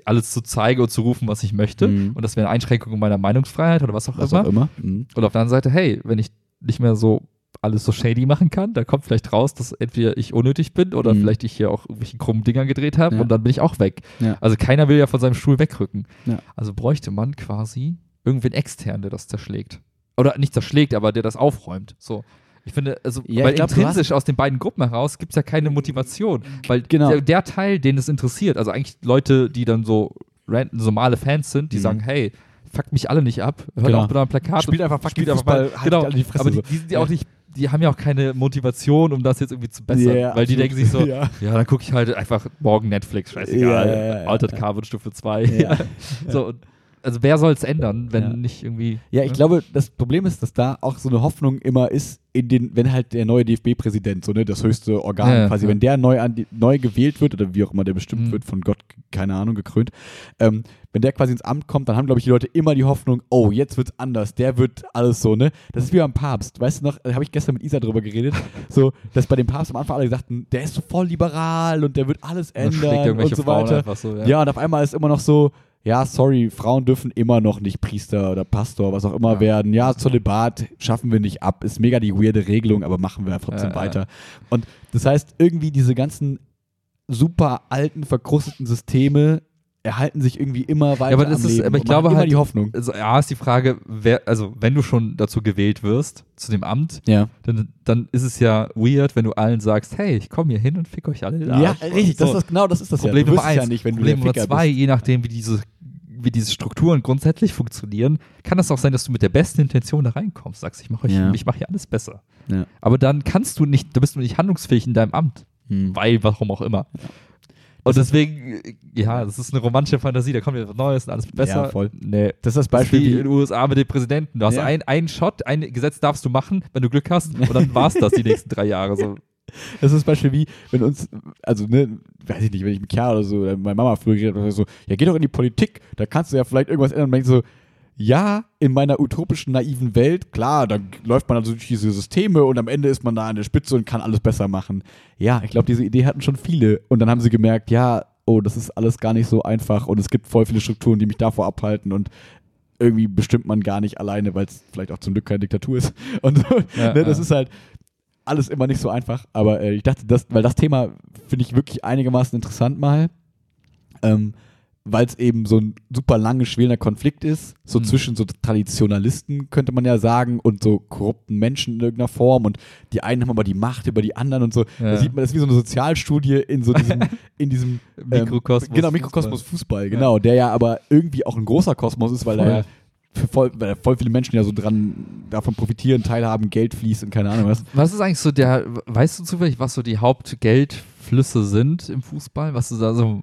alles zu zeigen und zu rufen, was ich möchte, Mhm. und das wäre eine Einschränkung meiner Meinungsfreiheit oder was auch was immer. auch immer. Mhm. Und auf der anderen Seite, hey, wenn ich nicht mehr so alles so shady machen kann, da kommt vielleicht raus, dass entweder ich unnötig bin oder Mhm. vielleicht ich hier auch irgendwelchen krummen Dingern gedreht habe Ja. und dann bin ich auch weg. Ja. Also keiner will ja von seinem Stuhl wegrücken. Ja. Also bräuchte man quasi irgendwen extern, der das zerschlägt. Oder nicht zerschlägt, aber der das aufräumt. So. Ich finde, also, Ja, weil glaub, intrinsisch aus den beiden Gruppen heraus gibt es ja keine Motivation. Weil Genau. der, der Teil, den es interessiert, also eigentlich Leute, die dann so random, normale Fans sind, die Mhm. sagen, hey, fuckt mich alle nicht ab, hört Genau. auch bitte ein Plakat. Spielt einfach fucking spielt einfach mal, halt genau. die Fresse aber die, die sind ja auch nicht, die haben ja auch keine Motivation, um das jetzt irgendwie zu bessern. Ja, weil die denken sich so, Ja. ja, dann gucke ich halt einfach morgen Netflix, scheißegal. Ja, ja, Altered. Carbon Stufe 2. Ja. so, und also wer soll es ändern, wenn Ja. nicht irgendwie. Ja, ich ne? glaube, das Problem ist, dass da auch so eine Hoffnung immer ist, in den, wenn halt der neue DFB-Präsident, so ne, das höchste Organ Ja, ja, quasi, ja. wenn der neu, an neu gewählt wird oder wie auch immer der bestimmt Mhm. wird, von Gott, keine Ahnung, gekrönt, ähm, wenn der quasi ins Amt kommt, dann haben, glaube ich, die Leute immer die Hoffnung, oh, jetzt wird's anders, der wird alles so, ne? Das ist wie beim Papst, weißt du noch, da habe ich gestern mit Isa drüber geredet, so, dass bei dem Papst am Anfang alle sagten, der ist so voll liberal und der wird alles ändern und so Frauen weiter. so, Ja. und auf einmal ist immer noch so, ja, sorry, Frauen dürfen immer noch nicht Priester oder Pastor, was auch immer Ja. werden. Ja, Zölibat schaffen wir nicht ab. Ist mega die weirde Regelung, aber machen wir trotzdem Ja, ja. weiter. Und das heißt, irgendwie diese ganzen super alten, verkrusteten Systeme erhalten sich irgendwie immer weiter. aber das am ist- Leben aber ich glaube halt- die Hoffnung. Also, ja, ist die Frage, wer, also wenn du schon dazu gewählt wirst, zu dem Amt, Ja. dann, dann ist es ja weird, wenn du allen sagst, hey, ich komme hier hin und fick euch alle Ja, richtig, das So. ist das, genau das ist das Problem ja. Du Nummer eins. ja nicht, wenn Problem du Nummer zwei, bist. je nachdem, wie diese, wie diese Strukturen grundsätzlich funktionieren, kann es auch sein, dass du mit der besten Intention da reinkommst, sagst, ich mache Ja. ich mache hier alles besser. Ja. Aber dann kannst du nicht, da bist du nicht handlungsfähig in deinem Amt, Hm. weil, warum auch immer. Und deswegen, äh, ja, das ist eine romantische Fantasie, da kommt wieder was Neues und alles wird besser. Ja, voll. Nee. Das ist das Das ist Beispiel, wie in den USA mit dem Präsidenten. Du hast Ja. ein, einen Shot, ein Gesetz darfst du machen, wenn du Glück hast, und dann war es das die nächsten drei Jahre. So. Das ist das Beispiel wie, wenn uns, also ne, weiß ich nicht, wenn ich mit Kerl oder so, oder meine Mama früher geredet hat, so, ja, geh doch in die Politik, da kannst du ja vielleicht irgendwas ändern. Und man denkt so, ja, in meiner utopischen, naiven Welt, klar, da läuft man also durch diese Systeme und am Ende ist man da an der Spitze und kann alles besser machen. Ja, ich glaube, diese Idee hatten schon viele. Und dann haben sie gemerkt, ja, oh, das ist alles gar nicht so einfach und es gibt voll viele Strukturen, die mich davor abhalten und irgendwie bestimmt man gar nicht alleine, weil es vielleicht auch zum Glück keine Diktatur ist. Und so, Ja, ne, das ja. ist halt alles immer nicht so einfach. Aber äh, ich dachte, das, weil das Thema finde ich wirklich einigermaßen interessant mal, ähm, weil es eben so ein super lange, schwelender Konflikt ist, so Mhm. zwischen so Traditionalisten, könnte man ja sagen, und so korrupten Menschen in irgendeiner Form. Und die einen haben aber die Macht über die anderen und so. Da Ja. sieht man, das ist wie so eine Sozialstudie in so diesem, in diesem ähm, Mikrokosmos Genau, Mikrokosmos Fußball, genau. Der ja aber irgendwie auch ein großer Kosmos ist, weil da Voll. ja für voll, weil da voll viele Menschen ja so dran davon profitieren, teilhaben, Geld fließt und keine Ahnung was. Was ist eigentlich so der, weißt du zufällig, was so die Hauptgeldflüsse sind im Fußball? Was du da so,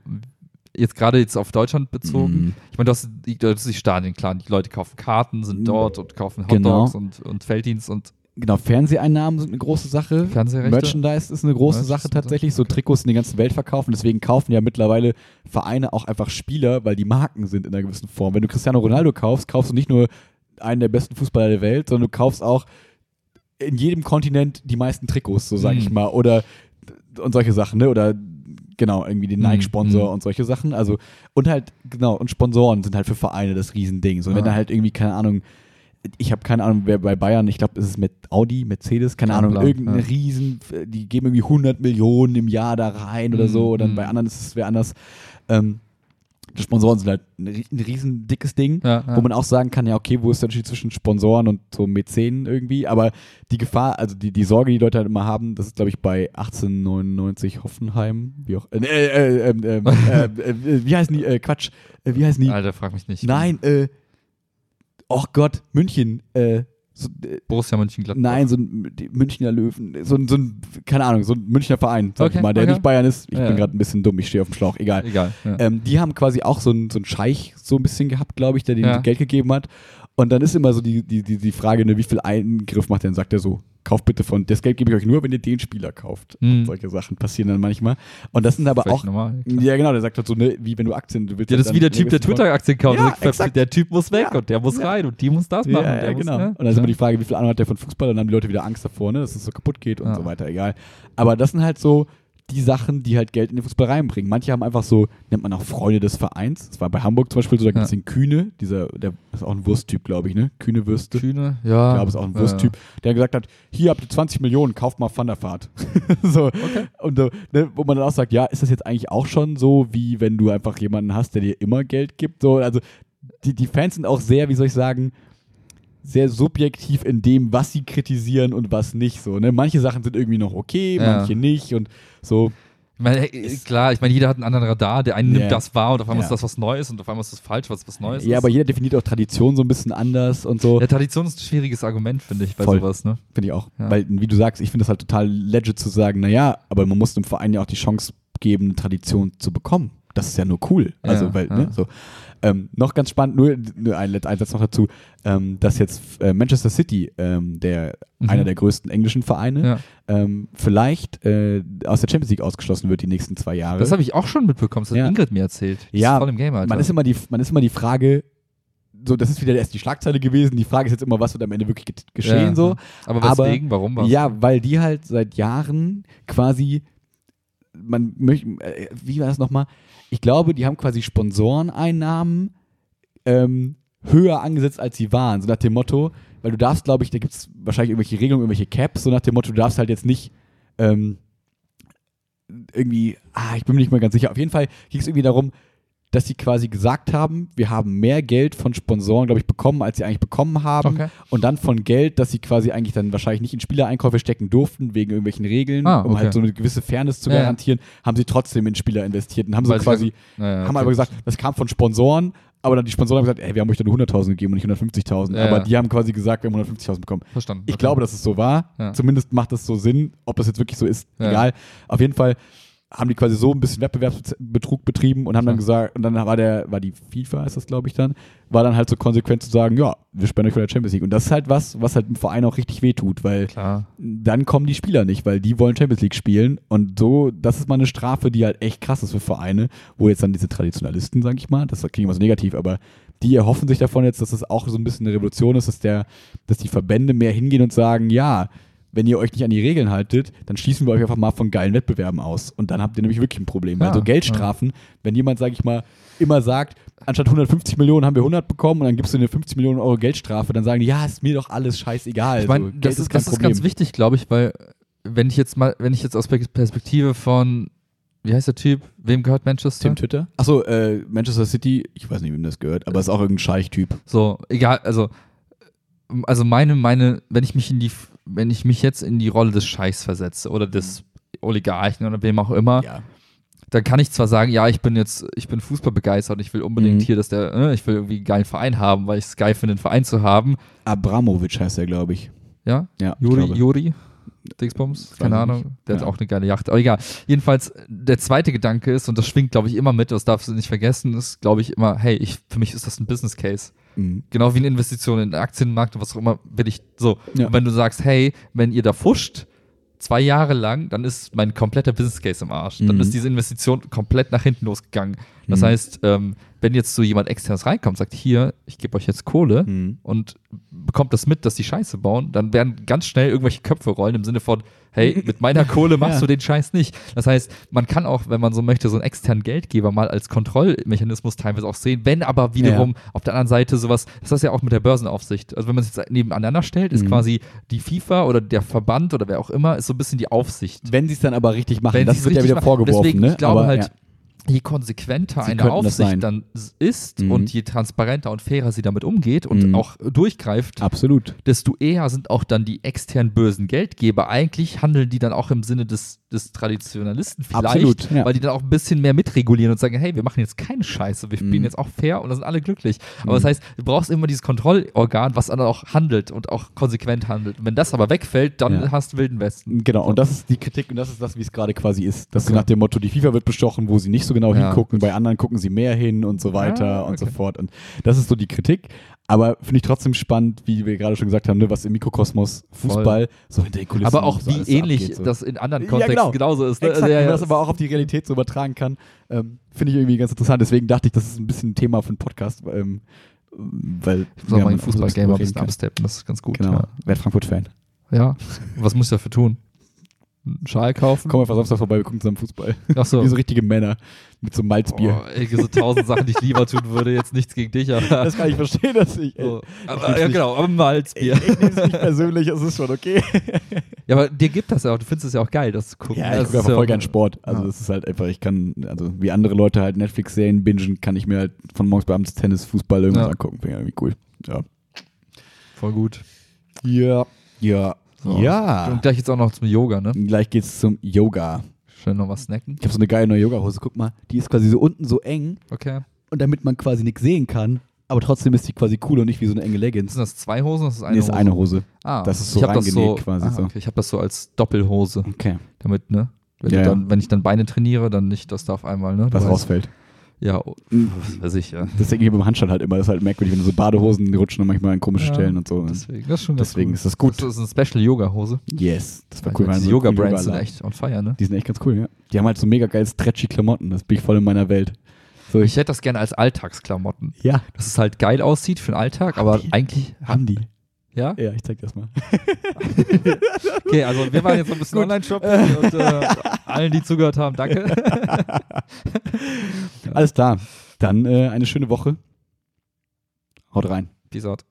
jetzt gerade jetzt auf Deutschland bezogen? Mhm. Ich meine, du hast, die, du hast die Stadien, klar, die Leute kaufen Karten, sind Mhm. dort und kaufen Genau. Hotdogs und, und Felddienst und Genau, Fernseheinnahmen sind eine große Sache. Merchandise ist eine große Merch Sache ist- tatsächlich. So Trikots in die ganze Welt verkaufen. Deswegen kaufen ja mittlerweile Vereine auch einfach Spieler, weil die Marken sind in einer gewissen Form. Wenn du Cristiano Ronaldo kaufst, kaufst du nicht nur einen der besten Fußballer der Welt, sondern du kaufst auch in jedem Kontinent die meisten Trikots, so sage ich Mhm. mal. Oder und solche Sachen, ne? Oder genau, irgendwie den Mhm, Nike-Sponsor mhm. und solche Sachen. Also, und halt, genau, und Sponsoren sind halt für Vereine das Riesending. So, wenn Ja. da halt irgendwie, keine Ahnung, ich habe keine Ahnung, wer bei Bayern, ich glaube, es ist mit Audi, Mercedes, keine Kein Ahnung, Plan, irgendeine ja. Riesen, die geben irgendwie 100 Millionen im Jahr da rein oder so. Mhm, Oder mhm. bei anderen ist es wer anders. Ähm, Sponsoren sind halt ein, rie- ein riesen dickes Ding Ja, ja. wo man auch sagen kann, ja, okay, wo ist der Unterschied zwischen Sponsoren und so Mäzenen irgendwie? Aber die Gefahr, also die, die Sorge, die Leute halt immer haben, das ist, glaube ich, bei 1899 Hoffenheim, wie auch, äh, äh, äh, äh, äh, äh, äh, wie heißen die, äh, Quatsch, äh, wie heißen die? Alter, frag mich nicht. Nein, äh, oh Gott, München, äh, so, äh, Borussia Mönchengladbach. Nein, so ein die Münchner Löwen, so ein, so ein, keine Ahnung, so ein Münchner Verein, sag Okay, ich mal, der okay. nicht Bayern ist. Ich Ja. bin gerade ein bisschen dumm, ich stehe auf dem Schlauch, egal. Egal. Ja. Ähm, die haben quasi auch so einen so einen Scheich so ein bisschen gehabt, glaube ich, der denen Ja. Geld gegeben hat. Und dann ist immer so die, die, die, die Frage, ne, wie viel Eingriff macht er? Dann sagt er so, kauft bitte von, das Geld gebe ich euch nur, wenn ihr den Spieler kauft. Mhm. Und solche Sachen passieren dann manchmal. Und das sind aber Völlig auch, normal. ja genau, der sagt halt so, ne, wie wenn du Aktien, du willst Ja, halt das ist wie der Typ, der Twitter-Aktien kauft. Ja, Der sagt, exakt. Der Typ muss weg Ja. und der muss Ja. rein und die muss das machen. Ja, der ja, muss, genau. ne? Und dann ist immer die Frage, wie viel Ahnung hat der von Fußball? Und dann haben die Leute wieder Angst davor, ne, dass es so kaputt geht und so weiter, egal. Aber das sind halt so die Sachen, die halt Geld in den Fußball reinbringen. Manche haben einfach so, nennt man auch Freunde des Vereins. Das war bei Hamburg zum Beispiel so, da gibt es Ja. den Kühne, dieser, der ist auch ein Wursttyp, glaube ich, ne? Kühne Würste. Kühne, ja. Ich glaube, ist auch ein Ja. Wursttyp, der gesagt hat, hier habt ihr 20 Millionen, kauft mal Van der Vaart. so. Und so, ne, wo man dann auch sagt, ja, ist das jetzt eigentlich auch schon so, wie wenn du einfach jemanden hast, der dir immer Geld gibt? So, also die, die Fans sind auch sehr, wie soll ich sagen, sehr subjektiv in dem, was sie kritisieren und was nicht. So, ne? Manche Sachen sind irgendwie noch okay, Ja. manche nicht und so. Ich meine, klar, ich meine, jeder hat einen anderen Radar. Der eine Ja. nimmt das wahr und auf einmal Ja. ist das was Neues und auf einmal ist das falsch, was was Neues Ja, ist. aber jeder definiert auch Tradition so ein bisschen anders und so. ja, Tradition ist ein schwieriges Argument, finde ich, bei Voll. sowas. Ne? Finde ich auch. Ja. Weil, wie du sagst, ich finde das halt total legit zu sagen, naja, aber man muss dem Verein ja auch die Chance geben, eine Tradition zu bekommen. Das ist ja nur cool. Also, Ja, weil, ja. ne, so. Ähm, noch ganz spannend, nur, nur ein, ein Satz noch dazu, ähm, dass jetzt äh, Manchester City, ähm, der, Mhm. einer der größten englischen Vereine, Ja. ähm, vielleicht äh, aus der Champions League ausgeschlossen wird die nächsten zwei Jahre. Das habe ich auch schon mitbekommen, das hat. Ingrid mir erzählt. Die Ja, ist voll im Game, Alter. man ist immer die, man ist immer die Frage, so, das ist wieder erst die Schlagzeile gewesen. Die Frage ist jetzt immer, was wird am Ende wirklich ge- geschehen, Ja. so. aber aber- weswegen, warum? Was? Ja, weil die halt seit Jahren quasi, man möchte, äh, wie war das nochmal? Ich glaube, die haben quasi Sponsoreneinnahmen ähm, höher angesetzt, als sie waren. So nach dem Motto, weil du darfst, glaube ich, da gibt es wahrscheinlich irgendwelche Regelungen, irgendwelche Caps, so nach dem Motto, du darfst halt jetzt nicht ähm, irgendwie, ah, ich bin mir nicht mal ganz sicher. Auf jeden Fall ging es irgendwie darum, dass sie quasi gesagt haben, wir haben mehr Geld von Sponsoren, glaube ich, bekommen, als sie eigentlich bekommen haben. Okay. Und dann von Geld, das sie quasi eigentlich dann wahrscheinlich nicht in Spielereinkäufe stecken durften, wegen irgendwelchen Regeln, Ah, um okay. halt so eine gewisse Fairness zu Ja, ja. garantieren, haben sie trotzdem in Spieler investiert und haben so Weil sie quasi, Naja, haben okay. aber gesagt, das kam von Sponsoren, aber dann die Sponsoren haben gesagt, ey, wir haben euch da nur 100.000 gegeben und nicht 150.000. Ja, aber ja. die haben quasi gesagt, wir haben 150.000 bekommen. Verstanden. Ich okay. glaube, dass es so war. Ja. Zumindest macht es so Sinn. Ob das jetzt wirklich so ist, Ja. egal. Auf jeden Fall haben die quasi so ein bisschen Wettbewerbsbetrug betrieben und haben dann gesagt, und dann war der, war die FIFA, ist das glaube ich dann, war dann halt so konsequent zu sagen, ja, wir spenden euch für der Champions League. Und das ist halt was, was halt im Verein auch richtig wehtut, weil Klar. dann kommen die Spieler nicht, weil die wollen Champions League spielen. Und so, das ist mal eine Strafe, die halt echt krass ist für Vereine, wo jetzt dann diese Traditionalisten, sag ich mal, das klingt immer so negativ, aber die erhoffen sich davon jetzt, dass es auch so ein bisschen eine Revolution ist, dass der, dass die Verbände mehr hingehen und sagen, ja, wenn ihr euch nicht an die Regeln haltet, dann schließen wir euch einfach mal von geilen Wettbewerben aus. Und dann habt ihr nämlich wirklich ein Problem. Weil Ja, so Geldstrafen, wenn jemand, sag ich mal, immer sagt, anstatt 150 Millionen haben wir 100 bekommen und dann gibst du eine 50 Millionen Euro Geldstrafe, dann sagen die, ja, ist mir doch alles scheißegal. Ich meine, so, das, ist, das ist ganz wichtig, glaube ich, weil wenn ich jetzt mal, wenn ich jetzt aus Pe- Perspektive von, wie heißt der Typ, wem gehört Manchester? Tim Twitter? Achso, äh, Manchester City, ich weiß nicht, wem das gehört, aber ist auch irgendein Scheich-Typ. So, egal, also, also meine, meine, wenn ich mich in die, wenn ich mich jetzt in die Rolle des Scheichs versetze oder des Oligarchen oder wem auch immer, Ja. dann kann ich zwar sagen, ja, ich bin jetzt, ich bin Fußball begeistert und ich will unbedingt Mhm. hier, dass der, äh, ich will irgendwie einen geilen Verein haben, weil ich es geil finde, einen Verein zu haben. Abramovic heißt er, glaube ich. Ja, Ja, Juri. Juri, Dingsbums, keine Ahnung. nicht. Der hat Ja. auch eine geile Yacht. Aber egal. Jedenfalls, der zweite Gedanke ist, und das schwingt, glaube ich, immer mit, das darfst du nicht vergessen, ist, glaube ich, immer, hey, ich, für mich ist das ein Business Case. Mhm. Genau wie eine Investition in den Aktienmarkt und was auch immer, will ich so. Ja. Und wenn du sagst, hey, wenn ihr da fuscht, zwei Jahre lang, dann ist mein kompletter Business Case im Arsch. Dann Mhm. ist diese Investition komplett nach hinten losgegangen. Das Mhm. heißt, ähm, wenn jetzt so jemand externes reinkommt, sagt, hier, ich gebe euch jetzt Kohle Mhm. und bekommt das mit, dass die Scheiße bauen, dann werden ganz schnell irgendwelche Köpfe rollen im Sinne von, hey, mit meiner Kohle machst Ja. du den Scheiß nicht. Das heißt, man kann auch, wenn man so möchte, so einen externen Geldgeber mal als Kontrollmechanismus teilweise auch sehen, wenn aber wiederum auf der anderen Seite sowas, das ist ja auch mit der Börsenaufsicht. Also wenn man es jetzt nebeneinander stellt, ist Mhm. quasi die FIFA oder der Verband oder wer auch immer, ist so ein bisschen die Aufsicht. Wenn sie es dann aber richtig machen, Wenn das wird ja wieder machen. vorgeworfen. Deswegen, ne? ich glaube aber, halt, ja. Je konsequenter Sie eine Aufsicht dann ist Mhm. und je transparenter und fairer sie damit umgeht und Mhm. auch durchgreift, Absolut. desto eher sind auch dann die externen bösen Geldgeber. Eigentlich handeln die dann auch im Sinne des, des Traditionalisten vielleicht, Absolut, ja. weil die dann auch ein bisschen mehr mitregulieren und sagen, hey, wir machen jetzt keine Scheiße, wir spielen Mhm. jetzt auch fair und da sind alle glücklich. Aber Mhm. das heißt, du brauchst immer dieses Kontrollorgan, was dann auch handelt und auch konsequent handelt. Und wenn das aber wegfällt, dann Ja. hast du Wilden Westen. Genau, und das ist die Kritik und das ist das, wie es gerade quasi ist. Dass Okay. nach dem Motto, die FIFA wird bestochen, wo sie nicht so genau Ja. hingucken, bei anderen gucken sie mehr hin und so weiter Ah, und so okay. fort. Und das ist so die Kritik. Aber finde ich trotzdem spannend, wie wir gerade schon gesagt haben, ne, was im Mikrokosmos Fußball so hinter den Kulissen Aber auch so wie ähnlich abgeht, so. das in anderen Ja, Kontexten genau. genauso ist. Ne? Exakt, Also, ja, ja, das aber auch auf die Realität so übertragen kann, ähm, finde ich irgendwie ganz interessant. Deswegen dachte ich, das ist ein bisschen ein Thema für einen Podcast, ähm, weil ich soll wir mal haben den Fußballgame drüber ein bisschen absteppen, das ist ganz gut. Genau, werd Frankfurt-Fan. Ja. ja. Was muss ich dafür tun? Einen Schal kaufen? Komm einfach Samstag vorbei, wir gucken zusammen Fußball. Achso. Wie so richtige Männer mit so einem Malzbier. Oh, ey, so tausend Sachen, die ich lieber tun würde, jetzt nichts gegen dich, aber. Das kann ich verstehen, dass ich. Ey, so. aber nehm's ja, genau, aber ich Malzbier. ich nehme es nicht persönlich, es ist schon okay. Ja, aber dir gibt das ja auch, du findest es ja auch geil, das zu gucken. Ja, ich gucke einfach voll gern Sport. Also Ja. das ist halt einfach, ich kann, also wie andere Leute halt Netflix-Serien bingen, kann ich mir halt von morgens bei abends Tennis, Fußball irgendwas Ja. angucken. Finde ich irgendwie cool. Ja. Voll gut. Ja. Ja. So. Ja. Und gleich jetzt auch noch zum Yoga, ne? Gleich geht's zum Yoga. Schnell noch was snacken. Ich habe so eine geile neue Yoga-Hose. Guck mal, die ist quasi so unten so eng Okay. und damit man quasi nichts sehen kann, aber trotzdem ist die quasi cool und nicht wie so eine enge Leggings. Sind das zwei Hosen? oder ist das eine Nee, ist Hose? eine Hose. Ah, Das ist so ich hab das so, quasi ah, so. Okay, ich habe das so als Doppelhose, Okay. damit, ne? Wenn, Ja, ich ja. dann, wenn ich dann Beine trainiere, dann nicht, dass da auf einmal, ne? Was rausfällt. Ja, oh, Mhm. was weiß ich, ja. Das denke ich mir beim Handstand halt immer. Das ist halt merkwürdig, wenn du so Badehosen, die rutschen dann manchmal an komische Ja, Stellen und so. Deswegen, das ist schon Deswegen cool. ist das gut. Das ist eine Special-Yoga-Hose. Yes, das war Also cool. waren diese so Yoga-Brands coole sind echt on fire, ne? Die sind echt ganz cool, ja. Die haben halt so mega geil stretchy Klamotten. Das bin ich voll in meiner Welt. So, Ich hätte das gerne als Alltagsklamotten. ja, Dass es halt geil aussieht für den Alltag, aber die? eigentlich. haben die. Ja? Ja, ich zeig das mal. Okay, also wir waren jetzt so ein bisschen Online-Shopping und äh, allen, die zugehört haben, danke. Alles klar. Dann äh, eine schöne Woche. Haut rein. Peace out.